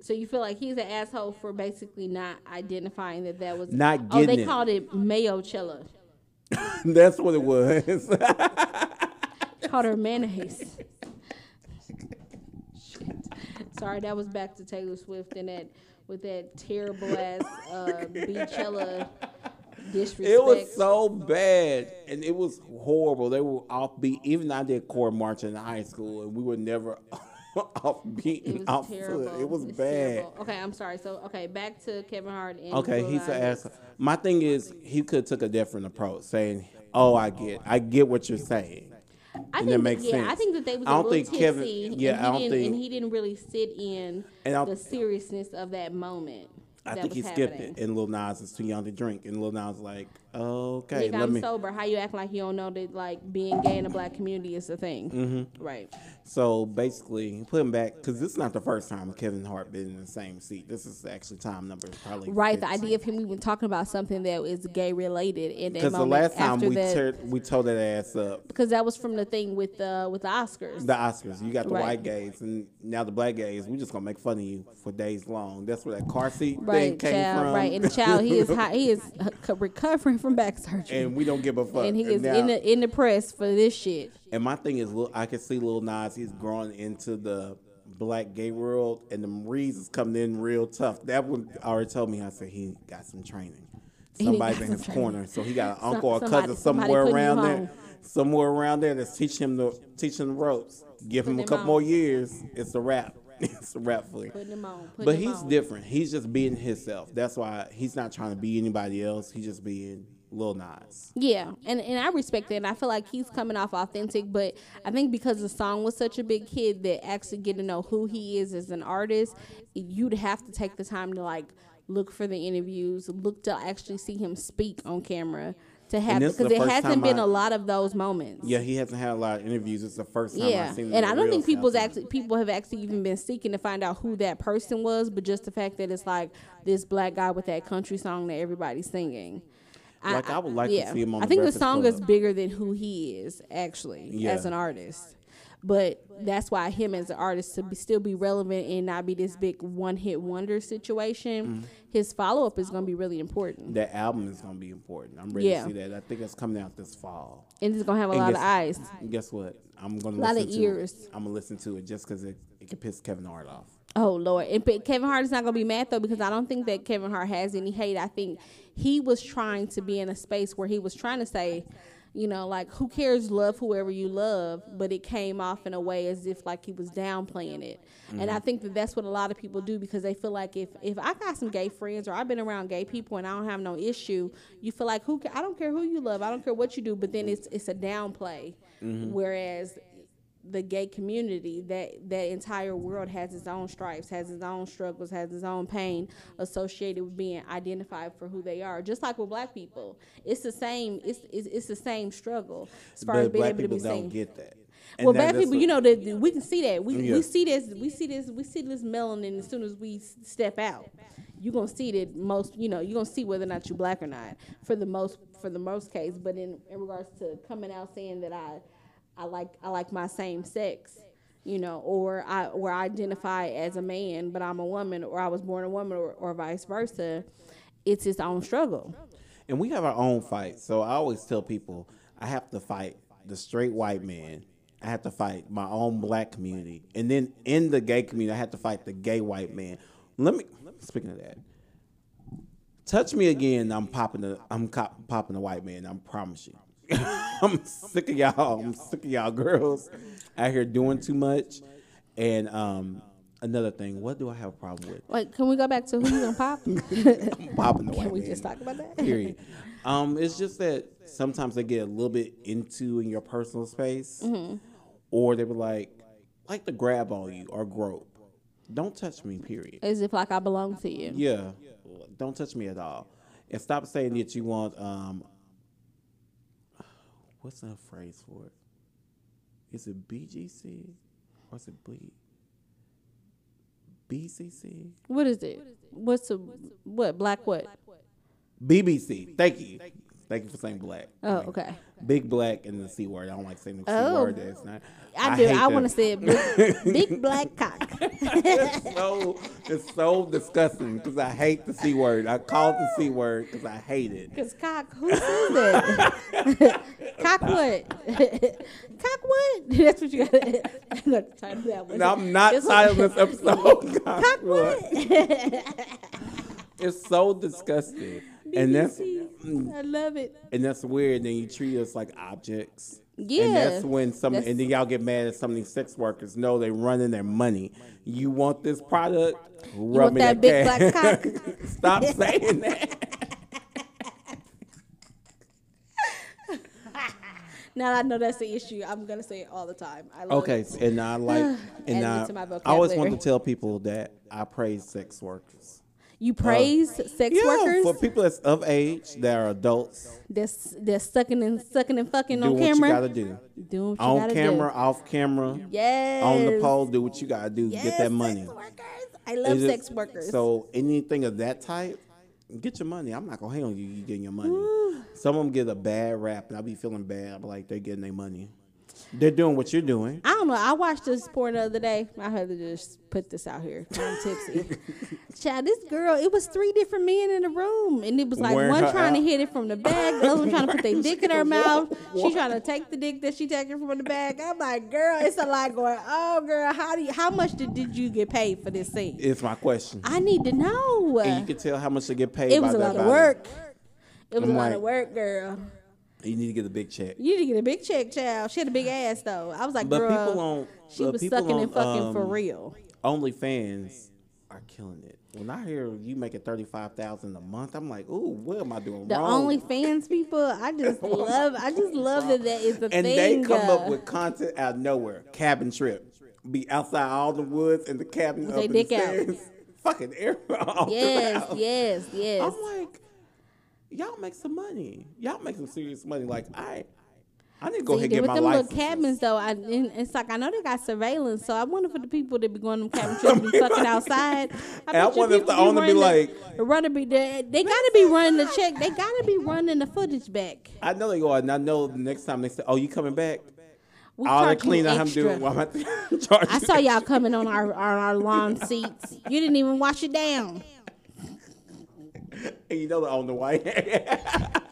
So you feel like he's an asshole for basically not identifying that that was Not Oh, they it. called it Mayo-chella. That's what it was. Called her mayonnaise. Shit. Sorry, that was back to Taylor Swift and that with that terrible ass uh, Beachella disrespect. it was so bad. And it was horrible. They were offbeat. Even I did core march in high school and we were never (laughs) offbeat It and was off terrible. foot. It was It's bad. terrible. Okay, I'm sorry. So okay, back to Kevin Hart and Okay, he's an asshole. My thing is he could took a different approach, saying, "Oh, I get, I get what you're saying." I and think that makes yeah, I think that they was I a don't little think Kevin- yeah, and he I don't didn't, think- and he didn't really sit in And the seriousness of that moment. I that think he was skipped happening. it, and Lil Nas is too young to drink, and Lil Nas like, "Okay, Nigga, let I'm me." sober. How you act like you don't know that like being gay in the black community is a thing? Mm-hmm. Right. So basically, put him back because this is not the first time Kevin Hart been in the same seat. This is actually time number probably Right. The idea of him even talking about something that is gay related in that Because the last time we that, teared, we tore that ass up. because that was from the thing with uh with the Oscars. The Oscars, you got the Right. white gays, and now the black gays. We just gonna make fun of you for days long. That's where that car seat thing right, came child. from. Right, and the child he is (laughs) high, he is uh, recovering from back surgery, and we don't give a fuck. and he is now- in the in the press for this shit. And my thing is, I can see Lil Nas. He's growing into the black gay world, and the Reeds is coming in real tough. That one already told me. I said he got some training. Somebody's in his training. corner, so he got an Some- uncle or somebody- cousin somewhere around there, somewhere around there that's teaching him the teaching the ropes. Give him a couple on. more years. It's a wrap. It's a for you. Putting him on. Putting But him he's on. different. He's just being himself. That's why he's not trying to be anybody else. He's just being Lil Nas. Yeah, and, and I respect that. And I feel like he's coming off authentic, but I think because the song was such a big hit that actually getting to know who he is as an artist, you'd have to take the time to like look for the interviews, look to actually see him speak on camera to is because it hasn't been I- a lot of those moments. Yeah, he hasn't had a lot of interviews. It's the first time Yeah, I've seen him. and I don't think people's actually people have actually even been seeking to find out who that person was, but just the fact that it's like this black guy with that country song that everybody's singing. Like, I would like to see him on I the think the Breakfast song Club. is bigger than who he is actually Yeah. as an artist. But that's why him as an artist to be, still be relevant and not be this big one hit wonder situation. Mm-hmm. His follow up is going to be really important, That album is going to be important. I'm ready Yeah. to see that. I think it's coming out this fall. and it's going to have a And lot of eyes. Guess what? I'm going to a Lot of listen to ears. it. I'm going to listen to it just because it, it can piss Kevin Hart off. Oh Lord, and Kevin Hart is not gonna be mad though because I don't think that Kevin Hart has any hate. I think he was trying to be in a space where he was trying to say, you know, like who cares, love whoever you love, but it came off in a way as if like he was downplaying it. And I mm-hmm. think that that's what a lot of people do because they feel like if if I got some gay friends or I've been around gay people and I don't have no issue, you feel like who I don't care who you love, I don't care what you do, but then it's it's a downplay. Mm-hmm. Whereas the gay community that that entire world has its own stripes has its own struggles has its own pain associated with being identified for who they are. Just like with black people it's the same it's it's, it's the same struggle as far as being black able to people be don't seen. get that. And well that- black people you know that we can see that. We, Yeah. we see this we see this we see this melanin as soon as we step out. You're gonna see that most you know you're gonna see whether or not you're black or not for the most for the most case. But in, in regards to coming out saying that i i like i like my same sex you know or i or i identify as a man but i'm a woman or i was born a woman or, or vice versa it's its own struggle And we have our own fight. So I always tell people I have to fight the straight white man. I have to fight my own black community. And then in the gay community, I have to fight the gay white man. Let me, speaking of that, Touch me again, I'm popping the I'm cop, popping the white man. I promise you. (laughs) I'm sick of y'all. I'm sick of y'all girls out here doing too much. And um, another thing, what do I have a problem with? Wait, can we go back to who you gonna pop? (laughs) I'm popping the white can we man. just talk about that? Period. Um, it's just that sometimes they get a little bit into in your personal space, Mm-hmm. or they were like, like to grab on you or grope. Don't touch me. Period. As if like I belong to you. Yeah, don't touch me at all, and stop saying that you want. Um, what's the phrase for it? Is it BGC or is it B? BCC? What is it? What's a what? Black what? BBC. Thank you. Thank you for saying black. Oh, okay. Big black and the c word. I don't like saying the c Oh. word. That's not. I, do. I want to say it. Big, big (laughs) black cock. it's so it's so disgusting because I hate the c word. I call it the c word because I hate it. Cause cock. Who says that? (laughs) cock what? (laughs) cock what? That's what you got. I'm gonna title that one. No, I'm not titling this episode. Cock what? what? It's so disgusting, and that's mm. I love it. and that's weird. Then you treat us like objects. Yeah. And that's when some That's- and then y'all get mad at some of these sex workers. No, they running their money. You want this product? Rub want me that big cash. black (laughs) cock? Stop saying that. (laughs) Now I know that's the issue. I'm gonna say it all the time. I love Okay, it. and I like (sighs) and I, I always want to tell people that I praise sex workers. You uh, praise sex Yeah, workers for people that's of age, that are adults, that's that's sucking and sucking and fucking do on what you camera. gotta do. Doing what you On gotta camera, do. off camera, Yes. on the pole, do what you gotta do to Yes, get that money. Sex workers. I love sex workers. So anything of that type, get your money. I'm not gonna hang on you. You getting your money. Some of them get a bad rap, and I be feeling bad. Like they're getting their money. They're doing what you're doing. I don't know. I watched this porn the other day. I had to just put this out here. I'm tipsy. (laughs) Chad, this girl, it was three different men in the room. And it was like Wearing one her trying to hit it from the back, the other one trying to put their (laughs) dick in her mouth. She trying to take the dick that she taking from the back. I'm like, girl, it's a lot going, oh, girl, how do you, how much did, did you get paid for this scene? It's my question. I need to know. and you can tell how much they get paid. It by was a that lot of body. work. It was I'm a lot like- of work, girl. You need to get a big check. You need to get a big check, child. She had a big ass though. I was like, But girl, people on she was sucking on, and fucking for um, real. OnlyFans are killing it. When I hear you making thirty five thousand a month, I'm like, ooh, what am I doing The wrong? OnlyFans people, I just (laughs) love. I just love that that is the and thing. And they come up uh, with content out of nowhere. Cabin trip, be outside all the woods and the cabin With up they dick the out. (laughs) fucking air yes, yes, yes. I'm like, y'all make some money. Y'all make some serious money. Like I, I need to go See, ahead and get with my them license. little cabins though, I, and it's like I know they got surveillance, so I wonder for the people that be going to them cabin (laughs) trips be fucking outside. And I you wonder if the owner be like- the runner be they, they gotta be running the check. They gotta be running the footage back. I know they go, and I know the next time they say, "Oh, you coming back?" We All you cleaning I'm doing, well, I'm (laughs) I saw y'all coming on our on our lawn seats. You didn't even wash it down. (laughs) And you know the owner white. (laughs)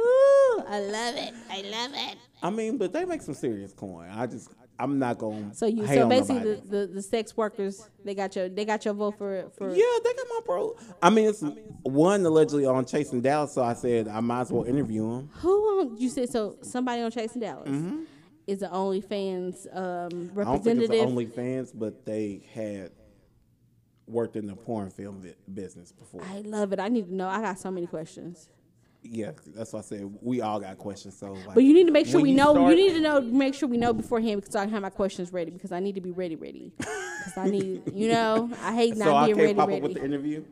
Ooh, I love it. I love it. I mean, but they make some serious coin. I just, I'm not going. To. So you so basically the, the, the sex workers they got your they got your vote for for Yeah, they got my bro. I mean, it's one allegedly on Chasing Dallas, so I said I might as well interview him. who on you said so somebody on Chasing Dallas is the OnlyFans um, Mm-hmm. I don't think it's representative. OnlyFans, but they had worked in the porn film business before. I love it. I need to know. I got so many questions. yeah, that's why I said we all got questions. So, like, But you need to make sure we you know. start- you need to know. Make sure we know beforehand because I have my questions ready because I need to be ready, ready. Because I need, you know, I hate (laughs) not So I being can't ready, pop ready. up with the interview.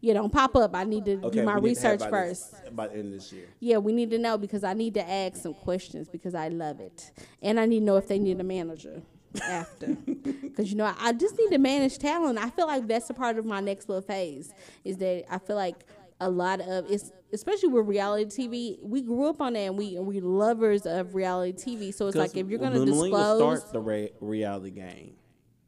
you don't pop up. I need to Okay, do my we need to have research first. this- by the end of this year. Yeah, we need to know because I need to ask some questions because I love it, and I need to know if they need a manager after. Because you know, I, I just need to manage talent. I feel like that's a part of my next little phase. Is that I feel like a lot of it's especially with reality TV. We grew up on that, and we we lovers of reality TV. So it's like if you're gonna disclose, start the re- reality game,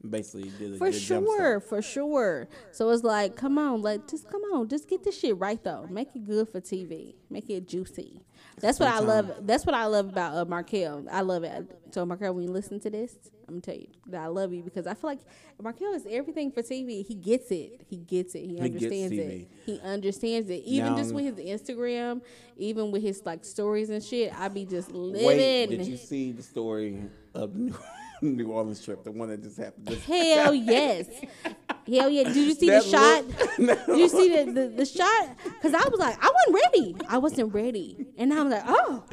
Basically, did a For good sure, for sure. So it's like, come on, like just come on, just get this shit right though. Make it good for TV. Make it juicy. That's what I love. That's what I love about uh, Markel. I love it. So Markel, when you listen to this, I'm gonna tell you that I love you because I feel like Markel is everything for TV. He gets it. He gets it. He, gets understands it. He understands it. Even Now- just with his Instagram, even with his like stories and shit, I be just living. Wait, did you see the story of the New, (laughs) New Orleans trip? The one that just happened. This, (laughs) Hell yes. Hell yeah. Did you see That the shot? (laughs) look- Did you see the, the, the shot? Because I was like, I wasn't ready. I wasn't ready. And I was like, oh.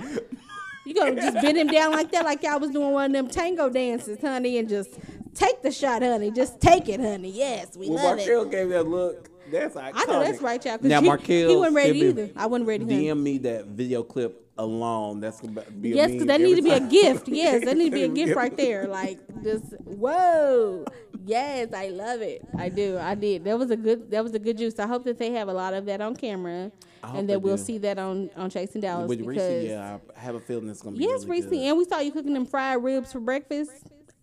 You gonna just bend him down like that, like y'all was doing one of them tango dances, honey, and just take the shot, honey. Just take it, honey. Yes, we when love it. Markel gave that look, that's iconic. I know that's right, y'all. 'cause Now he, Markel, he wasn't ready either. I wasn't ready. honey. DM me that video clip alone. That's gonna be a Yes, because that need to be a gift. Yes, that need to be a (laughs) gift right there. Like just whoa. Yes, I love it. I do. I did. That was a good. That was a good juice. I hope that they have a lot of that on camera, and that we'll do. see that on on Chasing Dallas With because Reese, yeah, I have a feeling it's gonna be. yes, really Reese, good. and we saw you cooking them fried ribs for breakfast.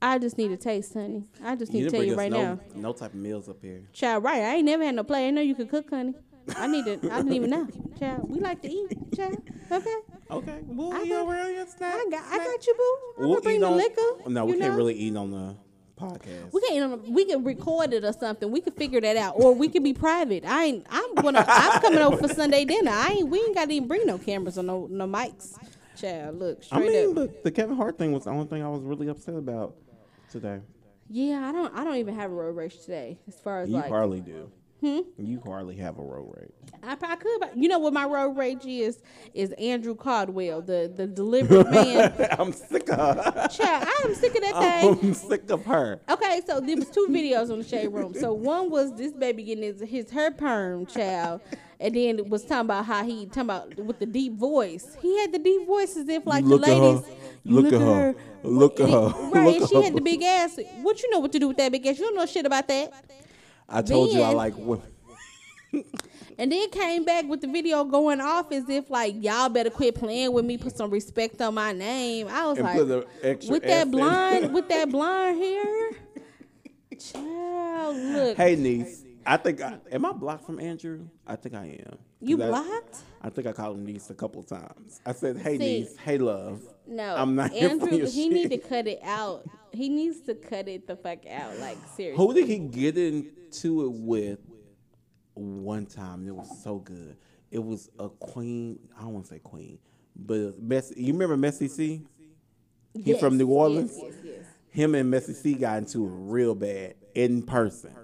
I just need a taste, honey. I just need to tell you right no, now. no type of meals up here. Child, right? I ain't never had no play. I know you could cook, honey. I need to. I didn't even know. Child, we like to eat. Child, okay. Okay, we'll I eat got- around your snack. I got. I got you, boo. I'm We'll gonna bring eat the on- liquor. No, we can't know? really eat on the podcast. We can't. eat on a- we can record it or something. We can figure that out, or we can be private. I ain't. I'm gonna. I'm coming over for Sunday dinner. I ain't. We ain't got to even bring no cameras or no no mics. Child, look I mean, up. but the Kevin Hart thing was the only thing I was really upset about today. Yeah, I don't. I don't even have a road rage today. As far as You like, hardly do. Hmm? You hardly have a road rage. I probably could. But you know what my road rage is? Is Andrew Caldwell, the the delivery man. (laughs) I'm sick of her. Child, I am sick of that (laughs) thing. I'm sick of her. Okay, so there was two videos on the shade room. So one was this baby getting his, his hair perm, child, and then it was talking about how he talking about with the deep voice. He had the deep voice as if like Look the at her. ladies. Look at her. Look at her. (laughs) Right, Look and she her. had the big ass. What you know what to do with that big ass? You don't know shit about that. I told you I like women. (laughs) And then came back with the video going off as if like y'all better quit playing with me, put some respect on my name. I was And like, put the extra with that blonde, with that (laughs) blonde hair, child, look. Hey, niece. I think I, am I blocked from Andrew? I think I am. You blocked? I think I called him niece a couple times. I said, "Hey, See, niece. Hey, love. No, I'm not here Andrew. he shit." need to cut it out. He needs to cut it the fuck out. Like seriously. Who did he get into it with one time? It was so good. It was a queen. I don't want to say queen, but Messi. You remember Messi C? He from New Orleans. Yes. Him and Messi C got into it real bad in person.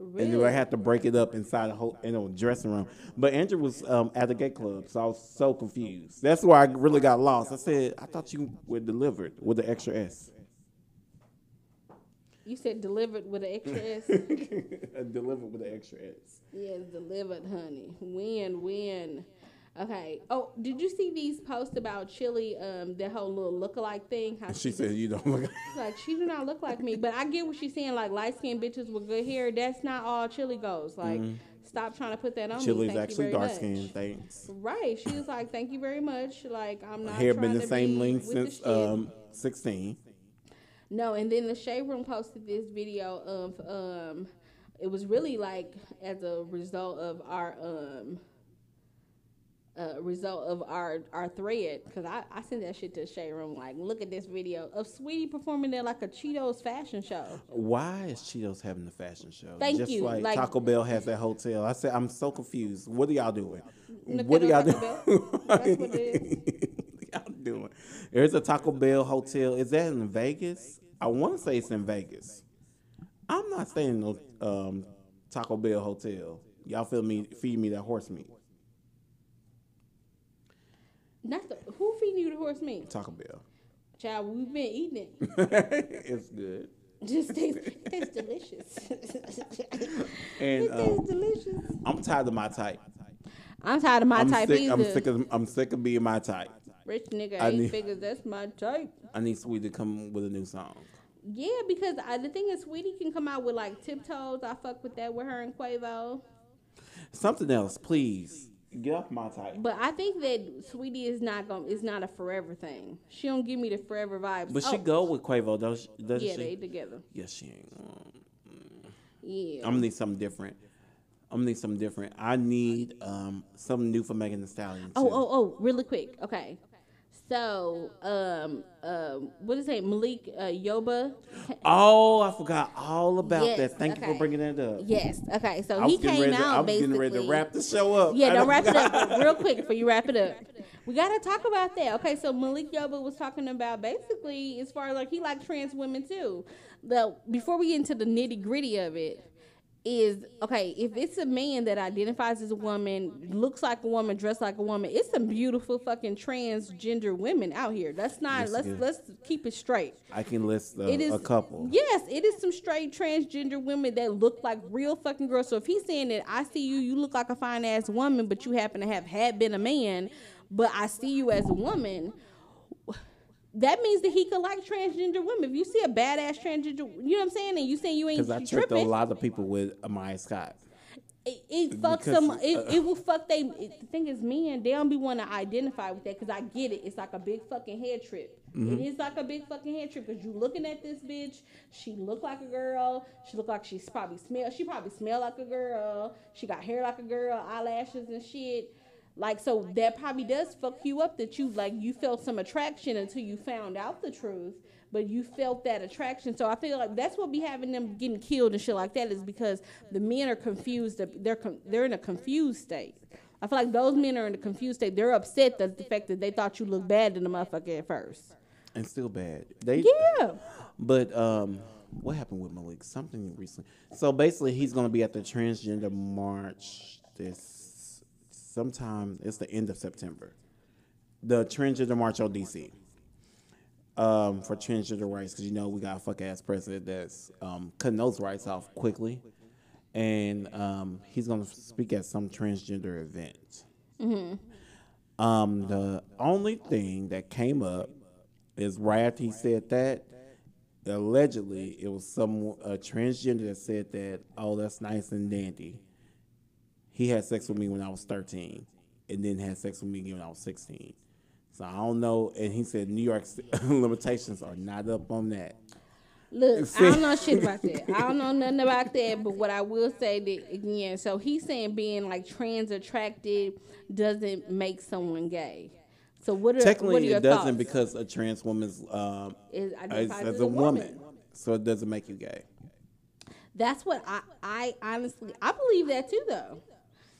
And Really? then I had to break it up inside a whole in a dressing room. But Andrew was um, at the gay club, so I was so confused. That's where I really got lost. I said, I thought you were delivered with the extra S. You said delivered with an extra S. (laughs) delivered with the extra S. yes, delivered, honey. Win, win. Okay. Oh, did you see these posts about Chilli? Um, that whole little lookalike thing. How She said, "You don't look." like she do not look like me, but I get what she's saying. Like light skinned bitches with good hair. That's not all Chilli goes. Like, stop trying to put that on me. Chilli's Thank you actually dark much. skinned. Thanks. Right. She was like, "Thank you very much." Like, I'm not. Hair been the same length since um, sixteen. No, and then the shade room posted this video of um, it was really like as a result of our um. Uh, result of our our thread because I, I sent that shit to the room like look at this video of Saweetie performing at like a Cheetos fashion show. Why is Cheetos having the fashion show? Thank Just you. like, Like- Taco Bell has that hotel. I said, I'm so confused. What are y'all doing? What are y'all doing? That's what it is. (laughs) y'all doing? There's a Taco Bell hotel. Is that in Vegas? I want to say it's in Vegas. I'm not staying in no um, Taco Bell hotel. Y'all feel me? Feed me that horse meat. Not the who feeding you the horse meat, Taco Bell. child. We've been eating it. (laughs) it's good. Just tastes, tastes delicious. (laughs) And it tastes um, delicious. I'm tired of my type. I'm tired of my I'm type sick. either. I'm sick of. I'm sick of being my type. Rich nigga, I need- figures. That's my type. I need Sweet to come with a new song. Yeah, because I, the thing is, Saweetie can come out with like tiptoes. I fuck with that with her and Quavo. Something else, please. Get off my type. But I think that Saweetie is not going. to It's not a forever thing. She don't give me the forever vibes. But she Oh, go with Quavo, does doesn't Yeah, she? they together. Yes, she ain't. Um, Yeah. I'm gonna need something different. I'm gonna need something different. I need um something new for Megan Thee Stallion. Oh, oh, oh, really quick. Okay. So, um, um, what is it? Malik uh, Yoba. Oh, I forgot all about Yes, that. Thank you for bringing that up. Yes. Okay. So he came ready to, I out was basically. getting ready to wrap the show up. Yeah, don't wrap it up real (laughs) quick before you wrap it up. We gotta talk about that. Okay, so Malik Yoba was talking about basically as far as like he likes trans women too. The before we get into the nitty gritty of it, is okay, if it's a man that identifies as a woman, looks like a woman, dressed like a woman, it's some beautiful fucking transgender women out here. Let's not Yes, let's is. let's keep it straight. I can list uh, It is a couple. Yes, it is some straight transgender women that look like real fucking girls. So if he's saying that I see you, you look like a fine ass woman, but you happen to have had been a man, but I see you as a woman. That means that he could like transgender women. If you see a badass transgender, you know what I'm saying, and you saying you ain't Because I tricked a lot of people with Amiyah Scott. it, it fucks them. It, uh, it will fuck they. It, the thing is, men they don't be want to identify with that because I get it. It's like a big fucking head trip. Mm-hmm. It is like a big fucking head trip because you looking at this bitch. She look like a girl. She look like she's probably smell. She probably smell like a girl. She got hair like a girl, eyelashes and shit. Like so, that probably does fuck you up. That you like you felt some attraction until you found out the truth but you felt that attraction. So I feel like that's what be having them getting killed and shit like that is because the men are confused. They're they're in a confused state. I feel like those men are in a confused state. They're upset that the fact that they thought you looked bad in the motherfucker at first. And still bad. They Yeah. But um, what happened with Malik? Something recently. So basically, he's going to be at the transgender march this sometime. It's the end of September. The transgender march on DC. Um, for transgender rights, because you know we got a fuck ass president that's um, cutting those rights off quickly, and um, he's going to speak at some transgender event. Um, the only thing that came up is right after he said that, allegedly it was some a transgender that said that, oh, that's nice and dandy. He had sex with me when I was 13 and then had sex with me again when I was 16. So I don't know. And he said New York's (laughs) limitations are not up on that. Look, (laughs) See- I don't know shit about that. I don't know nothing about that. But what I will say that again, so he's saying being like trans attracted doesn't make someone gay. So what are what are Technically, it doesn't thoughts? because a trans woman's um, Is identified as as a a woman. woman. So it doesn't make you gay. That's what I, I honestly, I believe that too, though.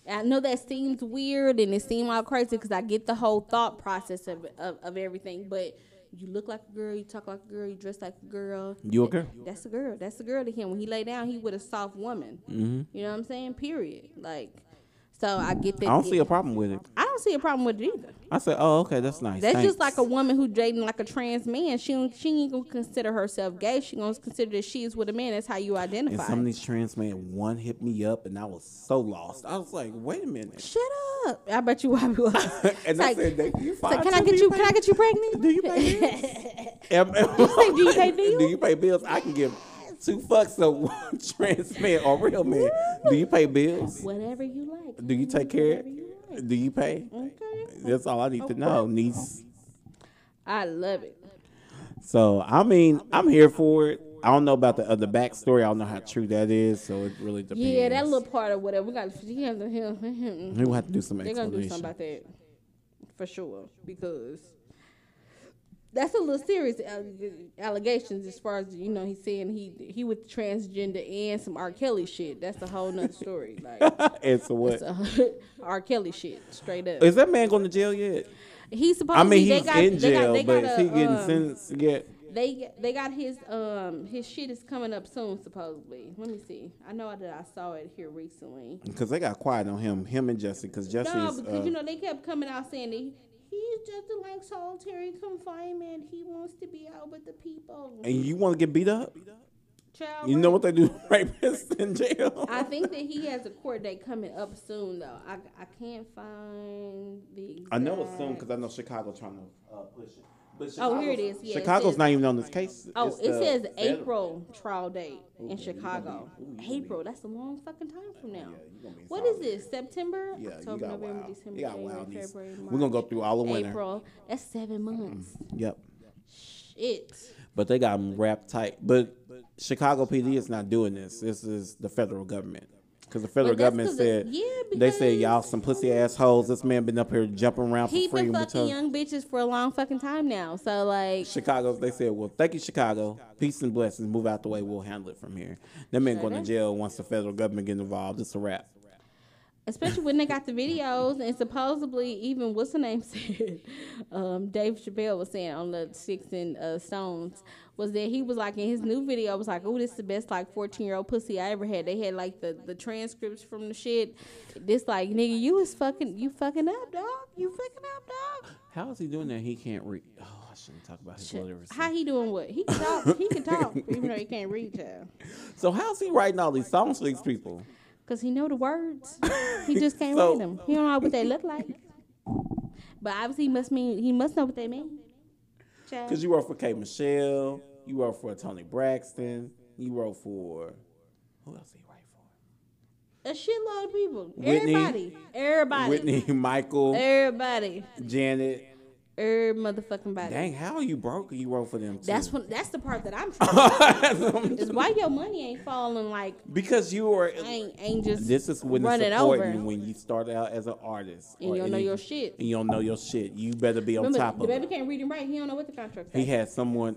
I know that seems weird and it seems all crazy because I get the whole thought process of, of, of everything, but you look like a girl, you talk like a girl, you dress like a girl. You girl? That's a girl. That's a girl to him. When he lay down, he with a soft woman. Mm-hmm. You know what I'm saying? Period. Like, so I get that. I don't see a problem with it. I don't see a problem with it either. I said, oh, okay, that's nice. That's Thanks. just like a woman who dating like a trans man. She she ain't gonna consider herself gay. She gonna consider that she is with a man. That's how you identify. And some of these trans men, one hit me up, and I was so lost. I was like, wait a minute. Shut up! I bet you was. (laughs) and It's I said, "They- you fine like, can I get you? Can I get you pregnant? Do you pay bills? (laughs) Do you pay bills? (laughs) Do you pay bills? I can give two fucks of (laughs) trans man or real man. Do you pay bills? Whatever you like. Do you take care? You like. Do you pay? Okay. That's all I need to know, niece. I love it. So I mean, I'm here for it. I don't know about the other backstory. I don't know how true that is. So it really depends. Yeah, that little part of whatever we got. Have to. Him. We will have to do some They're gonna do something about that for sure because that's a little serious allegations as far as you know. He's saying he he with transgender and some R. Kelly shit. That's a whole nother story. Like (laughs) and so what? it's a, R. Kelly shit, straight up. Is that man going to jail yet? He's supposed. I mean, they he's got, in they got, jail, they but got is a, he getting um, sentenced yet? They they got his um his shit is coming up soon supposedly. Let me see. I know that I saw it here recently. Because they got quiet on him, him and Jesse. Because Jesse No, because uh, you know they kept coming out saying that he, he's just in like solitary confinement. He wants to be out with the people. and you want to get beat up? Child You know what they do to (laughs) rapists in jail? I think that he has a court date coming up soon though. I, I can't find the. I know it's soon because I know Chicago trying to uh, push it. Oh, here it is. Yeah, it Chicago's says- not even on this case. Oh, It's it the says federal- April trial date in Chicago. gonna ooh, April. That's a long fucking time from now. Yeah, you gonna be What is solid. this? September, Yeah, you October, got November, wild. December, You got January, wild these- February, March, We're gonna go through all the winter. April. That's seven months. Yep. Shit. But they got them wrapped tight. But Chicago PD is not doing this. This is the federal government. Because the federal government said, it- yeah, they said, y'all some pussy assholes. This man been up here jumping around for He free. been fucking young bitches for a long fucking time now. So like, Chicago, they said, well, thank you, Chicago. Peace and blessings. Move out the way. We'll handle it from here. That man going to jail once the federal government get involved. It's a wrap. Especially when they got the videos and supposedly even what's the name (laughs) said, um, Dave Chappelle was saying on the Sticks and uh, Stones was that he was like in his new video was like, oh, this is the best like fourteen year old pussy I ever had. They had like the the transcripts from the shit. This like nigga, you was fucking you fucking up, dog. You fucking up, dog. How is he doing that? He can't read. Oh, I shouldn't talk about his literacy. How he doing what? He can talk. He can talk, even though he can't read, child. (laughs) So how's he writing all these songs for these people? Cause he know the words. (laughs) He just can't So- read them. He don't know what they look like. But obviously, he must mean he must know what they mean. Because you wrote for K. Michelle, you wrote for Toni Braxton, you wrote for who else did he write for? A shitload of people. Whitney. Everybody. Everybody. Whitney, (laughs) Michael, Everybody. Janet. Every motherfucking body. Dang, how are you broke? You wrote for them too. That's what. That's the part that I'm (laughs) trying. is why your money ain't falling like because you were. ain't ain't just This is when it's important over. when you start out as an artist. And or you don't know your shit. And you don't know your shit. You better be on Remember, top the of baby it. can't read and write. He don't know what the contract He had someone.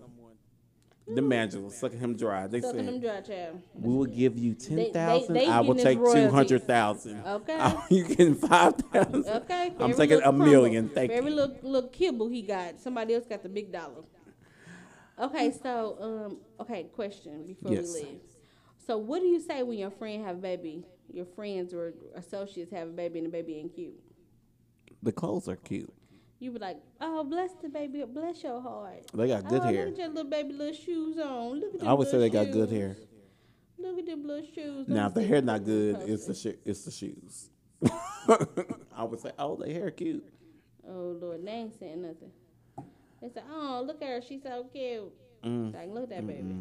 The manager was sucking him dry. They Sucking them said, dry, child. "We will give you they- ten thousand. I will take two royalties. hundred thousand. Okay. (laughs) you getting five thousand. Okay. I'm every taking little a million. crumble, Thank for every you. little little kibble he got, somebody else got the big dollar. Okay, so um, okay, question before Yes. we leave. So, what do you say when your friend have a baby? Your friends or associates have a baby and the baby ain't cute. The clothes are cute. You be like, "Oh, bless the baby, bless your heart." They got good oh, hair. Look at your little baby, little shoes on. Look at them I would say they little got good hair. Look at them little shoes. Now, if the hair not good, perfect. it's the sh- it's the shoes. (laughs) I would say, oh, the hair cute. Oh Lord, they ain't saying nothing. They say, "Oh, look at her, she's so cute." Mm. Like, look at that baby.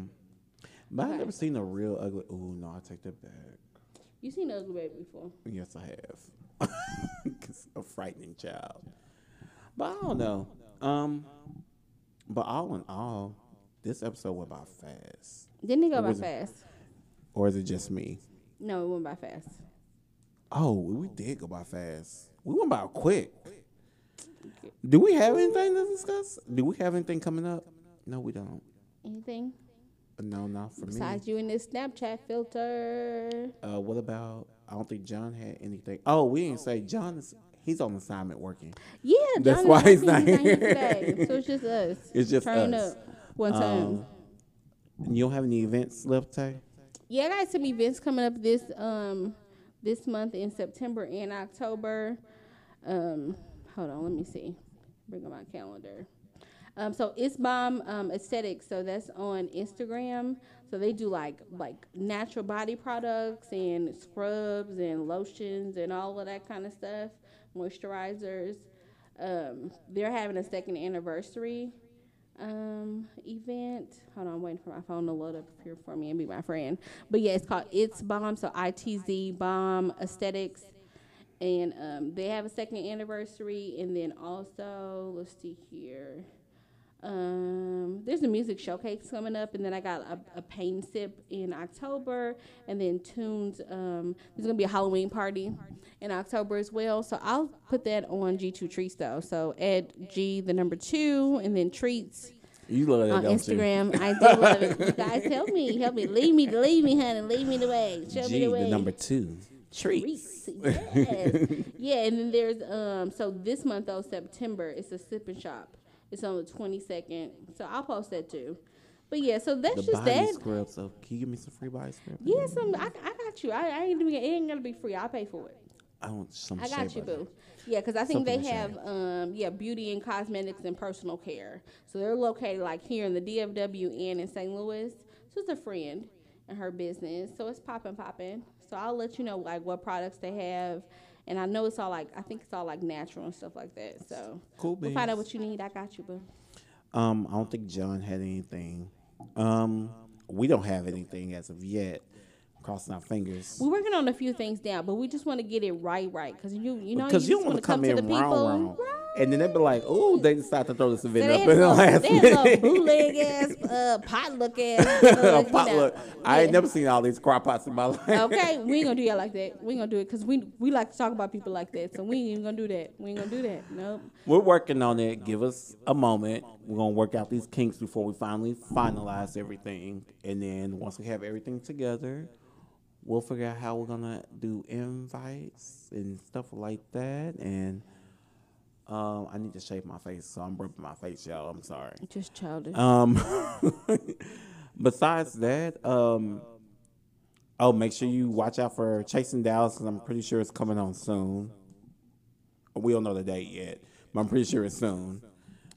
But I've never seen a real ugly. Oh no, I take that back. You seen an ugly baby before? Yes, I have. (laughs) a frightening child. But I don't know. Um, but all in all, this episode went by fast. Didn't it go Or by was it- fast? Or is it just me? No, it went by fast. Oh, we did go by fast. We went by quick. Do we have anything to discuss? Do we have anything coming up? No, we don't. Anything No, not for me. besides you and this Snapchat filter? Uh, what about? I don't think John had anything. Oh, we didn't say John is. He's on assignment working. Yeah, That's why he's not here. today. So it's just us. (laughs) It's just Turn us. up one time. Um, you don't have any events left, Tay? Yeah, I got some events coming up this um this month in September and October. Um, hold on, let me see. Bring up my calendar. Um, so it's bomb um, aesthetics. So that's on Instagram. So they do like like natural body products and scrubs and lotions and all of that kind of stuff, moisturizers. Um, they're having a second anniversary um event. Hold on, I'm waiting for my phone to load up here for me and be my friend. But yeah, it's called It's Bomb, so I T Z Bomb Aesthetics. And um, they have a second anniversary, and then also let's see here. Um, there's a music showcase coming up, and then I got a, a pain sip in October, and then Tunes. Um, there's gonna be a Halloween party in October as well. So I'll put that on G2 Treats though. So add G the number two, and then Treats You love that, on? Instagram. I do love it. You guys help me, help me, lead me, lead me, honey, lead me the way, show me G, the way. the number two. Treats. Treats, yes. yeah, and then there's um. So this month though, September, it's a sip and shop. It's on the 22nd, so I'll post that too. But yeah, so that's The just body that. scrub. So can you give me some free body scrub? Yeah, some I, I got you. I, I ain't doing it. It ain't gonna be free. I'll pay for it. I want some. I got you, boo. Yeah, because I think Something they have um yeah beauty and cosmetics and personal care. So they're located like here in the DFW and in St. Louis. So it's a friend and her business. So it's popping, popping. So I'll let you know like what products they have. And I know it's all like I think it's all like natural and stuff like that. So Cool we'll find out what you need. I got you, boo. Um, I don't think John had anything. Um, we don't have anything as of yet. Crossing our fingers. We're working on a few things now, but we just want to get it right, right. Because you, you know, Because you, you, don't want want to come to in the people. wrong, wrong. Right. And then they'd be like, "Oh, they decided to throw this event they up in the last they had some minute." bootleg (laughs) ass, uh, potluck ass. A uh, potluck. know. I ain't Yeah. never seen all these crock pots in my life. Okay, we ain't gonna do y'all like that. We ain't gonna do it because we we like to talk about people like that. So we ain't even gonna do that. We ain't gonna do that. Nope. We're working on it. Give us a moment. We're gonna work out these kinks before we finally finalize everything. And then once we have everything together, we'll figure out how we're gonna do invites and stuff like that. And um, I need to shave my face, so I'm rubbing my face, y'all. I'm sorry. Just childish. Um, (laughs) besides that, um, oh, make sure you watch out for Chasing Dallas because I'm pretty sure it's coming on soon. We don't know the date yet, but I'm pretty sure it's soon.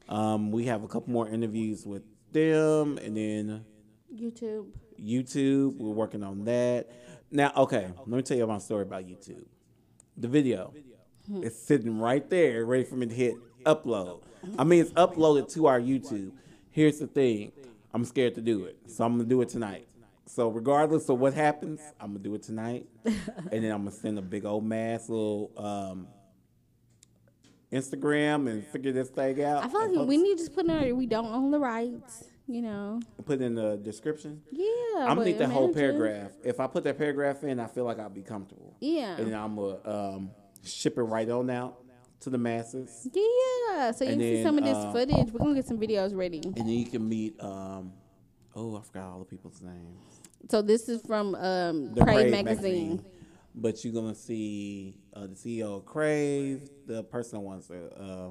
Um, we have a couple more interviews with them, and then YouTube. YouTube. We're working on that. Now, okay, let me tell you my story about YouTube. The video is sitting right there, ready for me to hit upload. I mean, it's uploaded to our YouTube. Here's the thing I'm scared to do it, so I'm gonna do it tonight. So, regardless of what happens, I'm gonna do it tonight, (laughs) and then I'm gonna send a big old mass little um, Instagram and figure this thing out. I feel like we need to just put in there. We don't own the rights. You know. put in the description. Yeah. I'm gonna need that whole paragraph. If I put that paragraph in, I feel like I'll be comfortable. Yeah. And then I'm gonna um, ship it right on out to the masses, Yeah. So you And can see then, some of this uh, footage. We're gonna get some videos ready. and then you can meet. Um, oh, I forgot all the people's names. So this is from um, The Crave Crave magazine. But you're gonna see uh, the CEO of Crave, the person that wants a uh,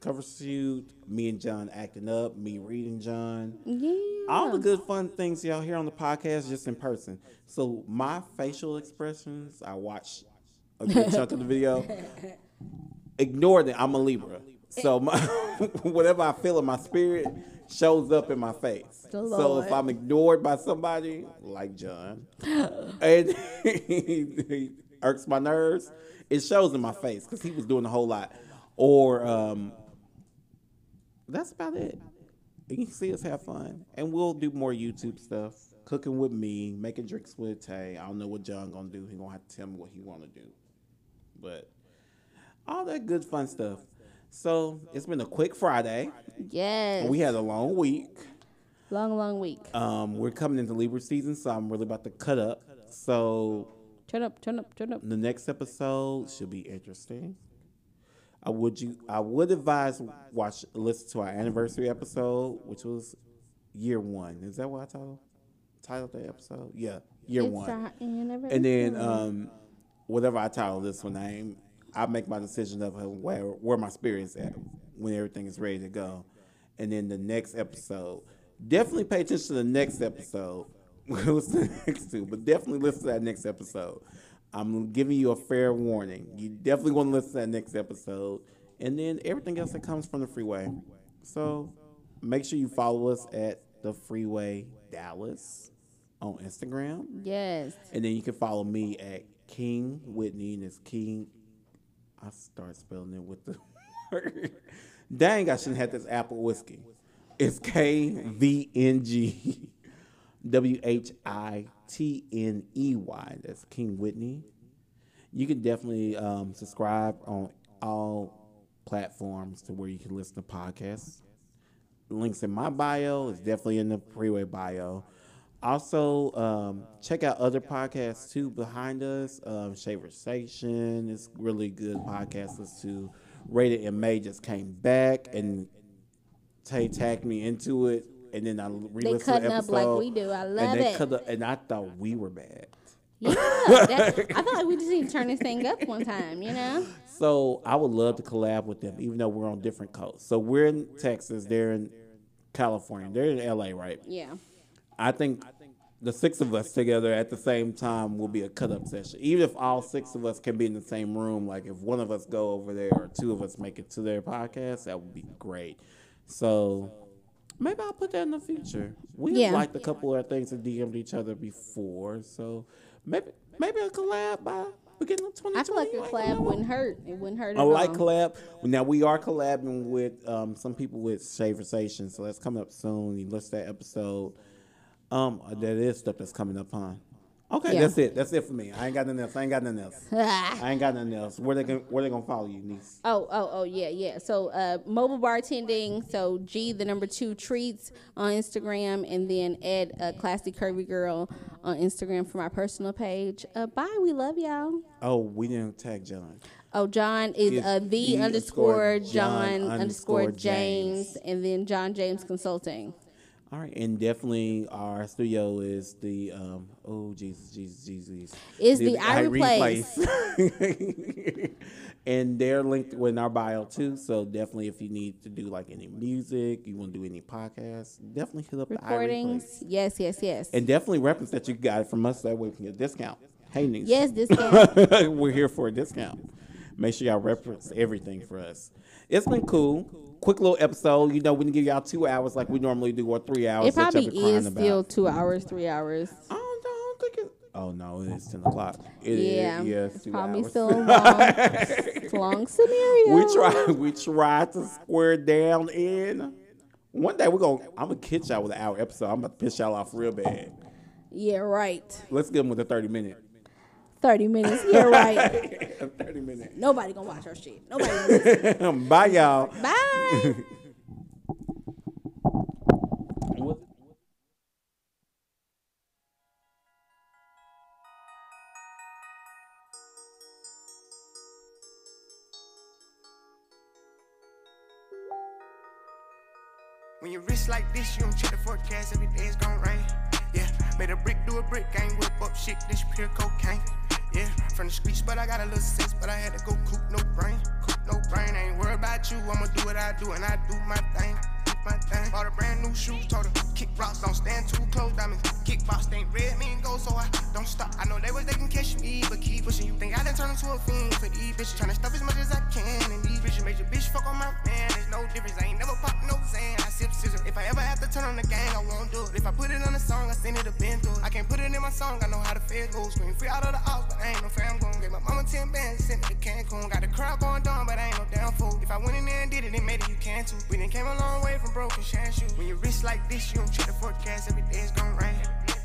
cover shoot, me and John acting up, me reading John. Yeah. all the good fun things y'all hear on the podcast just in person. So my facial expressions, I watch a good chunk of the video. Ignore that I'm a Libra, so my (laughs) whatever I feel in my spirit shows up in my face. So if I'm ignored by somebody like John, and he (laughs) irks my nerves, it shows in my face because he was doing a whole lot. Or um, that's about it. You can see us have fun, and we'll do more YouTube stuff. Cooking with me, making drinks with Tay. I don't know what John gonna do. He gonna have to tell me what he want to do, but all that good fun stuff. So it's been a quick Friday. Yes. We had a long week. long, long week. Um, we're coming into Libra season, so I'm really about to cut up. So Turn up, turn up, turn up. the next episode should be interesting. I would you I would advise watch listen to our anniversary episode, which was year one. Is that what I titled titled the episode? Yeah, year It's one. our anniversary. And then um, whatever I title this one, I I make my decision of where where my spirit's at when everything is ready to go. And then the next episode, definitely pay attention to the next episode. (laughs) What's the next two? But definitely listen to that next episode. I'm giving you a fair warning. You definitely want to listen to that next episode. And then everything else that comes from the freeway. So make sure you follow us at the Freeway Dallas on Instagram. yes. And then you can follow me at King Whitney, and it's King. I start spelling it with the (laughs) word. Dang, I shouldn't have this apple whiskey. It's K V N G W H I T N E Y. That's King Whitney. You can definitely um, subscribe on all platforms to where you can listen to podcasts links in my bio. It's definitely in the freeway bio. Also, um, check out other podcasts too behind us. Um, Shaver Station is really good podcast. Listen to Rated and May just came back and Tay tagged me into it, and then I They re-listened to cutting the up episode. like we do. I love and they it. cut up, and I thought we were bad. Yeah. I feel like we just need to turn this thing up one time, you know? So I would love to collab with them, even though we're on different coasts. So we're in Texas, they're in California, they're in LA, right? Yeah. I think the six of us together at the same time will be a cut up session. Even if all six of us can be in the same room, like if one of us go over there or two of us make it to their podcast, that would be great. So maybe I'll put that in the future. We've Yeah. liked a couple of things and DM'd each other before, so maybe maybe a collab by We're getting 2020. I feel like a collab wouldn't hurt. It wouldn't hurt at I like all. collab. Now we are collabing with um, some people with Shaversation, so that's coming up soon. You list that episode. Um, that is stuff that's coming up on. Okay, Yeah. that's it. That's it for me. I ain't got nothing else. I ain't got nothing else. (laughs) I ain't got nothing else. Where they gonna Where they gonna follow you, niece? Oh, oh, oh, yeah, yeah. So, uh, mobile bartending. So, G, the number two treats on Instagram, and then Ed, uh, classy curvy girl on Instagram for my personal page. Uh, bye. We love y'all. Oh, we didn't tag John. Oh, John is uh, the underscore John John underscore underscore James, James. and then John James Consulting. All right, and definitely our studio is the um. Oh Jesus, Jesus, Jesus. Is the Irie Place. (laughs) and they're linked with our bio too. So definitely, if you need to do like any music, you want to do any podcasts, definitely hit up the Irie Recordings. Place. Yes, yes, yes. And definitely reference that you got it from us. That way, we can get a discount. Hey, niece. yes, (laughs) discount. We're here for a discount. Make sure y'all reference everything for us. It's been cool. Quick little episode. You know, we didn't give y'all two hours like we normally do, or three hours. it probably is about. still two hours, three hours. I don't, I don't think it. Oh no, it is ten o'clock. It is- Yeah, yeah, it's it's two probably hours. still a long, it's (laughs) long scenario. we try. We try to square down in. One day we're gonna. I'm gonna catch y'all with an hour episode. I'm about to piss y'all off real bad. Yeah, right. Let's get them with a thirty minute. Thirty minutes. Yeah, right. (laughs) Thirty minutes. Nobody gonna watch our shit. Nobody. Gonna (laughs) listen. Bye, y'all. Bye. (laughs) When you wrist like this, you don't check the forecast, every day it's gon' rain. Yeah, made a brick do a brick, gang whip up shit, this pure cocaine. Yeah, from the streets, but I got a little sense, but I had to go coop no brain. Coop no brain, I ain't worried about you, I'ma do what I do, and I do my thing. My thing. Bought a brand new shoes, told her kick rocks, don't stand too close. Diamonds, kickbox ain't red, mean go, so I don't stop. I know they was they can catch me, but keep pushing. You think I done turned into a fiend for these bitches, tryna stuff as much as I can. And these bitches made your bitch fuck on my man. There's no difference, I ain't never pop no Zan. I sip scissor. If I ever have to turn on the gang, I won't do it. If I put it on a song, I send it a been through. I can't put it in my song, I know how the fed goes. Scream free out of the house, but I ain't no fam gon' Gave my mama 10 bands, sent it to Cancun. Got the crowd going down, but I ain't no damn fool. If I went in there and did it, then made it, you can too. We done came a long way from broken shan shoes. When you wrist like this, you don't check the forecast, every day it's gon' rain.